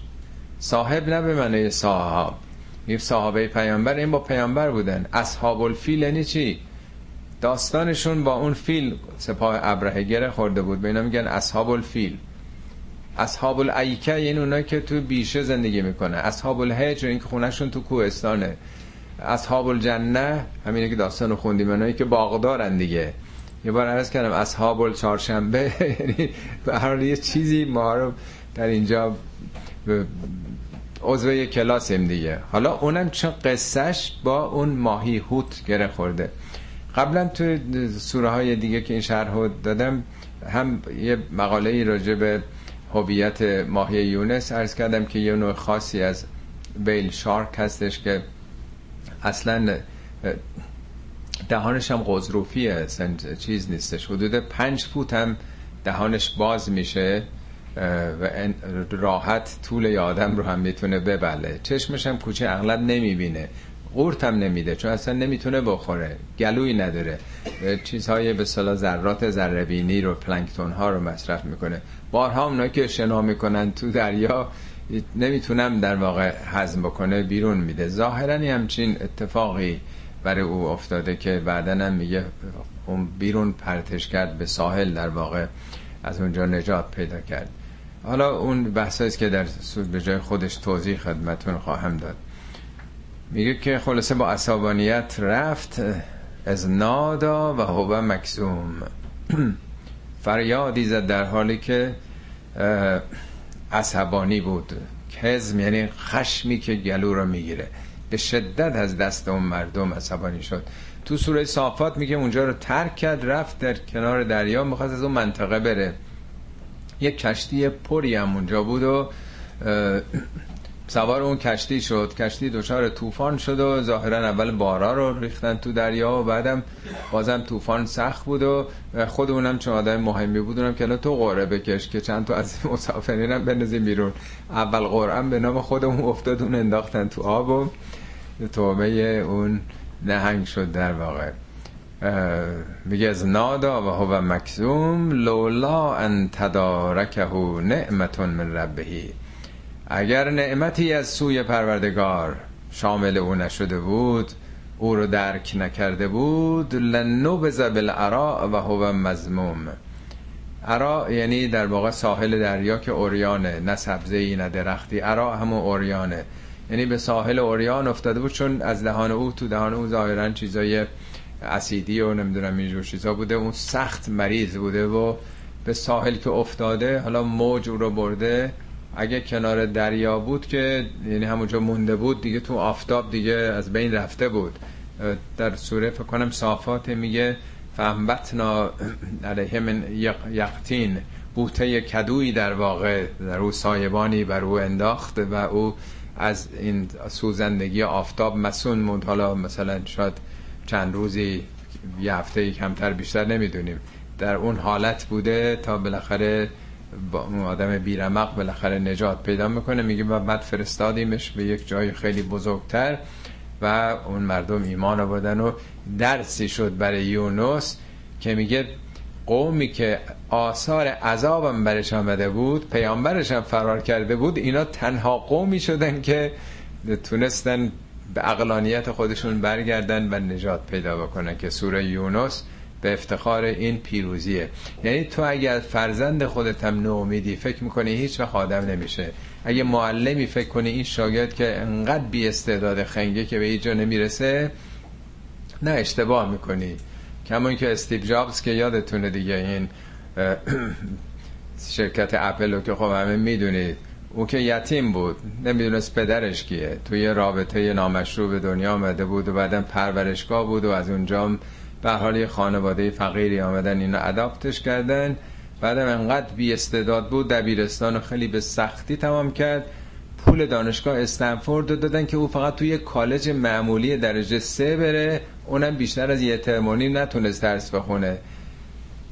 صاحب نه به معنی صاحب. میگه صاحبه پیامبر این با پیامبر بودن. اصحاب الفیل یعنی چی؟ داستانشون با اون فیل سپاه ابرهه گره خورده بود. به اینا میگن اصحاب الفیل اصحاب الایکه یعنی اونایی که تو بیشه زندگی می‌کنه. اصحاب الهجر این که خونهشون تو کوهستانه. اصحاب الجنه همینه که داستانو خوندیم. اونایی که باغدارن دیگه. یه بار عرض کردم اصحاب الچهارشنبه *laughs* یعنی به هر یه چیزی ما رو در اینجا عضو کلاسیم دیگه. حالا اونم چون قصهش با اون ماهی هوت گره خورده. قبلا تو سوره های دیگه که این شرح دادم هم یه مقاله ای راجع به هویت ماهی یونس ارز کردم که یه نوع خاصی از بیل شارک هستش که اصلا دهانش هم قضروفیه چیز نیستش. حدود پنج فوت هم دهانش باز میشه. و راحت طول آدم رو هم می‌تونه ببله. چشمش هم کوچه اغلب نمی‌بینه. قورت هم نمیده چون اصلا نمی‌تونه بخوره. گلوی نداره. چیزهای به صلاح ذرات ذربینی رو پلانکتون ها رو مصرف می‌کنه. بارها اونا که شنا می‌کنن تو دریا نمی‌تونم در واقع هضم بکنه بیرون میده. ظاهرا همچین اتفاقی برای او افتاده که بعدا هم میگه اون بیرون پرتش کرد به ساحل در واقع از اونجا نجات پیدا کرد. حالا اون بحثایی که در سود به جای خودش توضیح خدمتون خواهم داد. میگه که خلاصه با عصبانیت رفت از نادا و هو مکسوم. *clears throat* فریادی زد در حالی که عصبانی بود. کزم یعنی خشمی که گلو رو می‌گیره. به شدت از دست اون مردم عصبانی شد. تو سوره صافات میگه اونجا رو ترک کرد رفت در کنار دریا می‌خواست از اون منطقه بره. یک کشتی پری هم اونجا بود و سوار اون کشتی شد. کشتی دچار طوفان شد و ظاهرا اول بارا رو ریختن تو دریا و بعدم بازم طوفان سخت بود و خود اونم چون آدم مهمی بود اونم که تو قرعه بکش که چند تا از مسافرین هم بنزیم بیرون. اول قرعه به نام خودمون افتاد اون انداختن تو آب و تومه اون نهنگ شد در واقع. میگه از نادا و هو مکزوم لولا ان تدارکه نعمتون من ربهی. اگر نعمتی از سوی پروردگار شامل او نشده بود او رو درک نکرده بود لنبذ بالعراء و هو مزموم عراء یعنی در واقع ساحل دریا که اوریانه نه سبزه ای نه درختی. عراء همون اوریانه. یعنی به ساحل اوریان افتاده بود چون از دهان او تو دهان او ظاهرا چیزای اسیدی و نمی‌دونم اینجور چیزا بوده. اون سخت مریض بوده و به ساحل که افتاده حالا موج او رو برده. اگه کنار دریا بود که یعنی همونجا مونده بود دیگه تو آفتاب دیگه از بین رفته بود. در سوره فکر کنم صافات میگه فهمتنا علیه من یقتین بوته کدوی در واقع در او سایبانی بر او انداخت و او از این سوزندگی آفتاب مسون موند. حالا مثلا شاید چند روزی یه هفته کمتر بیشتر نمی‌دونیم. در اون حالت بوده تا بالاخره با اون آدم بیرمق بالاخره نجات پیدا می‌کنه. میگه و بعد فرستادیمش به یک جای خیلی بزرگتر و اون مردم ایمان آوردن و درسی شد برای یونس که میگه قومی که آثار عذابم برش آمده بود پیامبرش هم فرار کرده بود اینا تنها قومی شدن که تونستن به اقلانیت خودشون برگردن و نجات پیدا بکنن که سوره یونس به افتخار این پیروزیه. یعنی تو اگر فرزند خودت هم نومیدی فکر می‌کنی هیچ وقت آدم نمیشه. اگه معلمی فکر کنی این شاگرد که انقدر بی استعداد خنگه که به هیچ جا نمی‌رسه نه اشتباه می‌کنی. کما که استیو جابز که یادتونه دیگه این *clears throat* شرکت اپل که خب همه می‌دونید. او که یتیم بود نمی‌دونست پدرش کیه. توی رابطه نامشروع به دنیا آمده بود و بعدم پرورشگاه بود و از اونجا به حال خانواده فقیری آمدن اینو اداپتش کردن. بعدم انقدر بی استعداد بود دبیرستان خیلی به سختی تمام کرد. پول دانشگاه استنفورد رو دادن که او فقط توی کالج معمولی درجه سه بره. اونم بیشتر از یه ترمونی نتونست درس بخونه.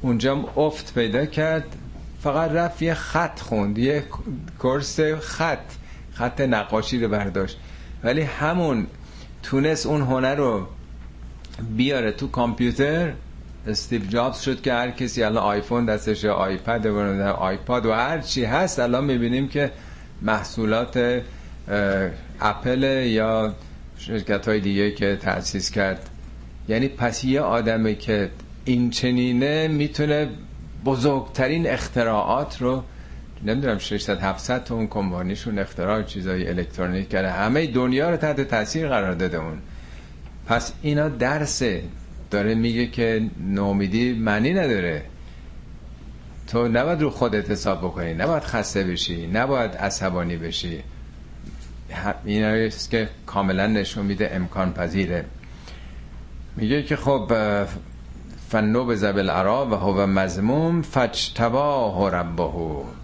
اونجا افت پیدا کرد. فقط رفت یه خط خوند یه کورس خط خط نقاشی رو برداشت. ولی همون تونست اون هنر رو بیاره تو کامپیوتر. استیو جابز شد که هر کسی الان آیفون دستش آیپد و آیپاد و هر چی هست الان می‌بینیم که محصولات اپل یا شرکت های دیگه که تأسیس کرد. یعنی پس یه آدمی که این چنینه می‌تونه بزرگترین اختراعات رو نمی‌دونم 600 700 تا اون کمپانیشون اختراع چیزای الکترونیک کرده. همه دنیا رو تحت تاثیر قرار داده اون. پس اینا درسه. داره میگه که نومیدی معنی نداره. تو نباید رو خودت حساب بکنی. نباید خسته بشی. نباید عصبانی بشی. است که کاملا نشون میده امکان پذیره میگه که خب فنو به زبل عرا و هو مزموم فجتباه ربه.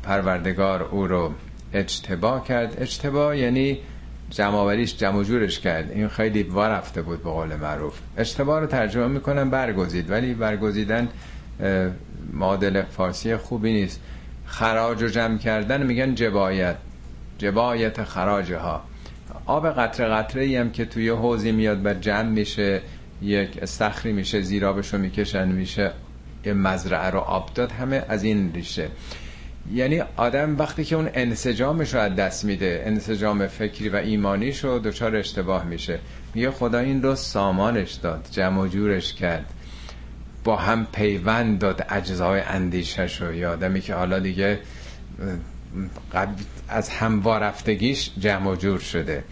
پروردگار او رو اجتبا کرد. اجتبا یعنی جمعوریش جمع جورش کرد. این خیلی وا بود به قول معروف. اشتباه رو ترجمه می‌کنم برگزید ولی برگزیدن معادل فارسی خوبی نیست. خراج و جمع کردن میگن جبایت. جبایت خراج ها آب قطره قطره ای هم که توی حوزی میاد و جمع میشه. یک استخری میشه زیرابشو می‌کشن میشه یه مزرعه رو آب داد همه از این ریشه. یعنی آدم وقتی که اون انسجامش رو از دست میده انسجام فکری و ایمانیش رو دچار اشتباه میشه. میگه خدا این رو سامانش داد جمع جورش کرد. با هم پیوند داد اجزای اندیشش رو. یادمی که حالا دیگه از هم وارفتگیش جمع جور شده.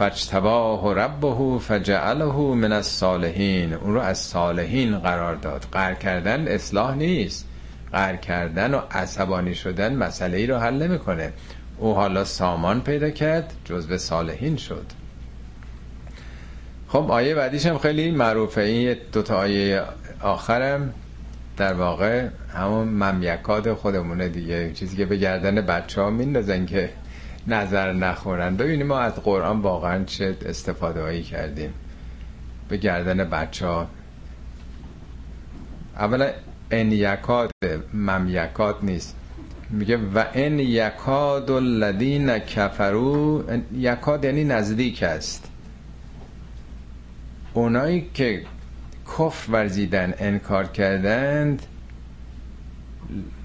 فجتباه ربه فجعله من الصالحین. اون رو از صالحین قرار داد. قر کردن اصلاح نیست. قر کردن و عصبانی شدن مسئله ای رو حل نمی‌کنه. او حالا سامان پیدا کرد جزو صالحین شد. خب آیه بعدیش هم خیلی معروفه. این دوتا آیه آخرم. در واقع همون ممیکات خودمونه دیگه. چیزی که به گردن بچه ها میندازن که نظر نخورن. ببینیم ما از قرآن واقعا چه استفاده هایی کردیم به گردن بچه ها. اولا ان یکاد ممیکات نیست. میگه و ان یکاد الذین کفرو یکاد یعنی نزدیک است. اونایی که کفر ورزیدن انکار کردند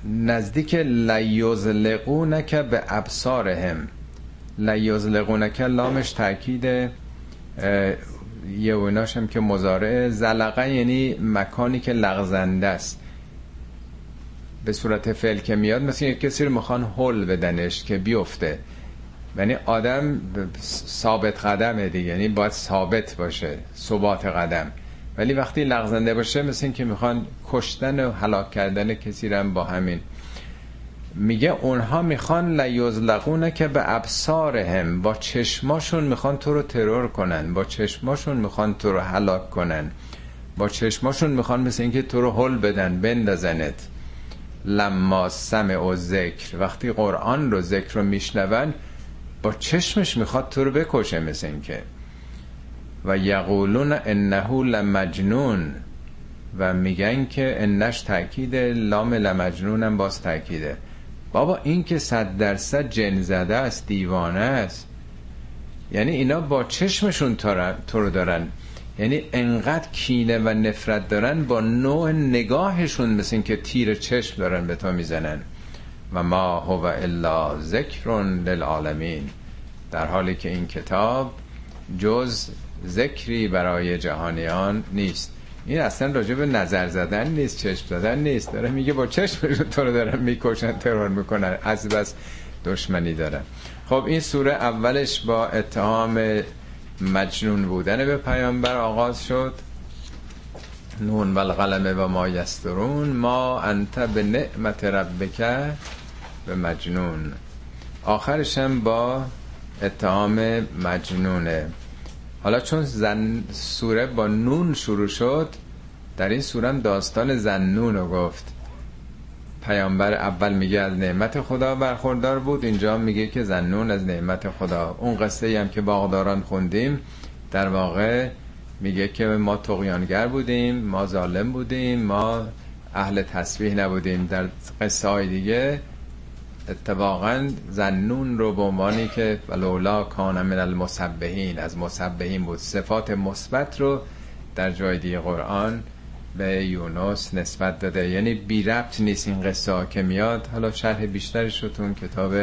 نزدیک لیزلقونک به ابصارهم. لیزلقونک لامش تاکید یه اوناش هم که مزارع زلقه یعنی مکانی که لغزنده است. به صورت فعل که میاد مثل یک کسی رو می‌خوان حل بدنش که بیفته. یعنی آدم ثابت قدمه دیگه. یعنی باید ثابت باشه ثبات قدم. ولی وقتی لغزنده باشه مثل این که می‌خوان کشتن و هلاک کردن کسی رو با همین. میگه اونها می‌خوان لیزلقونه که به ابصارهم با چشماشون می‌خوان تو رو ترور کنن با چشماشون می‌خوان تو رو هلاک کنن. با چشماشون می‌خوان مثل اینکه تو رو حل بدن بندازنت. لما سمع و ذکر. وقتی قرآن رو ذکر رو میشنون با چشمش می‌خواد تو رو بکشه مثل اینکه. و یقولون انه لمجنون. و میگن که انش تاکید لام لمجنونم باز تاکیده بابا این که صد درصد جن زده است دیوانه است. یعنی اینا با چشمشون تو رو دارن. یعنی انقدر کینه و نفرت دارن با نوع نگاهشون مثل که تیر چشم دارن به تو می‌زنن. و ما هو الا ذکرون للعالمین. در حالی که این کتاب جز ذکری برای جهانیان نیست. این اصلا راجع به نظر زدن نیست چشم زدن نیست. داره میگه با چشم تو رو دارن می‌کشن ترور می‌کنن. از بس دشمنی دارن خب این سوره اولش با اتهام مجنون بودن به پیامبر آغاز شد. نون و القلم و ما یسترون. ما انت به نعمت ربک به مجنون. آخرش هم با اتهام مجنونه. حالا چون زن سوره با نون شروع شد در این سوره داستان زنون رو گفت. پیامبر اول میگه از نعمت خدا برخوردار بود اینجا میگه که زنون از نعمت خدا. اون قصه هم که باغداران خوندیم در واقع میگه که ما تقیانگر بودیم ما ظالم بودیم ما اهل تسبیح نبودیم. در قصه های دیگه اتفاقا زنون رو به عنوانی که ولولا کان من المسبحین از مسبحین بود. صفات مثبت رو در جای دیگه قرآن به یونس نسبت داده. یعنی بی ربط نیست این قصه ها که میاد. حالا شرح بیشترش رو تو کتاب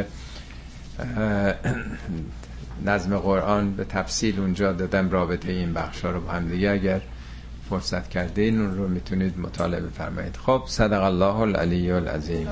نظم قرآن به تفصیل اونجا دادم. رابطه این بخش ها رو با هم دیگه اگر فرصت کردین اون رو می‌تونید مطالعه فرمایید خب صدق الله العلی العظیم.